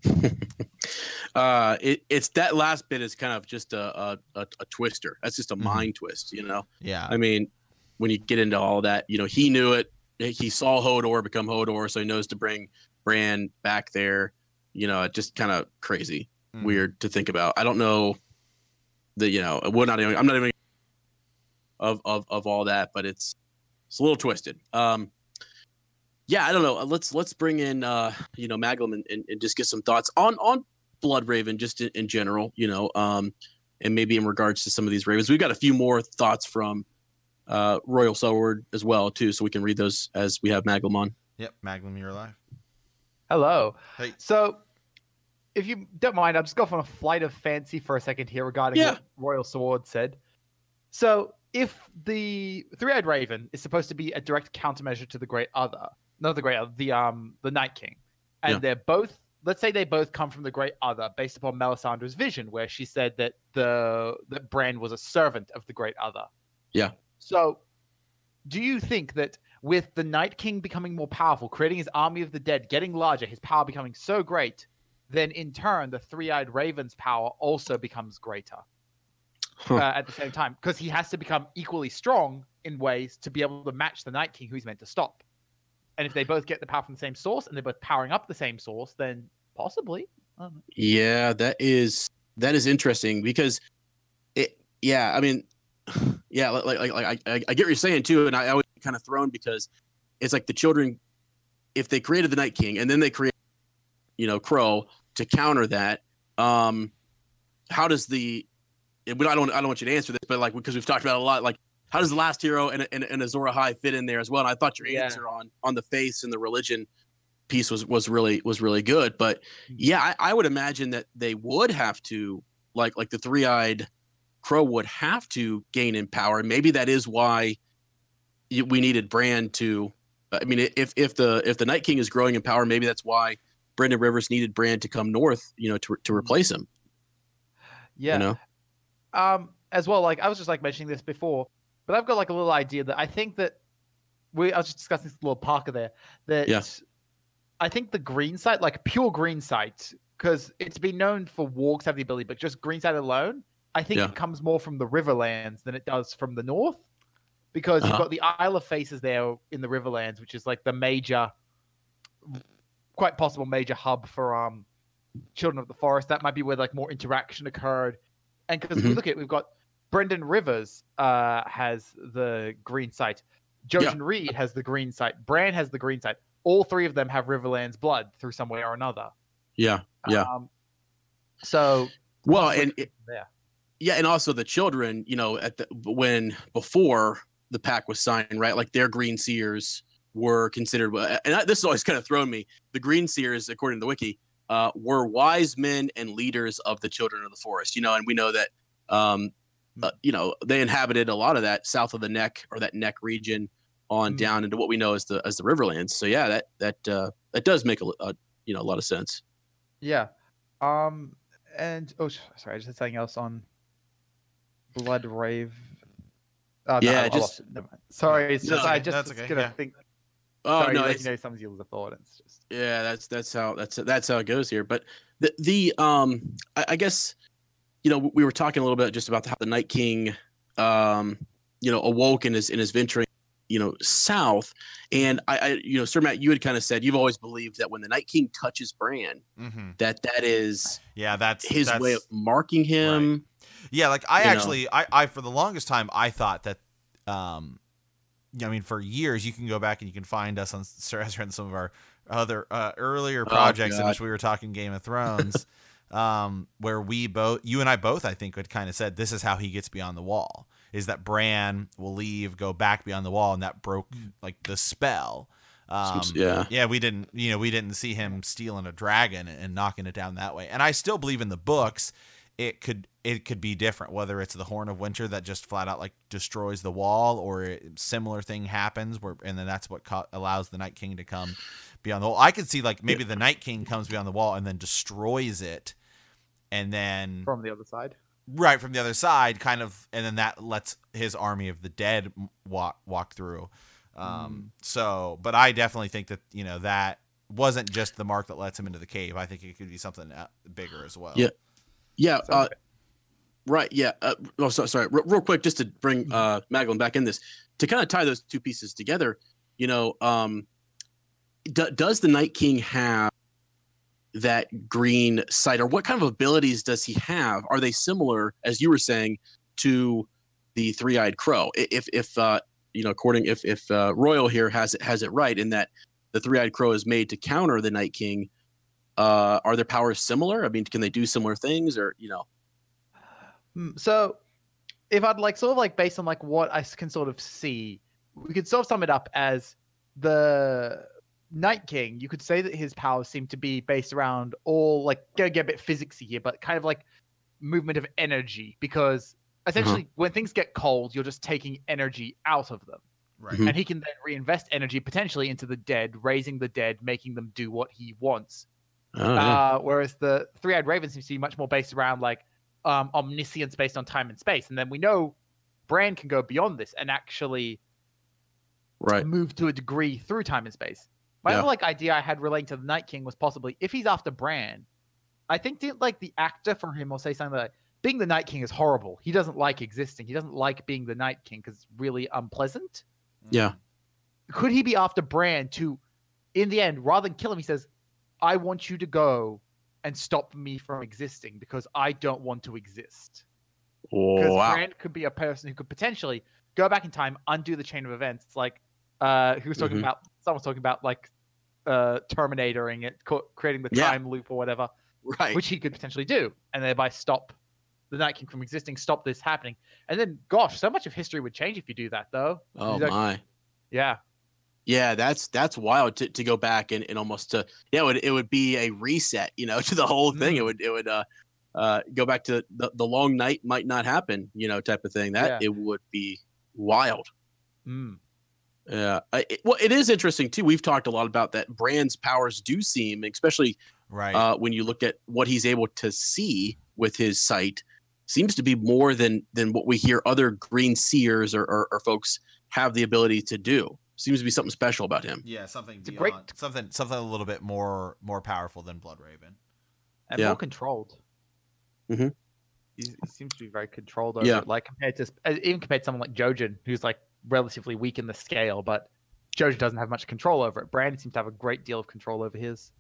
(laughs) uh, it, it's that last bit is kind of just a, a, a twister. That's just a mm-hmm. mind twist, you know? Yeah. I mean, when you get into all that, you know, he knew it. He saw Hodor become Hodor, so he knows to bring Bran back there you know, just kind of crazy, mm. weird to think about. I don't know that you know we're not even. I'm not even of of of all that, but it's it's a little twisted. Um, yeah, I don't know. Let's let's bring in uh, you know Maglum and, and, and just get some thoughts on on Bloodraven just in, in general. You know, um, and maybe in regards to some of these ravens. We've got a few more thoughts from uh, Royal Selwood as well too, so we can read those as we have Maglum on. Yep, Maglum, you're alive. Hello. Hey. So if you don't mind, I'll just go off on a flight of fancy for a second here regarding yeah. what Royal Sword said. So, if the three-eyed raven is supposed to be a direct countermeasure to the Great Other, not the Great Other, the um the Night King, and yeah. they're both, let's say they both come from the Great Other, based upon Melisandre's vision, where she said that the that Bran was a servant of the Great Other. Yeah. So, do you think that with the Night King becoming more powerful, creating his army of the dead, getting larger, his power becoming so great? then in turn the three-eyed raven's power also becomes greater huh. uh, at the same time because he has to become equally strong in ways to be able to match the night king who he's meant to stop and if they both get the power from the same source and they're both powering up the same source then possibly yeah that is that is interesting because it yeah i mean (sighs) yeah like like, like I, I get what you're saying too and i always kind of thrown because it's like the children if they created the night king and then they create you know crow to counter that. Um, how does the I don't I don't want you to answer this, but like because we've talked about a lot, like how does the last hero and, and, and Azor Ahai fit in there as well? And I thought your answer yeah. on on the face and the religion piece was was really was really good. But mm-hmm. yeah, I, I would imagine that they would have to like like the three eyed crow would have to gain in power. Maybe that is why we needed Bran to. I mean, if if the if the Night King is growing in power, maybe that's why Brynden Rivers needed Bran to come north, you know, to to mm-hmm. replace him. Yeah. You know? Um, as well, like I was just like mentioning this before, but I've got like a little idea that I think that we I was just discussing this little Parker there that yeah. I think the green sight, like pure green sight, because it's been known for wargs have the ability, but just green sight alone, I think yeah. it comes more from the Riverlands than it does from the north. Because uh-huh. you've got the Isle of Faces there in the Riverlands, which is like the major quite possible major hub for um Children of the Forest. That might be where like more interaction occurred. And because mm-hmm. we look at, we've got Brynden Rivers uh, has the green sight. Jojen yeah. Reed has the green sight. Bran has the green sight. All three of them have Riverlands blood through some way or another. Yeah, yeah. Um, so well, and it, yeah, yeah, and also the children. You know, at the when before the pack was signed, right? Like their green seers were considered, and this has always kind of thrown me. The Green Seers, according to the wiki, uh, were wise men and leaders of the children of the forest. You know, and we know that, um, uh, you know, they inhabited a lot of that south of the neck or that neck region. on Mm. down into what we know as the as the Riverlands. So yeah, that that uh, that does make a, a you know a lot of sense. Yeah. Um. And oh, sorry, I just had something else on Blood Rave. Oh, no, Yeah, I- I just- lost it. Never mind. Sorry, it's No, just I just that's okay, gonna yeah. think. Oh sorry, no, like, it's, you know, some of of thought. It's just yeah, that's that's how that's that's how it goes here. But the the um, I, I guess you know we were talking a little bit just about how the Night King, um, you know, awoke and is and is venturing, you know, south. And I, I you know, Sir Matt, you had kind of said you've always believed that when the Night King touches Bran, Mm-hmm. that that is Yeah, that's his that's, way of marking him. Yeah, like I know. actually, I, I for the longest time, I thought that, um, I mean, for years, you can go back and you can find us on Sir Ezra and some of our other uh, earlier projects in which we were talking Game of Thrones, (laughs) um, where we both, you and I both, I think, had kind of said this is how he gets beyond the wall. Is that Bran will leave, go back beyond the wall, and that broke like the spell. Um, yeah. yeah, we didn't, you know, we didn't see him stealing a dragon and knocking it down that way. And I still believe in the books, it could it could be different. Whether it's the Horn of Winter that just flat out like destroys the wall, or a similar thing happens where, and then that's what co- allows the Night King to come beyond the wall. I could see like maybe the Night King comes beyond the wall and then destroys it, and then from the other side. right from the other side, kind of, and then that lets his army of the dead walk walk through. Um, So, but I definitely think that you know that wasn't just the mark that lets him into the cave. I think it could be something uh, bigger as well. Yeah. Yeah, Sounds uh, right. Yeah. Uh, oh, sorry, sorry. Real, real quick, just to bring uh, Maglum back in this, to kind of tie those two pieces together. You know, um, d- does the Night King have that green sight, or what kind of abilities does he have? Are they similar, as you were saying, to the three-eyed crow? If, if uh, you know, according if if uh, Royal here has it has it right in that the three-eyed crow is made to counter the Night King uh, are their powers similar? I mean, can they do similar things, or you know? Mm, So, if I'd like sort of like based on like what I can sort of see, we could sort of sum it up as the Night King. You could say that his powers seem to be based around all like gonna get a bit physicsy here, but kind of like movement of energy because essentially when things get cold, you're just taking energy out of them, Right. Mhm. and he can then reinvest energy potentially into the dead, raising the dead, making them do what he wants. Oh, yeah. Uh, whereas the three-eyed raven seems to be much more based around like um, omniscience based on time and space. And then we know Bran can go beyond this and actually right. move to a degree through time and space. My Yeah. other like idea I had relating to the Night King was possibly if he's after Bran, I think the, like the actor for him will say something like being the Night King is horrible. He doesn't like existing. He doesn't like being the Night King because it's really unpleasant. Yeah. Could he be after Bran to, in the end, rather than kill him, he says, I want you to go and stop me from existing because I don't want to exist. Because Oh, wow. Bran could be a person who could potentially go back in time, undo the chain of events. Like, uh, who was talking Mhm. about, someone was talking about like uh, Terminatoring it, creating the Yeah. time loop or whatever, Right. which he could potentially do, and thereby stop the Night King from existing, stop this happening. And then, gosh, so much of history would change if you do that, though. oh like- my. Yeah. Yeah, that's that's wild to, to go back and, and almost to yeah, it would it would be a reset, you know, (laughs) to the whole thing. It would it would uh uh go back to the, the long night might not happen, you know, type of thing. That Yeah. it would be wild. Mm. Yeah. I, it, well, it is interesting too. We've talked a lot about that. Bran's powers do seem, especially Right. uh, when you look at what he's able to see with his sight, seems to be more than than what we hear other green seers or, or, or folks have the ability to do. Seems to be something special about him. yeah, something It's beyond great- something something a little bit more more powerful than Blood Raven. and Yeah. more controlled. Mm-hmm. He, he seems to be very controlled over Yeah. it, like compared to uh, even compared to someone like Jojen, who's like relatively weak in the scale, but Jojen doesn't have much control over it. Brandon seems to have a great deal of control over his,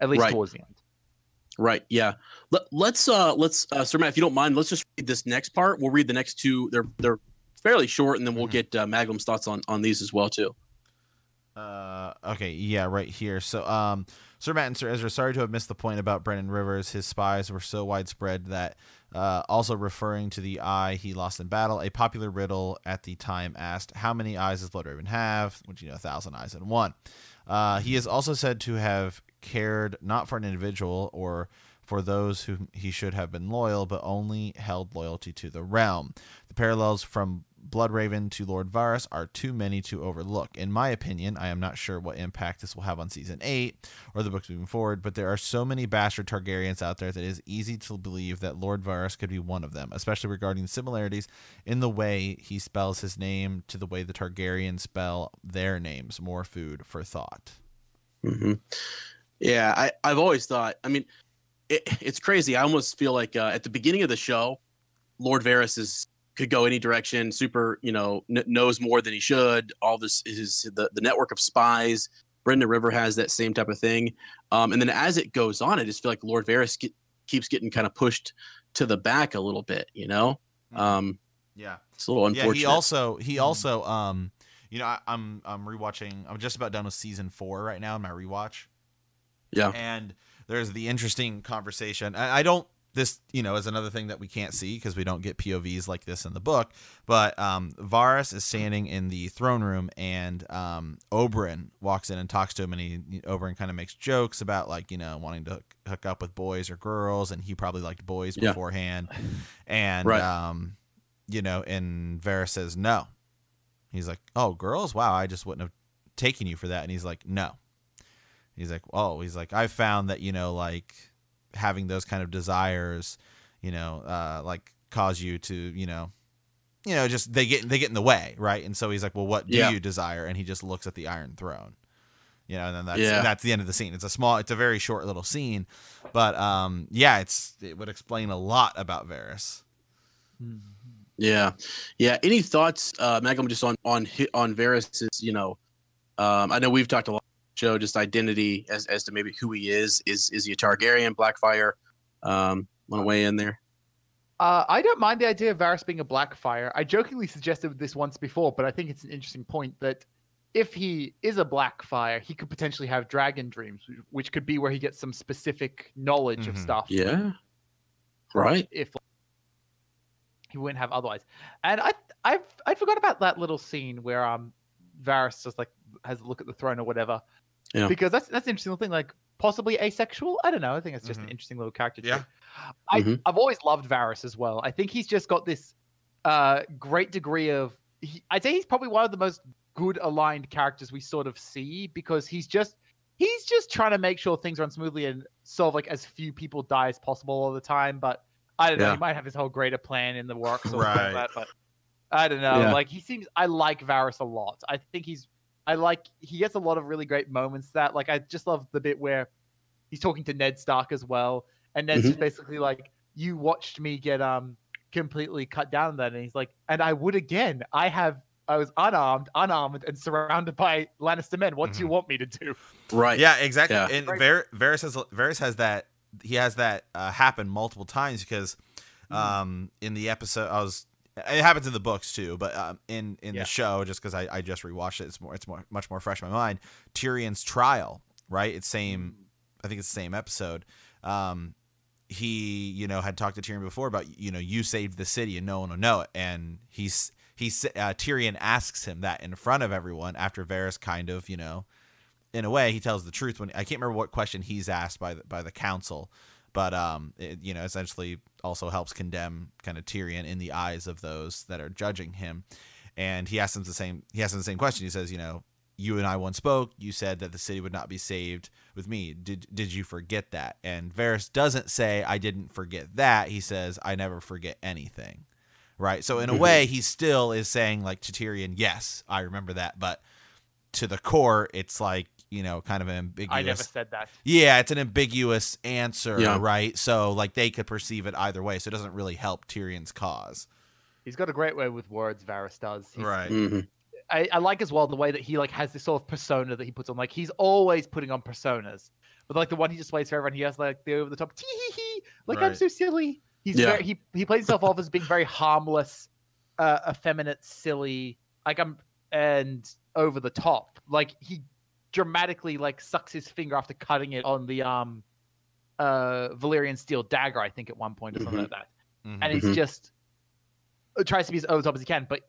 at least Right. towards the end. Right. Yeah. Let, let's uh let's uh Sir Matt, if you don't mind, let's just read this next part. We'll read the next two. They're they're fairly short, and then we'll Mhm. get uh, Maglum's thoughts on on these as well too. Uh, okay, yeah, right here. So, um, Sir Matt and Sir Ezra, sorry to have missed the point about Brynden Rivers. His spies were so widespread that, uh, also referring to the eye he lost in battle, a popular riddle at the time asked, "How many eyes does Blood Raven have?" Which you know, a thousand eyes in one. Uh, he is also said to have cared not for an individual or for those whom he should have been loyal, but only held loyalty to the realm. The parallels from Bloodraven to Lord Varys are too many to overlook. In my opinion, I am not sure what impact this will have on season 8 or the books moving forward, but there are so many bastard Targaryens out there that it is easy to believe that Lord Varys could be one of them, especially regarding similarities in the way he spells his name to the way the Targaryens spell their names. More food for thought. Mm-hmm. Yeah, I, I've always thought, I mean, it, it's crazy. I almost feel like uh, at the beginning of the show, Lord Varys is could go any direction. Super, you know, n- knows more than he should. All this is the the network of spies. Brenda River has that same type of thing. Um, and then as it goes on, I just feel like Lord Varys get, keeps getting kind of pushed to the back a little bit. You know, um, yeah, it's a little unfortunate. Yeah, he also he also um, you know, I, I'm I'm rewatching. I'm just about done with season four right now in my rewatch. Yeah, and there's the interesting conversation. I, I don't this you know is another thing that we can't see because we don't get povs like this in the book but um varys is standing in the throne room and um oberyn walks in and talks to him and he oberyn kind of makes jokes about like you know wanting to hook up with boys or girls and he probably liked boys Yeah. beforehand. And Right. um you know and varys says no. He's like oh girls? Wow i just wouldn't have taken you for that. And he's like no. He's like oh he's like i found that you know like having those kind of desires you know uh like cause you to you know you know just they get they get in the way right and so he's like well what do Yeah. you desire and he just looks at the iron throne you know and then that's Yeah. that's the end of the scene it's a small it's a very short little scene but um yeah it's it would explain a lot about Varys Yeah, yeah. Any thoughts, uh, Malcolm, just on on on Varys's? You know, um, I know we've talked a lot. Show just identity as as to maybe who he is. Is is he a Targaryen, Blackfyre? Um, want to weigh in there? Uh, I don't mind the idea of Varys being a Blackfyre. I jokingly suggested this once before, but I think it's an interesting point that if he is a Blackfyre, he could potentially have dragon dreams, which could be where he gets some specific knowledge of Mhm. stuff. Yeah, right. If he wouldn't have otherwise. And I, I've, I forgot about that little scene where um, Varys just like has a look at the throne or whatever. Yeah. Because that's that's an interesting thing. Like possibly asexual. I don't know. I think it's just an Mhm. interesting little character Yeah. trait. I, Mhm. I've always loved Varys as well. I think he's just got this uh, great degree of. He, I'd say he's probably one of the most good aligned characters we sort of see because he's just he's just trying to make sure things run smoothly and solve like as few people die as possible all the time. But I don't know. He might have his whole greater plan in the works or something Right. like that. But I don't know. Yeah. Like he seems. I like Varys a lot. I think he's. I like. He gets a lot of really great moments. That like I just love the bit where he's talking to Ned Stark as well, and Ned's Mm-hmm. just basically like, "You watched me get um completely cut down." Then and he's like, "And I would again. I have." I was unarmed, unarmed, and surrounded by Lannister men. What do you want me to do? Right. Yeah, exactly. Yeah. And Right. Var- Varys has Varys has that he has that uh, happen multiple times because Mm-hmm. um, in the episode I was it happens in the books too, but um, in in Yeah. the show just because I, I just rewatched it, it's more it's more much more fresh in my mind. Tyrion's trial, right? It's same. I think it's the same episode. Um, he you know had talked to Tyrion before about you know you saved the city and no one will know it, and he's he's uh, Tyrion asks him that in front of everyone after Varys kind of you know in a way he tells the truth when I can't remember what question he's asked by the, by the council, but um it, you know essentially also helps condemn kind of Tyrion in the eyes of those that are judging him, and he asks him the same he asks him the same question. He says, you know, you and I once spoke. You said that the city would not be saved with me. Did did you forget that? And Varys doesn't say I didn't forget that. He says I never forget anything. Right. So in a way, (laughs) he still is saying like to Tyrion, yes, I remember that, but to the core, it's like you know, kind of an ambiguous. I never said that. Yeah, it's an ambiguous answer, Yeah. right? So like they could perceive it either way, so it doesn't really help Tyrion's cause. He's got a great way with words. Varys does. He's, Mhm. I, I like as well the way that he like has this sort of persona that he puts on. Like he's always putting on personas, but like the one he just plays for everyone, he has like the over the top tee hee hee. Like I'm so silly. He's Yeah. very, he he plays himself off as being very harmless, uh, effeminate, silly. Like I'm and over the top. Like he dramatically like sucks his finger after cutting it on the um uh Valyrian steel dagger. I think at one point or something Mhm. like that Mhm. and he's Mhm. just uh, tries to be as over the top as he can. But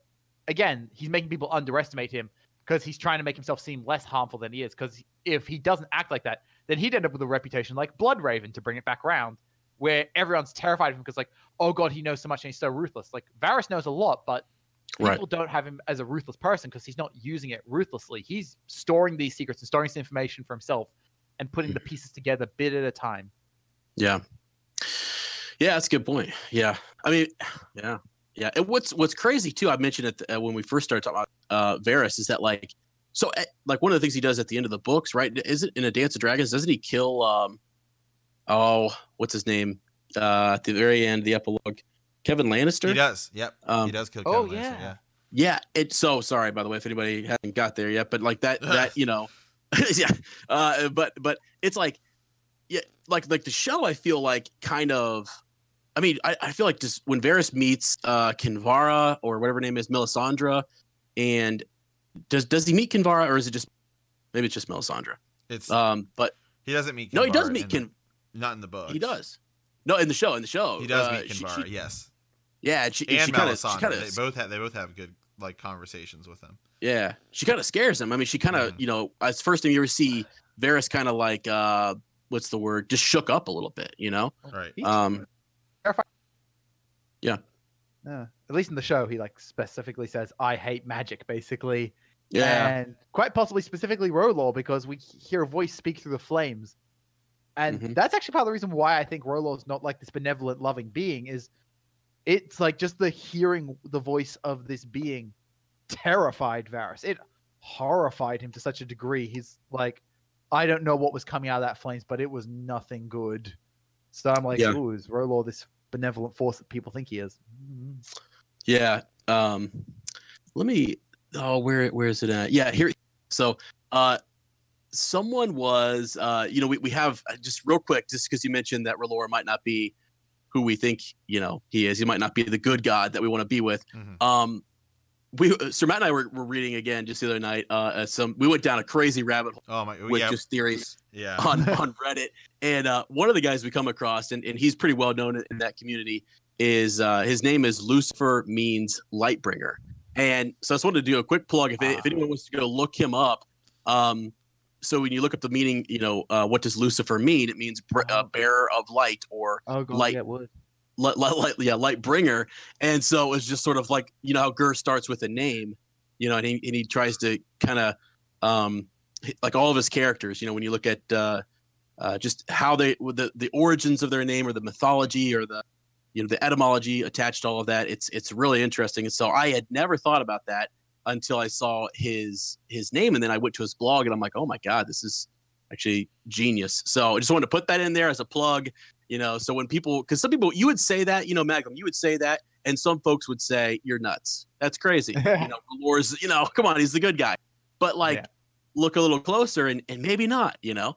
again, he's making people underestimate him because he's trying to make himself seem less harmful than he is. Because if he doesn't act like that, then he'd end up with a reputation like Bloodraven to bring it back around. where everyone's terrified of him because like, oh god, he knows so much and he's so ruthless. Like Varys knows a lot, but people Right. don't have him as a ruthless person because he's not using it ruthlessly. He's storing these secrets and storing this information for himself and putting the pieces together bit at a time. Yeah. Yeah, that's a good point. Yeah. I mean, (sighs) yeah. Yeah. And what's what's crazy too, I mentioned it uh, when we first started talking about uh Varys is that like so uh, like one of the things he does at the end of the books, right? Is it in a Dance of Dragons, doesn't he kill um oh, what's his name? Uh at the very end, the epilogue. Kevan Lannister? He does. Yep. Um, he does kill oh, Kevan Lannister, yeah. yeah. Yeah, it's so sorry by the way if anybody hasn't got there yet, but like that that (laughs) you know, (laughs) yeah, uh, but but it's like yeah, like like the show. I feel like kind of. I mean, I, I feel like just when Varys meets uh Kinvara or whatever her name is, Melisandre, and does does he meet Kinvara or is it just maybe it's just Melisandre? It's Um, but he doesn't meet. no, he does meet in- Kin. Not in the book. He does. No, in the show, in the show, He does uh, meet she- Kinvara. she- yes. Yeah, and she, And she kind of, she Melisandre. kind They both have. They both have good like conversations with him. Yeah, she kind of scares him. I mean, she kind of, Mhm. you know, as first time you ever see Varys, kind of like, uh, what's the word? Just shook up a little bit, you know. Right. He's Um, Yeah. At least in the show, he like specifically says, "I hate magic," basically, yeah, and quite possibly specifically R'hllor because we hear a voice speak through the flames, and Mhm. that's actually part of the reason why I think R'hllor's not like this benevolent, loving being. Is it's like just the hearing the voice of this being terrified Varys. It horrified him to such a degree. He's like, I don't know what was coming out of that flames, but it was nothing good. So I'm like, Yeah. ooh, is R'hllor this benevolent force that people think he is? Mm. yeah. Um, let me. Oh, where where is it at? Yeah, here. So, uh, someone was, uh, you know, we we have uh, just real quick, just because you mentioned that R'hllor might not be who we think, you know, he is. He might not be the good god that we want to be with. Mhm. Um, we uh, Sir Matt and I were, were reading again just the other night. Uh, uh, some we went down a crazy rabbit hole Oh my. with yeah. just theories yeah. on (laughs) on Reddit, and uh, one of the guys we come across, and, and he's pretty well known in, that community, is uh, his name is Lucifer means Lightbringer, and so I just wanted to do a quick plug if, if anyone wants to go look him up. Um, so when you look up the meaning, you know, uh, what does Lucifer mean? It means br- uh, Oh. bearer of light or Oh, God, Light- yeah, it light, light, light, yeah, light bringer. And so it's just sort of like, you know, how Gur starts with a name, you know, and he, and he tries to kind of, um, like all of his characters, you know, when you look at, uh, uh, just how they, the, the origins of their name or the mythology or the, you know, the etymology attached to all of that. It's, it's really interesting. And so I had never thought about that until I saw his, his name. And then I went to his blog and I'm like, oh my God, this is actually genius. So I just wanted to put that in there as a plug you know so when people because some people you would say that you know magnum you would say that and some folks would say you're nuts that's crazy (laughs) you know Lor's, you know come on he's the good guy but like Yeah. look a little closer and, and maybe not you know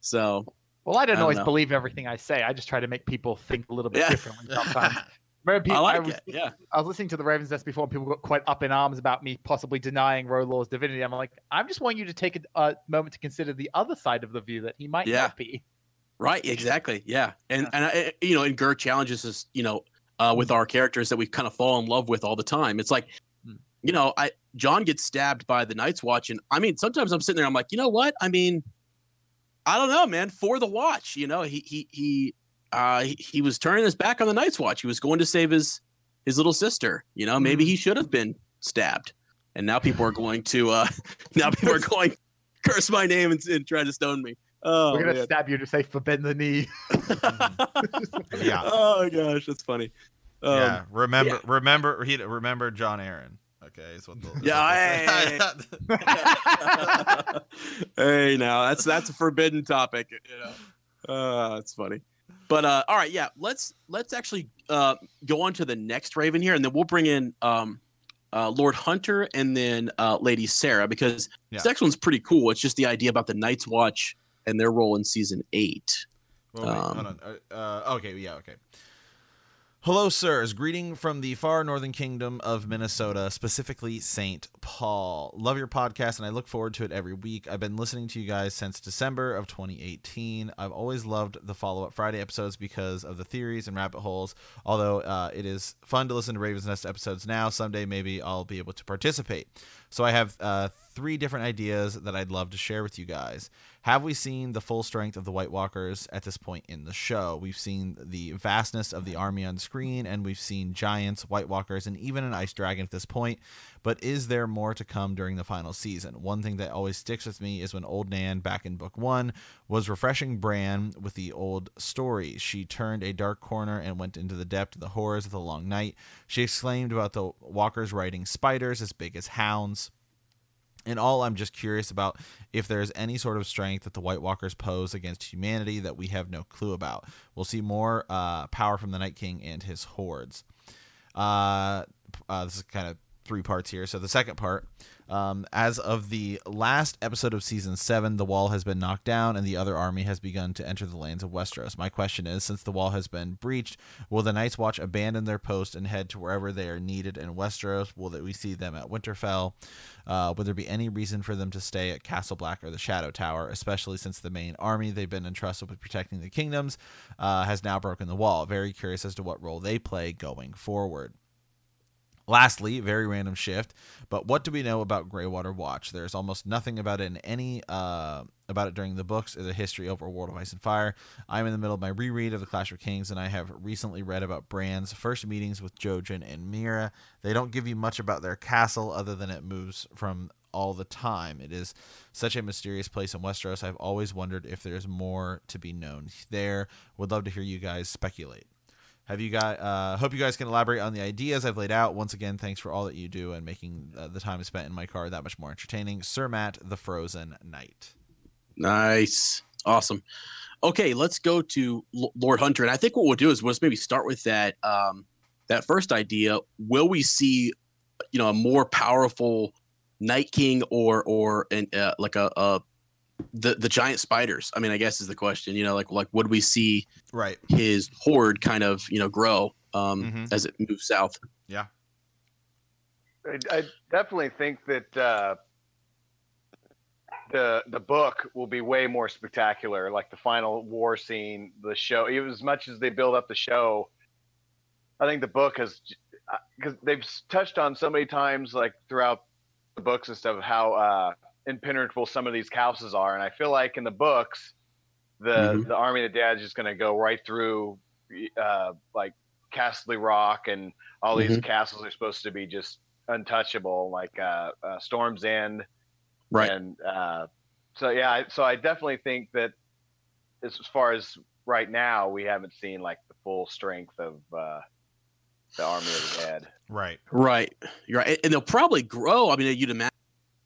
so Well, I don't I don't always know. believe everything I say. I just try to make people think a little bit Yeah. differently sometimes. (laughs) People, i like was, it yeah I was listening to the Ravens Nest before, and people got quite up in arms about me possibly denying R'hllor's divinity. I'm like, I'm just wanting you to take a, a moment to consider the other side of the view that he might Yeah. not be. right exactly yeah and Yeah. and I, you know and Gur challenges us you know uh, with our characters that we kind of fall in love with all the time it's like Hmm. you know i jon gets stabbed by the night's watch and i mean sometimes i'm sitting there i'm like you know what i mean i don't know man for the watch you know he he he uh he, he was turning his back on the night's watch he was going to save his his little sister you know maybe Hmm. he should have been stabbed and now people are going to uh (laughs) now people are going curse my name and, and try to stone me oh We're gonna man. stab you to say forbid the knee. (laughs) Yeah. Oh gosh, that's funny. Um, yeah. Remember. Remember. He remember Jon Arryn. Okay. Is what the. Yeah, (laughs) hey, now that's that's a forbidden topic. You know, uh, that's funny. But uh, all right, yeah, let's let's actually uh, go on to the next Raven here, and then we'll bring in um, uh, Lord Hunter and then uh, Lady Sarah because Yeah. this next one's pretty cool. It's just the idea about the Night's Watch and their role in season eight. Well, wait, hold Um, on. Uh, uh, okay, yeah, okay. Hello, sirs. Greeting from the far northern kingdom of Minnesota, specifically St. Paul. Love your podcast, and I look forward to it every week. I've been listening to you guys since December of 2018. I've always loved the follow up Friday episodes because of the theories and rabbit holes. Although uh, it is fun to listen to Raven's Nest episodes now, someday maybe I'll be able to participate. So I have uh, three different ideas that I'd love to share with you guys. Have we seen the full strength of the White Walkers at this point in the show? We've seen the vastness of the army on screen, and we've seen giants, White Walkers, and even an ice dragon at this point. But is there more to come during the final season? One thing that always sticks with me is when Old Nan, back in book one, was refreshing Bran with the old story. She turned a dark corner and went into the depth of the horrors of the long night. She exclaimed about the walkers riding spiders as big as hounds. In all, I'm just curious about if there's any sort of strength that the White Walkers pose against humanity that we have no clue about. We'll see more uh, power from the Night King and his hordes. Uh, uh, this is kind of three parts here. So the second part, um, as of the last episode of season seven, the wall has been knocked down and the other army has begun to enter the lands of Westeros. My question is, since the wall has been breached, will the Night's Watch abandon their post and head to wherever they are needed in Westeros? Will that we see them at Winterfell? Uh, would there be any reason for them to stay at Castle Black or the Shadow Tower, especially since the main army they've been entrusted with protecting the kingdoms uh, has now broken the wall? Very curious as to what role they play going forward. Lastly, very random shift, but what do we know about Greywater Watch? There's almost nothing about it in any uh, about it during the books or the history over World of Ice and Fire. I'm in the middle of my reread of the Clash of Kings, and I have recently read about Bran's first meetings with Jojen and Meera. They don't give you much about their castle other than it moves from all the time. It is such a mysterious place in Westeros. I've always wondered if there's more to be known there. Would love to hear you guys speculate. Have you got? Uh, hope you guys can elaborate on the ideas I've laid out. Once again, thanks for all that you do and making uh, the time spent in my car that much more entertaining. Sir Matt, the Frozen Knight. Nice, awesome. Okay, let's go to L- Lord Hunter, and I think what we'll do is we'll maybe start with that um, that first idea. Will we see, you know, a more powerful Night King or or an, uh, like a, a the the giant spiders i mean i guess is the question you know like like would we see right. his horde kind of you know grow um mm-hmm. as it moves south? Yeah. I, I definitely think that uh the the book will be way more spectacular like the final war scene the show as much as they build up the show i think the book has because uh, they've touched on so many times like throughout the books and stuff how uh impenetrable some of these castles are. And I feel like in the books, the mm-hmm. the army of the dead is just going to go right through uh, like Casterly Rock and all these mm-hmm. castles are supposed to be just untouchable, like uh, uh, Storm's End. Right. And uh, so yeah, so I definitely think that as far as right now, we haven't seen like the full strength of uh, the army of the dead. Right. Right. You're right. And they'll probably grow. I mean, you'd imagine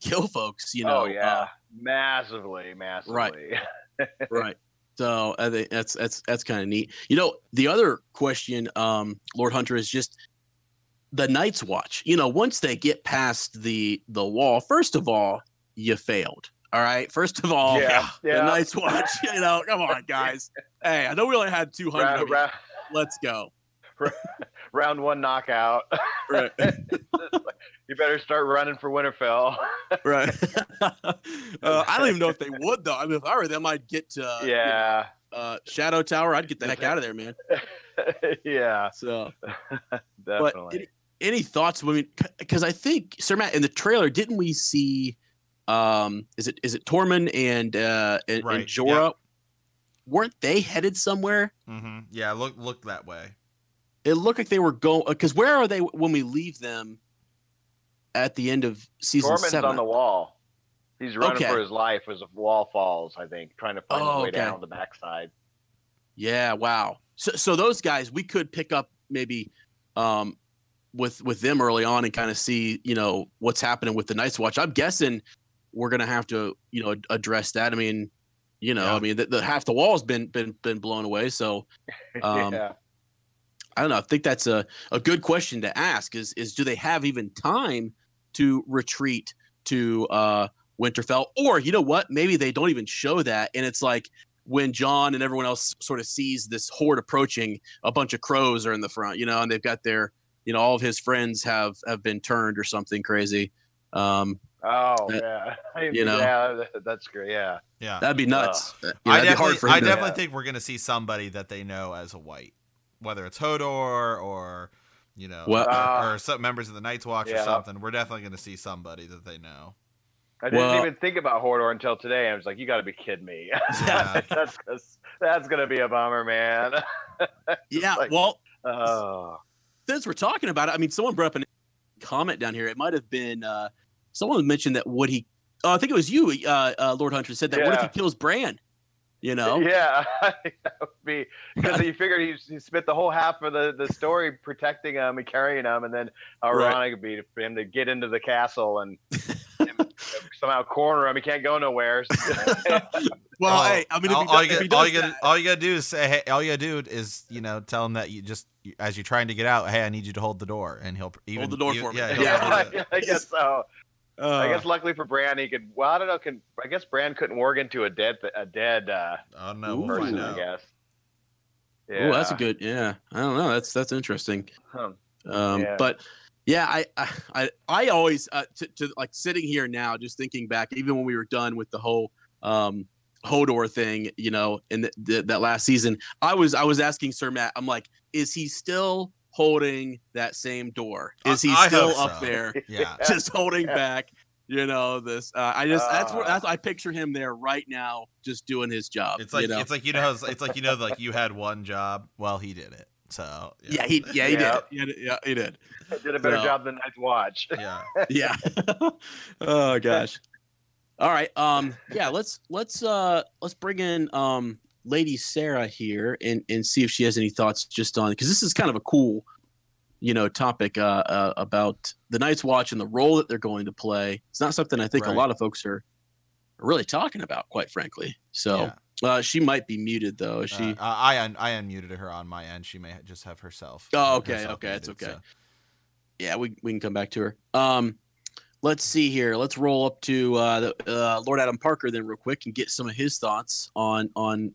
kill folks. You know, oh yeah, uh, massively, massively. Right, (laughs) right. So I think that's that's that's kind of neat. You know, the other question, um, Lord Hunter, is just the Night's Watch. You know, once they get past the the wall, first of all, you failed. All right. First of all, yeah, (laughs) yeah. the Night's Watch. You know, come on, (laughs) guys. hey, I know we only had two hundred. Let's go. Round one knockout. Right (laughs) you better start running for Winterfell. (laughs) right. uh, I don't even know if they would though. I mean, if I were them, I'd get to yeah. You know, uh, Shadow Tower. I'd get the heck out of there, man. (laughs) yeah. So definitely. Any, any, thoughts? I mean, because I think Sir Matt in the trailer, didn't we see? Um, is it is it Tormund and uh and, right. and Jorah? Yep. Weren't they headed somewhere? Mm-hmm. Yeah, look look that way. It looked like they were going because where are they when we leave them? at the end of season seven. on the wall. He's running okay. for his life as a wall falls. I think trying to find oh, his way okay. down the backside. Yeah. Wow. So, so those guys we could pick up maybe um, with with them early on and kind of see you know what's happening with the Night's Watch. I'm guessing we're gonna have to you know address that. I mean, you know, yeah. I mean the, the, half the wall's been been been blown away. So, (laughs) um, yeah. I don't know. I think that's a, a good question to ask. Is is do they have even time to retreat to uh, Winterfell, or you know what? Maybe they don't even show that, and it's like when Jon and everyone else sort of sees this horde approaching, a bunch of crows are in the front, you know, and they've got their, you know, all of his friends have have been turned or something crazy. Um, oh yeah, (laughs) you know, yeah, that's great. Yeah, yeah, that'd be nuts. Uh, I definitely, I definitely think we're gonna see somebody that they know as a white, whether it's Hodor or you know, well, uh, or, some members of the Night's Watch yeah. or something. We're definitely going to see somebody that they know. I didn't Well- even think about Hodor until today. I was like, "You got to be kidding me! Yeah. (laughs) that's that's, that's gonna be a bummer, man." (laughs) Yeah. like- well, oh, since we're talking about it, I mean, someone brought up a comment down here. It might have been uh, someone mentioned that would he? Oh, I think it was you, uh, uh, Lord Hunter, said that. What if he kills Bran? You know? yeah, (laughs) that would be because you figured he, he spent the whole half of the, the story protecting him and carrying him, and then how Right. ironic it'd be for him to get into the castle and him (laughs) somehow corner him. He can't go nowhere. (laughs) Well, Oh, hey, I mean, if all, all does, you if he got, all you got, that- all you got to do is say, hey, all you got to do is, you know, tell him that you just, as you're trying to get out, hey, I need you to hold the door, and he'll even hold the door even- for me. Yeah, he'll yeah, probably. I guess so. I Uh, guess luckily for Bran, he could. Well, I don't know. Can I guess Bran couldn't work into a dead a dead uh, I don't know. We'll Ooh. find person? I out. guess. Oh, that's a good. Yeah, I don't know. That's that's interesting. Huh. Um, Yeah. But yeah, I I I, I always uh, to, to like sitting here now, just thinking back, even when we were done with the whole um, Hodor thing, you know, in the, the, that last season, I was I was asking Sir Matt, I'm like, is he still holding that same door? Is he I- I still hope up so. there, (laughs) Yeah. (laughs) just holding Yeah. back? You know this. Uh, I just that's what Uh. that's, I picture him there right now, just doing his job. It's like you know? it's like you know it's, it's like you know like you had one job. Well, he did it. So yeah, he yeah he Yeah. did. He did. Yeah, he did. Did a better So- job than Night's Watch. yeah. (laughs) yeah oh gosh all right um yeah let's let's uh let's bring in um lady sarah here and and see if she has any thoughts just on because this is kind of a cool you know topic uh, uh about the night's watch and the role that they're going to play it's not something i think a lot of folks are really talking about quite frankly so Yeah. uh she might be muted though Is she Uh, I un- I unmuted her on my end. She may just have herself. Oh, okay, herself okay, that's muted, okay. so. yeah, we, we can come back to her. Um, let's see here. Let's roll up to uh, the, uh, Lord Adam Parker then real quick and get some of his thoughts on on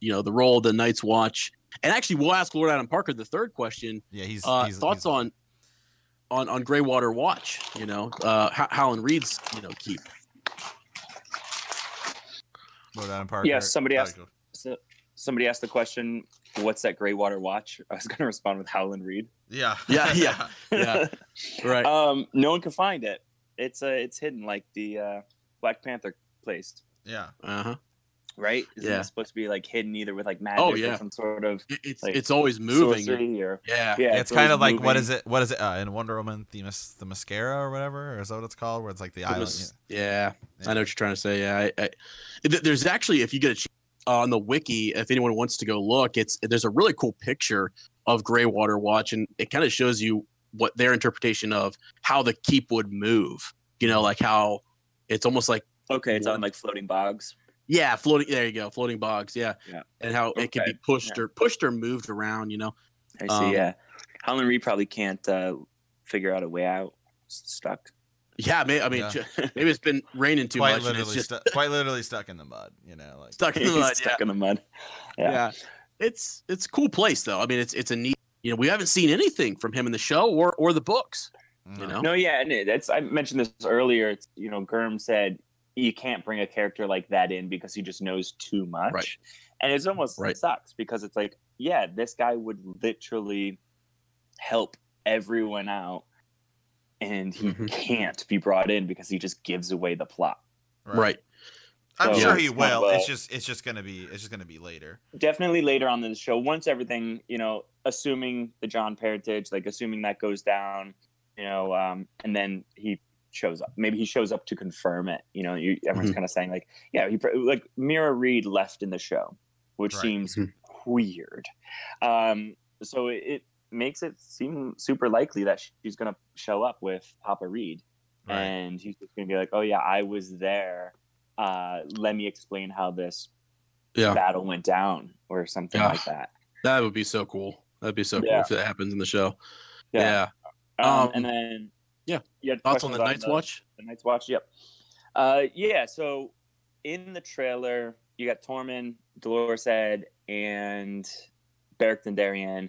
you know the role of the Night's Watch. And actually, we'll ask Lord Adam Parker the third question. Yeah, he's, Uh, he's thoughts he's- on on on Greywater Watch. You know, uh, Ho- Howland Reed's you know keep. Lord Adam Parker. Yes, somebody Oh, asked- So somebody asked the question, "What's that gray water watch?" I was (laughs) going to respond with Howland Reed. Yeah. Yeah, yeah. (laughs) Yeah. Right. (laughs) um, no one can find it. It's uh, it's hidden like the uh, Black Panther place, yeah. Uh huh. right? Isn't Yeah. it supposed to be like hidden either with like magic Oh, yeah. or some sort of It's Like, it's always moving. or Yeah. yeah, it's, kind of like what moving. is it? What is it uh, in Wonder Woman? The mas- the mascara or whatever, or is that what it's called? Where it's like the The island. mis- yeah, Yeah. I know what you're trying to say. Yeah, I, I, there's actually if you get a ch- on the wiki, if anyone wants to go look, it's there's a really cool picture of Greywater Watch, and it kind of shows you what their interpretation of how the keep would move. You know, like how it's almost like Okay, it's on like floating bogs. yeah, floating. There you go, floating bogs. Yeah, Yeah. and how it can be pushed yeah. or pushed or moved around. You know, I see. Um, yeah, Howland Reed probably can't uh, figure out a way out. Stuck. yeah. May, I mean, Yeah. (laughs) maybe it's been raining too quite much, and literally, it's just stu- quite literally stuck in the mud. You know, like stuck in the (laughs) He's mud. Yeah. stuck in the mud. yeah. Yeah. It's it's a cool place though. I mean, it's it's a neat. You know, we haven't seen anything from him in the show or or the books. You know, No, yeah, and it, it's I mentioned this earlier. It's, you know, Germ said you can't bring a character like that in because he just knows too much, Right. and it's almost Right. it sucks because it's like, yeah, this guy would literally help everyone out, and he Mhm. can't be brought in because he just gives away the plot. right? I'm So sure he will. of It's just it's just gonna be it's just gonna be later. Definitely later on in the show, once everything, you know, assuming the Jon Parentage, like assuming that goes down, you know, um, and then he shows up. Maybe he shows up to confirm it. You know, you, everyone's Mhm. kind of saying like, yeah, he like Meera Reed left in the show, which Right. seems Mhm. weird. Um, so it, it makes it seem super likely that she's going to show up with Papa Reed, Right. and he's just going to be like, oh yeah, I was there. Uh, let me explain how this Yeah, battle went down, or something Yeah. like that. that would be so cool. That'd be so cool Yeah. if that happens in the show. Yeah. Um, Um, and then yeah. had Thoughts on the Night's Watch? The Night's Watch. Yep. Uh, yeah. So in the trailer, you got Tormund, Dolorous Edd, and Beric Dondarrion.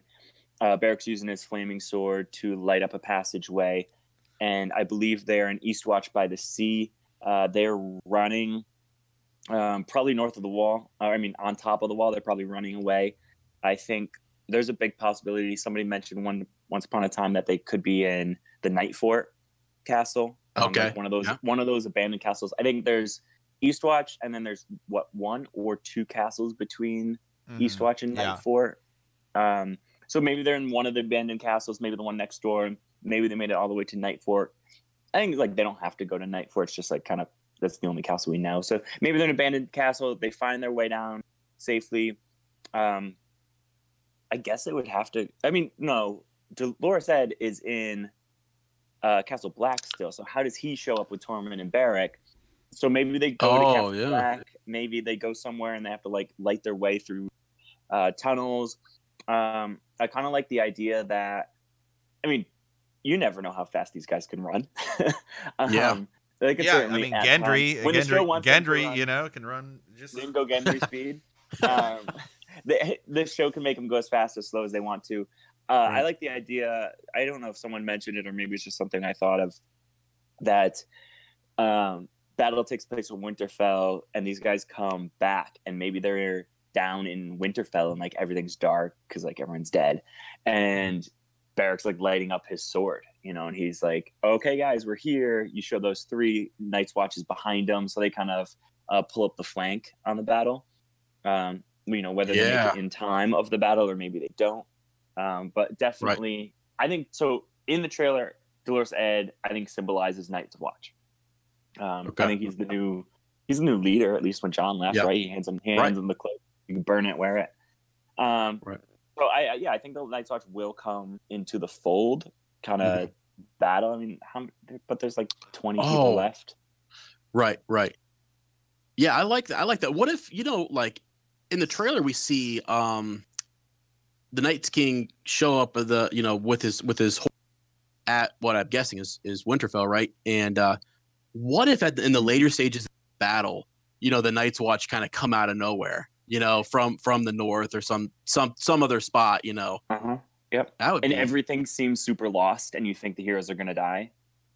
Uh, Beric's using his flaming sword to light up a passageway, and I believe they're in Eastwatch by the sea. Uh, they're running um, probably north of the wall. Or, I mean, on top of the wall. They're probably running away. I think there's a big possibility. Somebody mentioned one once upon a time that they could be in the Night Fort castle. um, like Okay, one of those yeah. one of those abandoned castles. I think there's Eastwatch, and then there's what one or two castles between Mhm. Eastwatch and Yeah. Nightfort. Um, so maybe they're in one of the abandoned castles, maybe the one next door. Maybe they made it all the way to Nightfort. I think like they don't have to go to Nightfort. It's just like kind of that's the only castle we know. So maybe they're an abandoned castle. They find their way down safely. Um, I guess it would have to. I mean, no. Dolorous Edd is in uh, Castle Black still. So how does he show up with Tormund and Beric? So maybe they go to Oh, Castle yeah. Black. Maybe they go somewhere and they have to like light their way through uh, tunnels. Um, I kind of like the idea that, I mean, you never know how fast these guys can run. (laughs) um, Yeah. They can Yeah, I mean Gendry, when Gendry, wants them to Gendry, run, you know, can run just. they go Gendry (laughs) speed. (laughs) Um, (laughs) the, this show can make them go as fast as slow as they want to. Uh, I like the idea. I don't know if someone mentioned it or maybe it's just something I thought of that um, battle takes place in Winterfell and these guys come back and maybe they're down in Winterfell and like everything's dark because like everyone's dead and Beric's like lighting up his sword, you know, and he's like, "Okay, guys, we're here." You show those three Night's Watches behind them, so they kind of uh, pull up the flank on the battle. Um, you know, whether they make it in time of the battle or maybe they don't. Um, but definitely, I think so. In the trailer, Dolorous Edd, I think symbolizes Night's Watch. Um, Okay. I think he's the new he's the new leader. At least when Jon left, Yep. right? He hands him hands Right. him the cloak. You can burn it, wear it. Um, Right. So I, I yeah, I think the Night's Watch will come into the fold, kind of battle. I mean, how? But there's like 20 Oh. people left. Right, right. Yeah, I like that. I like that. What if you know, like in the trailer, we see um the Night's King show up with the you know with his with his horse at what I'm guessing is is Winterfell, right? And uh what if at the, in the later stages of the battle, you know, the Night's Watch kind of come out of nowhere, you know, from from the north or some some some other spot, you know? Uh-huh. That would And be everything seems super lost, and you think the heroes are gonna die.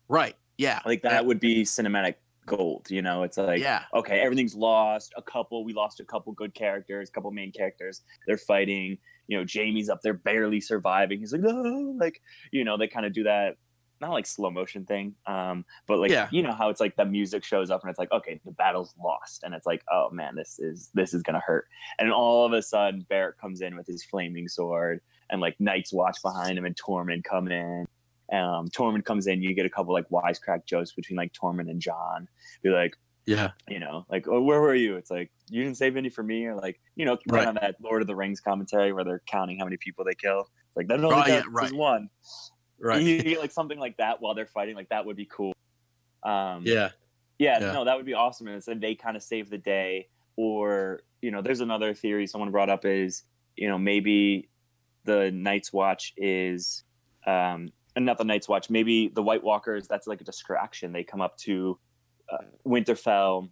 right. Yeah, Like that would be cinematic gold. You know, it's like yeah, okay, everything's lost. A couple, we lost a couple good characters, a couple main characters. They're fighting. You know, Jaime's up there barely surviving. He's like, no, like, you know, they kind of do that, not like slow motion thing, um, but like, Yeah. you know how it's like the music shows up and it's like, okay, the battle's lost, and it's like, oh man, this is this is gonna hurt. And all of a sudden, Beric comes in with his flaming sword, and like Night's Watch behind him, and Tormund come in. Um, Tormund comes in, you get a couple like wisecrack jokes between like Tormund and Jon. Be like, yeah, you know, like, oh, where were you? It's like, you didn't save any for me, or like, you know, Right. of that Lord of the Rings commentary where they're counting how many people they kill. It's like, that only counts yeah, right. one. right. You get like something like that while they're fighting, like that would be cool. Um, yeah, yeah, Yeah. no, that would be awesome. And then they kind of save the day. Or, you know, there's another theory someone brought up is, you know, maybe the Night's Watch is, um, and not the Night's Watch, maybe the White Walkers, that's like a distraction. They come up to uh, Winterfell,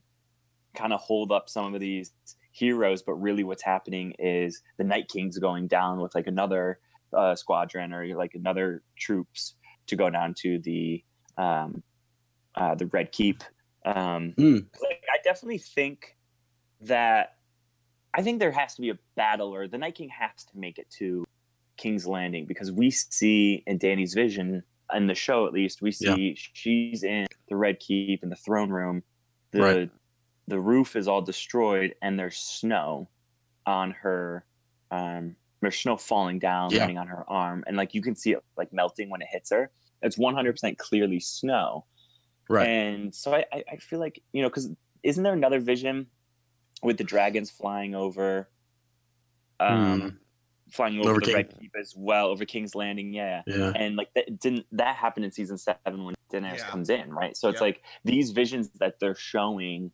kind of hold up some of these heroes, but really what's happening is the Night King's going down with like another uh, squadron or like another troops to go down to the um, uh, the Red Keep. Um, Hmm. like, I definitely think that I think there has to be a battle, or the Night King has to make it to King's Landing because we see in Danny's vision in the show, at least, we see she's in the Red Keep in the throne room. The Right. the roof is all destroyed, and there's snow on her. Um, there's snow falling down, Yeah. landing on her arm, and like you can see it like melting when it hits her. It's 100% clearly snow. right. And so I, I, I feel like, you know, because isn't there another vision with the dragons flying over, um, flying over. Over the King- Red Keep as well, over King's Landing? Yeah. yeah, And like that didn't that happened in season seven when Daenerys Yeah. comes in, right? So it's Yeah. like these visions that they're showing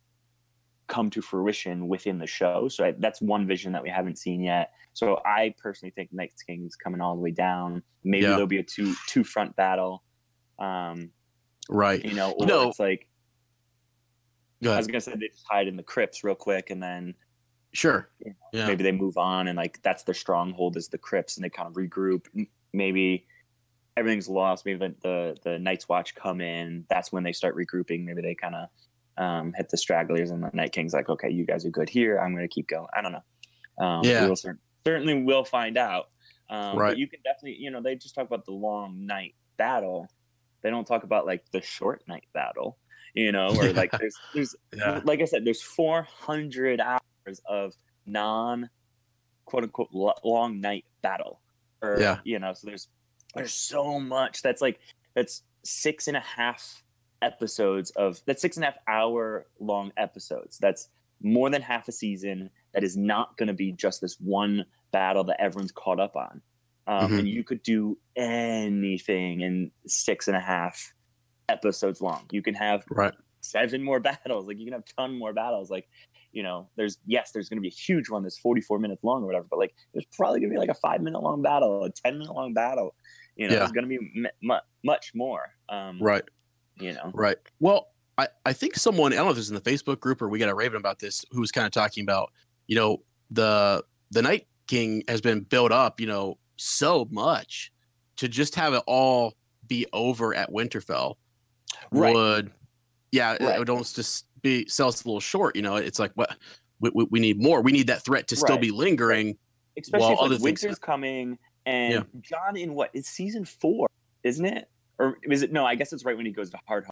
come to fruition within the show. So I, that's one vision that we haven't seen yet. So I personally think Night King's coming all the way down. Maybe Yeah. there'll be a two two front battle. Um, right. you know, or No. it's like I was gonna say they just hide in the crypts real quick, and then Sure. you know, Yeah. maybe they move on, and like that's their stronghold is the crypts, and they kind of regroup. Maybe everything's lost. Maybe the the, the Night's Watch come in. That's when they start regrouping. Maybe they kind of um, hit the stragglers, and the Night King's like, okay, you guys are good here. I'm gonna keep going. I don't know. Um, Yeah. we'll cer- certainly will find out. Um, Right. But you can definitely, you know, they just talk about the long night battle. They don't talk about like the short night battle, you know, or (laughs) like there's there's Yeah. like I said, there's 400 hours of non quote unquote lo- long night battle, or Yeah. you know, so there's there's so much that's like that's six and a half episodes of that's six and a half hour long episodes. That's more than half a season. That is not going to be just this one battle that everyone's caught up on. Um, Mhm. And you could do anything in six and a half episodes long. You can have Right. Seven more (laughs) battles. Like you can have ton more battles. Like, you know, there's yes, there's gonna be a huge one that's 44 minutes long or whatever, but like there's probably gonna be like a five minute long battle, a 10 minute long battle. You know, Yeah. there's gonna be m- mu- much more. Um, Right. You know. Right. Well, I, I think someone I don't know if is in the Facebook group or we got a Raven about this who was kind of talking about, you know, the the Night King has been built up, you know, so much to just have it all be over at Winterfell Right. would yeah, it Right. would almost just be sell us a little short, you know. It's like what we, we, we need more. We need that threat to still Right. be lingering. Especially While if like, winter's coming and Yeah. Jon in what is season four, isn't it? Or is it no, I guess it's right when he goes to Hardhome.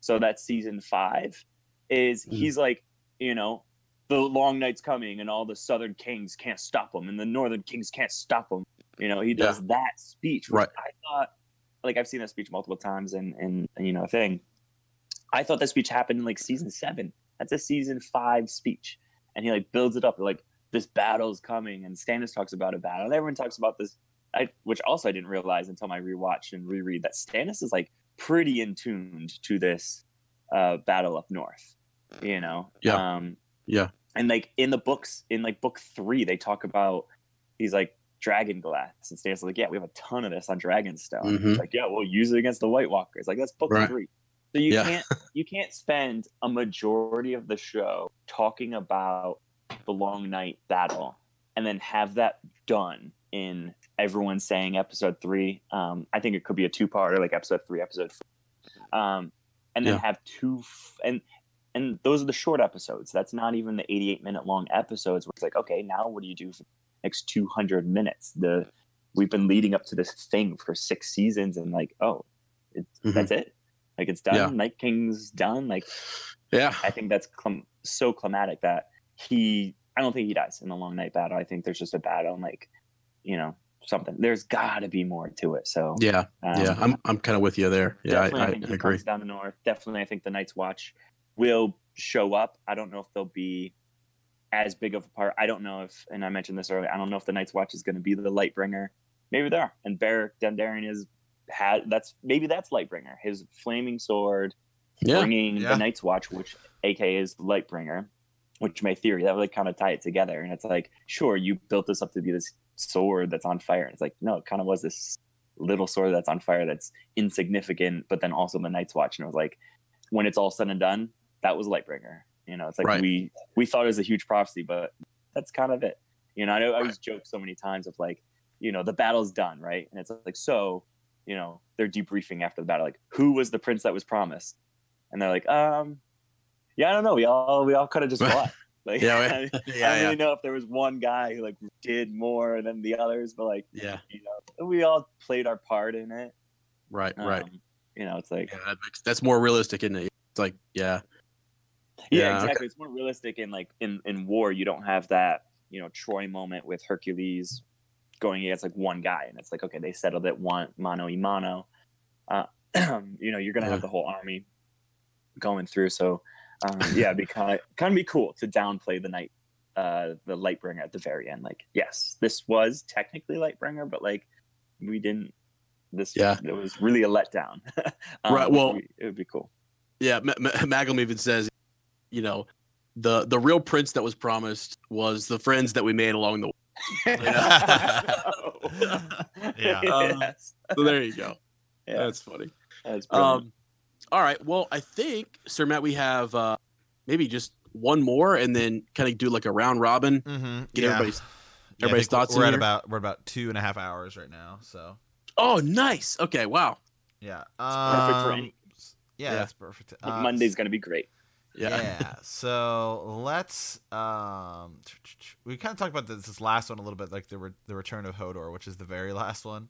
So that's season five. Is Mhm. he's like, you know, the long night's coming and all the southern kings can't stop him and the northern kings can't stop him. You know, he does that speech. Right. I thought like I've seen that speech multiple times and and you know thing. I thought that speech happened in like season seven. That's a season five speech. And he like builds it up like this battle's coming and Stannis talks about a battle. And everyone talks about this I which also I didn't realize until my rewatch and reread that Stannis is like pretty in tuned to this uh battle up north. You know? Yeah. Um Yeah. and like in the books, in like book three, they talk about he's like dragon glass, and Stannis is like, yeah, we have a ton of this on Dragonstone. Mhm. It's like, yeah, we'll use it against the White Walkers. Like that's book Right. three. So you Yeah. can't (laughs) you can't spend a majority of the show talking about the long night battle and then have that done in everyone saying episode three. Um, I think it could be a two parter, like episode three, episode four. Um, and then Yeah. have two f- and and those are the short episodes. That's not even the 88 minute long episodes where it's like, okay, now what do you do for the next 200 minutes? The we've been leading up to this thing for six seasons, and like, oh, it, Mhm. that's it. Like it's done. Yeah. Night King's done. Like Yeah. I think that's clim- so climatic that he. I don't think he dies in the long night battle. I think there's just a battle and like, you know, something. There's got to be more to it. So Yeah. um, Yeah. I'm I'm kind of with you there. Yeah, I, I, I, think I agree. down the north. Definitely, I think the Night's Watch will show up. I don't know if they'll be as big of a part. I don't know if, and I mentioned this earlier. I don't know if the Night's Watch is going to be the Lightbringer. Maybe they are. And Beric Dondarrion is had that's maybe that's Lightbringer. His flaming sword Yeah. bringing Yeah. the Night's Watch, which AK is Lightbringer, which my theory that would like kind of tie it together. And it's like, sure, you built this up to be this sword that's on fire. And it's like, no, it kind of was this little sword that's on fire that's insignificant, but then also the Night's Watch. And it was like, when it's all said and done, that was Lightbringer. You know, it's like Right. we we thought it was a huge prophecy, but that's kind of it. You know, I know I always joke so many times of like, you know, the battle's done, right? And it's like, so, you know, they're debriefing after the battle, like, who was the prince that was promised? And they're like, um, yeah, I don't know. We all we all kind of just (laughs) fought. Like, Yeah, (laughs) I, (laughs) we- I don't yeah. really know if there was one guy who like did more than the others, but like, Yeah. you know, we all played our part in it. Right. Right. Um, You know, it's like, Yeah, that makes, that's more realistic, isn't it? It's like, yeah, yeah, Yeah, okay. exactly. It's more realistic in like in in war. You don't have that you know Troy moment with Hercules going against like one guy, and it's like okay, they settled it one mano y mano. Uh, (clears throat) you know, you're gonna have the whole army going through. So um, (laughs) yeah, be kind of kind of be cool to downplay the night, uh, the Lightbringer at the very end. Like, yes, this was technically Lightbringer, but like we didn't. This Yeah. it was really a letdown. (laughs) um, Right, well- it would be cool. yeah. Ma- Maglum even says, you know, the the real prince that was promised was the friends that we made along the way. Yeah. (laughs) (laughs) Um, Yes. So there you go. Yeah. That's funny. That's brilliant. Um, all right. Well, I think, Sir Matt, we have uh, maybe just one more, and then kind of do like a round robin. Mm-hmm. Get everybody's Yeah, I everybody's think thoughts We're in at here? about we're about two and a half hours right now. So Oh, nice. Okay. Wow. yeah, perfect for um, any- Yeah, Yeah. that's perfect. I Uh, Monday's gonna be great. Yeah. Yeah. So let's um we kind of talked about this, this last one a little bit, like the re- the return of Hodor, which is the very last one.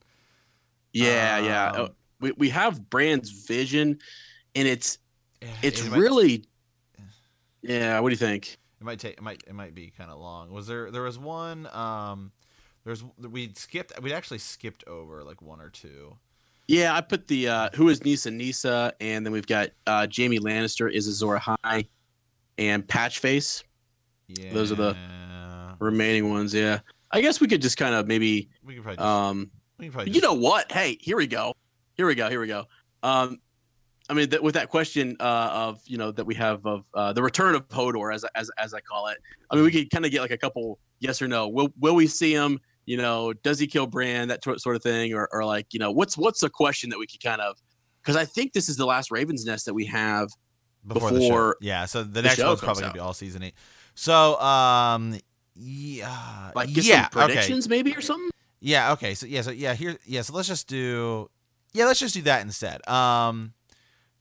Yeah. yeah. Um, Oh, we, we have Bran's vision, and it's Yeah, it's it might- really yeah. What do you think? It might take. It might. It might be kind of long. Was there? There was one. Um, there's we skipped. We actually skipped over like one or two. Yeah, I put the uh, who is Nissa Nissa, and then we've got uh, Jaime Lannister is Azor Ahai, and Patchface. Yeah. Those are the remaining ones. Yeah, I guess we could just kind of maybe. We could probably. Just, Um, we could probably you just- know what? Hey, here we go. Here we go. Here we go. Um, I mean, th- with that question uh, of you know that we have of uh, the return of Hodor, as as as I call it. I mean, we could kind of get like a couple yes or no. Will will we see him? You know, does he kill Bran? That tor- sort of thing, or or like you know, what's what's a question that we could kind of because I think this is the last Ravens Nest that we have. before, before Yeah. So the the next one's probably gonna be all season eight. So um, yeah, Like, yeah, some okay. predictions maybe or something. Yeah. Okay. So yeah. So yeah. Here. Yeah. So let's just do. Yeah. Let's just do that instead. Um,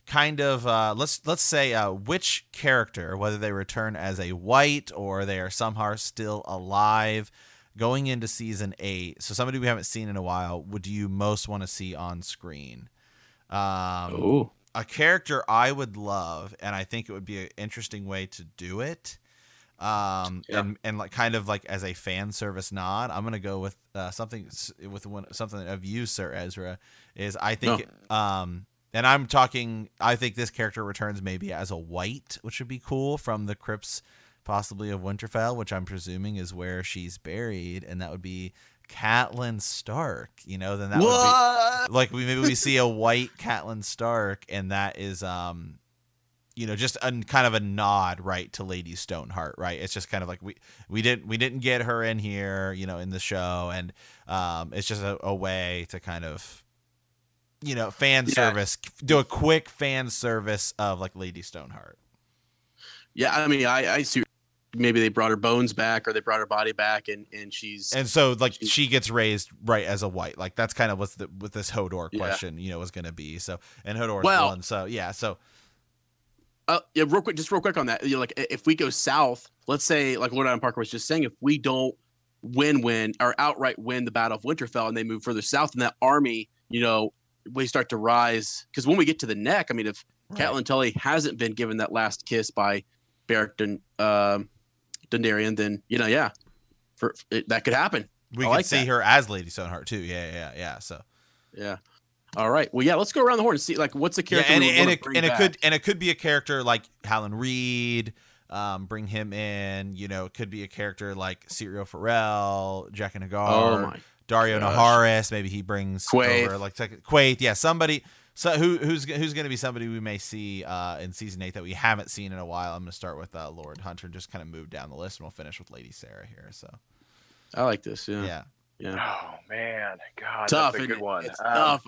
kind of. Uh, let's let's say uh, which character, whether they return as a white or they are somehow still alive, going into season eight. So somebody we haven't seen in a while. Would you most want to see on screen? Um, Oh, a character I would love, and I think it would be an interesting way to do it. Um, Yeah. and and like kind of like as a fan service nod, I'm gonna go with uh, something with one something of you, Sir Ezra. Is I think um, and I'm talking. I think this character returns maybe as a white, which would be cool from the crypts, possibly of Winterfell, which I'm presuming is where she's buried, and that would be Catelyn Stark. You know, then that would be like we maybe we see a (laughs) white Catelyn Stark, and that is um, you know, just a kind of a nod right to Lady Stoneheart, right? It's just kind of like we we didn't we didn't get her in here, you know, in the show, and um, it's just a, a way to kind of you know fan Yeah. service, do a quick fan service of like Lady Stoneheart. Yeah, I mean, I I see. Maybe they brought her bones back, or they brought her body back, and and she's And so like She- she gets raised right as a white. Like that's kind of what's the with this Hodor Yeah. question, you know, was going to be. So and Hodor's Well- one. So yeah, so Uh, yeah, real quick, just real quick on that. You know, like if we go south, let's say, like Lord Adam Parker was just saying, if we don't win, win or outright win the Battle of Winterfell, and they move further south, and that army, you know, we start to rise. Because when we get to the neck, I mean, if right. Catelyn Tully hasn't been given that last kiss by Dun, um Dondarrion, then you know, yeah, for it, that could happen. we I could like see that. her as Lady Stoneheart too. Yeah, yeah, yeah. yeah. So Yeah. All right. Well, yeah. Let's go around the horn and see, like, what's the yeah, character and, we and wanna it and it could and it could be a character like Howland Reed. Um, bring him in. You know, it could be a character like Syrio Forel, Jack and Hagar, Oh my. Daario gosh. Naharis. Maybe he brings Quaithe. over like Quaithe. Yeah, somebody. So who who's who's going to be somebody we may see uh, in season eight that we haven't seen in a while? I'm going to start with uh, Lord Hunter and just kind of move down the list, and we'll finish with Lady Sarah here. So I like this. Yeah. yeah, Yeah. Oh man, God, Tough. that's a good it? one. It's Um, tough.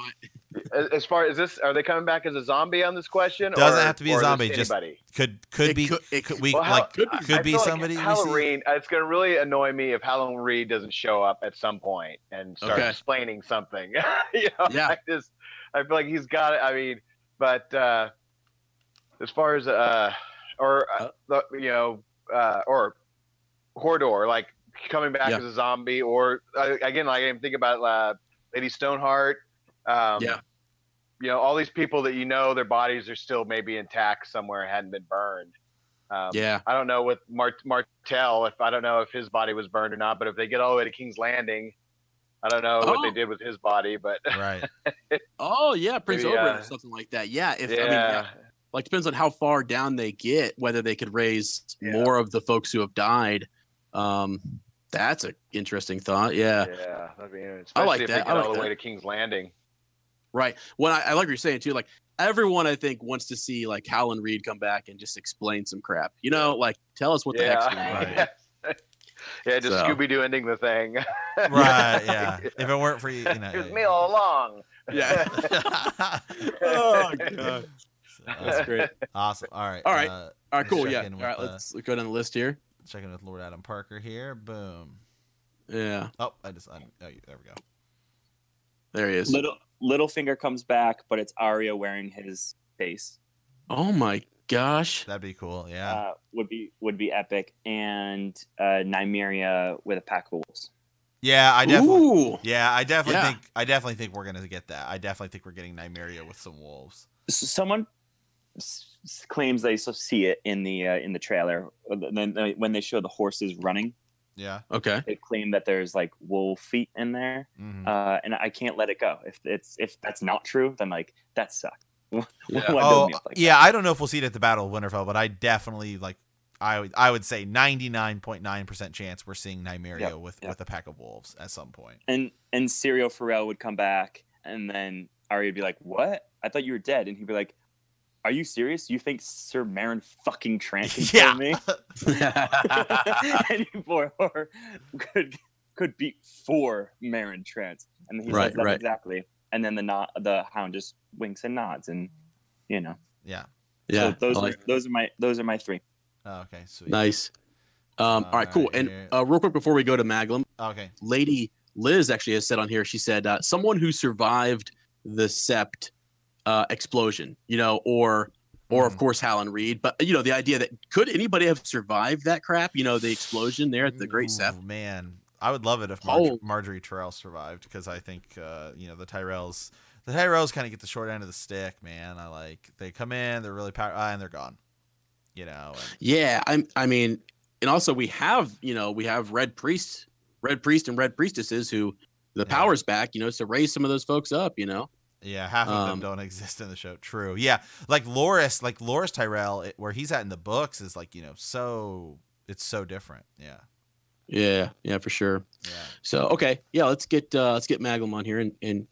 As- as far as this, are they coming back as a zombie on this question? Doesn't or- have to be a zombie, just- anybody. could could It be could- it could, could- we Well, like could be. could be feel like somebody we see. Howland. It's going to really annoy me if Howland Reed doesn't show up at some point and start Okay. explaining something. (laughs) you know, Yeah. I just I feel like he's got it. I mean, but uh, as far as uh, or uh, the, you know, uh, or Hodor, like coming back Yeah. as a zombie, or uh, again, like I didn't think about uh, Lady Stoneheart. Um, Yeah. You know, all these people that you know, their bodies are still maybe intact somewhere, hadn't been burned. Um, yeah. I don't know with Mart- Martell if I don't know if his body was burned or not, but if they get all the way to King's Landing, I don't know what Oh. they did with his body, but (laughs) right. Oh yeah, Prince Maybe, Oberyn uh, or something like that. Yeah. If yeah, I mean, yeah, like depends on how far down they get, whether they could raise Yeah. more of the folks who have died. Um, that's an interesting thought. Yeah. yeah, that'd be interesting. I like if that. they I like all the that. way to King's Landing. Right. Well, I, I like what you're saying too. Like everyone, I think wants to see like Howland Reed come back and just explain some crap. You know, like tell us what the heck's going on. Right. yeah. yeah, just So. Scooby Doo ending the thing. (laughs) Right. Yeah. If it weren't for you, you know. it was me all along. Yeah. (laughs) oh god. That's great. awesome. All right. All right. Uh, All right, cool. Yeah. in All with, right, uh, let's go down the list here. checking with Lord Adam Parker here. Boom. Yeah. Oh, I just. I, oh, there we go. There he is. Little Littlefinger comes back, but it's Arya wearing his face. Oh my gosh. That'd be cool. Yeah. Uh, would be would be epic, and uh, Nymeria with a pack of wolves. Yeah, I definitely. Ooh. Yeah, I definitely Yeah. think. I definitely think we're gonna get that. I definitely think we're getting Nymeria with some wolves. Someone s- s- claims they so see it in the uh, in the trailer. Then uh, when they show the horses running, Yeah. Okay. they claim that there's like wolf feet in there, Mhm. uh, and I can't let it go. If it's if that's not true, then like that sucks. Why (laughs) Yeah. oh, like yeah. I don't know if we'll see it at the Battle of Winterfell, but I definitely like. I would. I would say ninety nine point nine percent chance we're seeing Nymeria Yep, with yep. with a pack of wolves at some point. And and Syrio Forel would come back, and then Arya would be like, "What? I thought you were dead." And he'd be like, "Are you serious? You think Sir Meryn fucking Trant can Yeah. kill me?" (laughs) (laughs) Any boy or could could beat four Meryn Trants, and he Right, says that right. exactly. And then the nod, the Hound just winks and nods, and you know. Yeah. yeah. so those I are like- those are my those are my three. Oh, okay. Sweet. nice. Um, all right, cool. Alright, And uh, real quick before we go to Maglum, Okay. Lady Liz actually has said on here. She said uh, someone who survived the Sept uh, explosion, you know, or or of Mhm. course Howland Reed. But you know, the idea that could anybody have survived that crap? You know, the explosion there at the Great Ooh, Sept. Man, I would love it if Marj- Oh. Margaery Tyrell survived because I think uh, you know the Tyrells. The Tyrells kind of get the short end of the stick, man. I like they come in, they're really powerful, ah, and they're gone. You know. and- Yeah, I'm. I mean, and also we have you know we have Red Priest, Red Priest, and Red Priestesses who the Yeah. power's back. You know, to raise some of those folks up. You know. Yeah, half of them Um, don't (laughs) exist in the show. True. Yeah, like Loras, like Loras Tyrell, it, where he's at in the books is like you know so it's so different. Yeah, Yeah, yeah, for sure. yeah. So okay, yeah, let's get uh, let's get Maglum on here and, and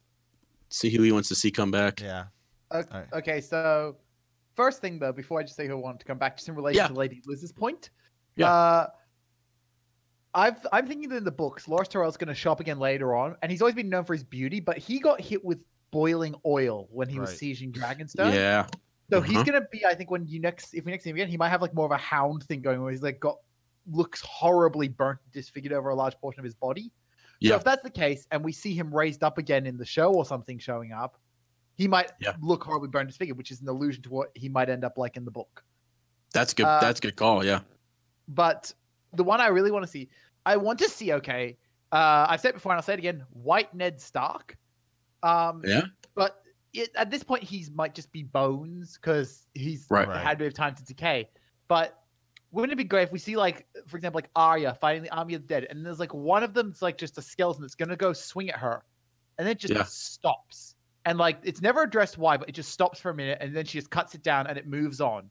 see who he wants to see come back. Yeah. Okay, Alright. okay, so first thing though, before I just say who I want to come back, just in relation Yeah. to Lady Liz's point. Yeah. Uh, I've I'm thinking that in the books, Loras Tyrell's going to shop again later on, and he's always been known for his beauty, but he got hit with boiling oil when he was Right. sieging Dragonstone. Yeah, So he's Uh-huh. gonna be, I think, when you next, if we next see him again, he might have like more of a hound thing going, where he's like got looks horribly burnt, disfigured over a large portion of his body. Yeah. So if that's the case, and we see him raised up again in the show or something showing up, he might Yeah. look horribly burnt, disfigured, which is an allusion to what he might end up like in the book. that's good. Uh, that's good call. Yeah, But the one I really want to see, I want to see. Okay, uh, I've said it before, and I'll say it again: Wight Ned Stark. Um, yeah, but it, at this point he's might just be bones because he's Right. Had bit of time to decay. But wouldn't it be great if we see like, for example, like Arya fighting the army of the dead, and there's like one of them that's like just a skeleton that's gonna go swing at her, and then it just Yeah. stops, and like it's never addressed why, but it just stops for a minute, and then she just cuts it down and it moves on.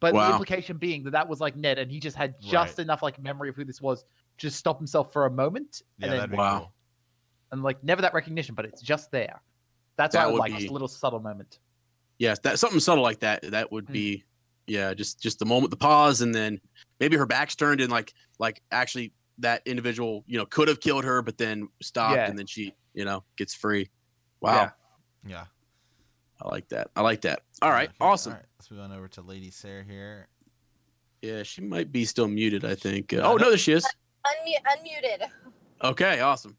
But Wow. the implication being that that was like Ned, and he just had just Right. enough like memory of who this was, to just stop himself for a moment, Yeah, and then that'd be Wow. cool. and like never that recognition, but it's just there. That's That what I would would like, be- just a little subtle moment. yeah. That something subtle like that. That would Hmm. be, yeah, just just the moment, the pause, and then maybe her back's turned, and like like actually that individual, you know, could have killed her, but then stopped, Yeah. and then she, you know, gets free. Wow, Yeah. Yeah. I like that. I like that. All right, Okay, awesome. All right, let's move on over to Lady Sarah here. Yeah, she might be still muted. I think. Uh, oh no- no, there she is. Unmu- unmuted. Okay, awesome.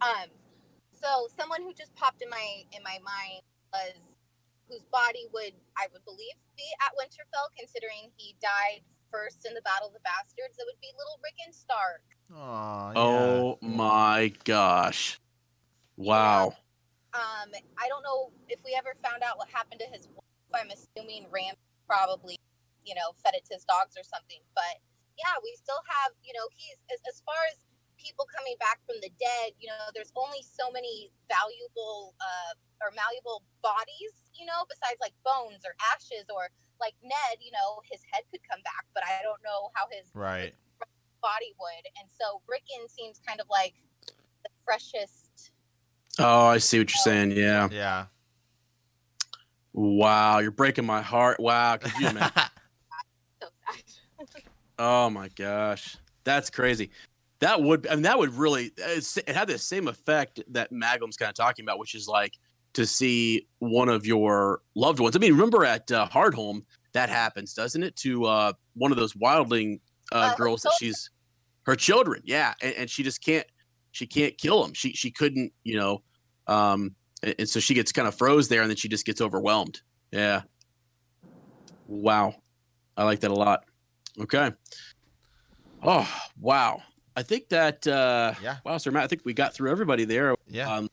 Um, so someone who just popped in my in my mind was whose body would I would believe be at Winterfell, considering he died first in the Battle of the Bastards. It would be Little Rickon Stark. Aw, yeah. Oh my gosh! Wow. Um, I don't know if we ever found out what happened to his wife. I'm assuming Ram probably, you know, fed it to his dogs or something. But yeah, we still have, you know, he's as, as far as people coming back from the dead, you know, there's only so many valuable uh, or malleable bodies, you know, besides like bones or ashes or like Ned, you know, his head could come back, but I don't know how his Right. body would. And so Rickon seems kind of like the freshest. Oh, I see what you're saying. Yeah. Yeah. Wow, you're breaking my heart. Wow, could you imagine? (laughs) (laughs) Oh my gosh, that's crazy. That would, I mean, that would really. It's, it had the same effect that Maglum's kind of talking about, which is like to see one of your loved ones. I mean, remember at uh, Hardhome that happens, doesn't it? To uh, one of those wildling uh, Uh, girls that she's her children, yeah, and, and she just can't. She can't kill them. She she couldn't, you know. Um, and, and so she gets kind of froze there, and then she just gets overwhelmed. Yeah. Wow, I like that a lot. Okay. Oh wow, I think that uh, Yeah. Wow, Sir Matt, I think we got through everybody there. Yeah. Um,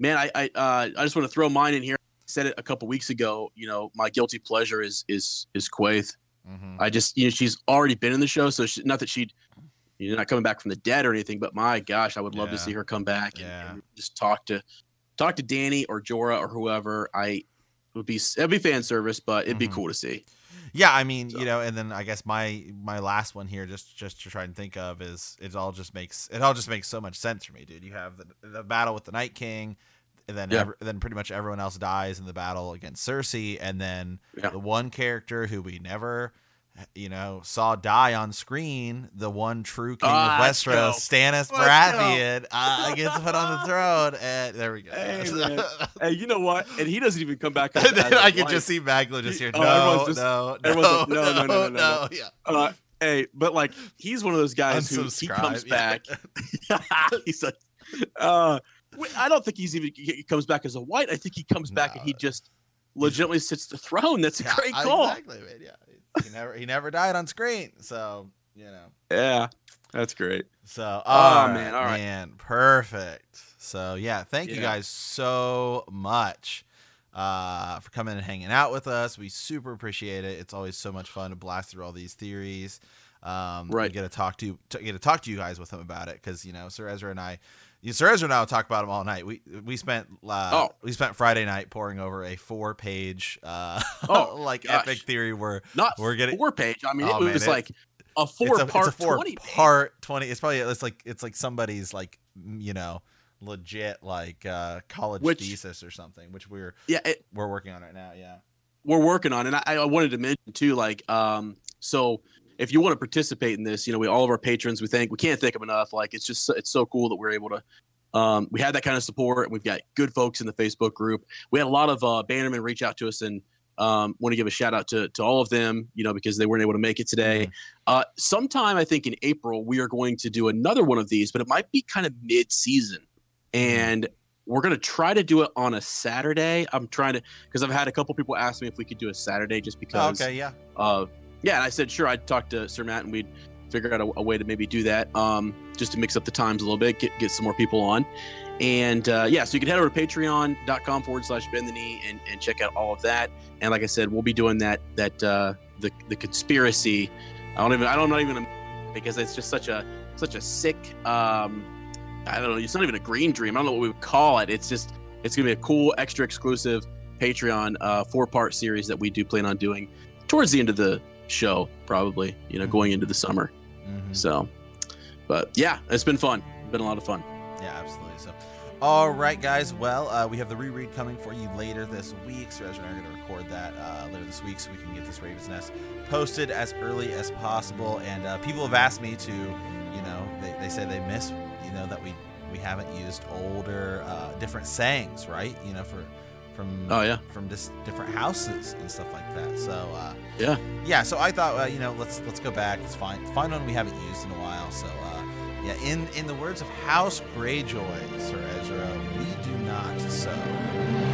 man, I I uh, I just want to throw mine in here. I said it a couple weeks ago. You know, my guilty pleasure is is is Quaith. Mhm. I just you know she's already been in the show, so she, not that she'd you know not coming back from the dead or anything, but my gosh, I would love to see her come back and, Yeah. and just talk to talk to Dany or Jorah or whoever. I would be it'd be fan service, but it'd be Mhm. cool to see. Yeah, I mean, So- you know, and then I guess my my last one here, just just to try and think of, is it all just makes it all just makes so much sense for me, dude. You have the the battle with the Night King, and then Yeah. then pretty much everyone else dies in the battle against Cersei, and then Yeah. the one character who we never, you know, saw die on screen, the one true king Ah, of let's Westeros. Stannis. Baratheon, uh, gets put on the throne, and there we go. Hey. (laughs) Hey, you know what? And he doesn't even come back. as- (laughs) as I can just see Magla just here. Oh, No, just- no, no, like, no, no, (laughs) no, no, no, no. Yeah. Uh, hey, but like he's one of those guys who he comes yeah. back. he's a, uh, I don't think he's even he comes back as a wight. I think he comes back and he just legitimately sits the throne. That's a Yeah, great call. Exactly, man. Yeah, he never he never died on screen, so you know. Yeah, that's great. So Oh, all man, all right. man, perfect. So yeah, thank you guys so much uh, for coming and hanging out with us. We super appreciate it. It's always so much fun to blast through all these theories. Um, Right. Get to talk to, to get to talk to you guys with them about it because you know Sir Ezra and I. You, Sir Ezra and I will talk about them all night. We we spent uh, Oh. we spent Friday night pouring over a four page uh, Oh, (laughs) like gosh. epic theory where Not we're getting four page. I mean, Oh, it man, was it- like a it's four a, part it's a four twenty. page. part 20 it's probably it's like it's like somebody's like you know legit like uh college Which- thesis or something which we're Yeah, it, we're working on right now yeah we're working on, it. and I, I wanted to mention too, like, um, so if you want to participate in this, you know, we all of our patrons, we think we can't thank them enough. Like, it's just it's so cool that we're able to. Um, we had that kind of support, and we've got good folks in the Facebook group. We had a lot of uh, bannermen reach out to us, and um, want to give a shout out to to all of them, you know, because they weren't able to make it today. Uh, sometime I think in April we are going to do another one of these, but it might be kind of mid season, and we're going to try to do it on a Saturday. I'm trying to because I've had a couple people ask me if we could do a Saturday just oh, because. okay yeah Uh, yeah, and I said sure. I'd talk to Sir Matt and we'd figure out a, a way to maybe do that, um, just to mix up the times a little bit, get get some more people on, and uh, yeah. So you can head over to Patreon.com forward slash Bend the Knee and, and check out all of that. And like I said, we'll be doing that that uh, the the conspiracy. I don't even I don't know even because it's just such a such a sick. Um, I don't know. It's not even a green dream. I don't know what we would call it. It's just it's gonna be a cool extra exclusive Patreon uh, four part series that we do plan on doing towards the end of the show, probably. You know, Mhm. going into the summer. Mhm. So, but yeah, it's been fun. Been a lot of fun. yeah absolutely so all right guys well uh, we have the reread coming for you later this week so and I are going to record that uh, later this week so we can get this Raven's Nest posted as early as possible and uh, people have asked me to you know they, they say they miss you know that we we haven't used older uh, different sayings right you know for from Oh yeah, from just different houses and stuff like that. So uh, Yeah. yeah. So I thought, uh, you know, let's let's go back. Let's find find one we haven't used in a while. So uh, yeah, in in the words of House Greyjoy, Sir Ezra, we do not sow.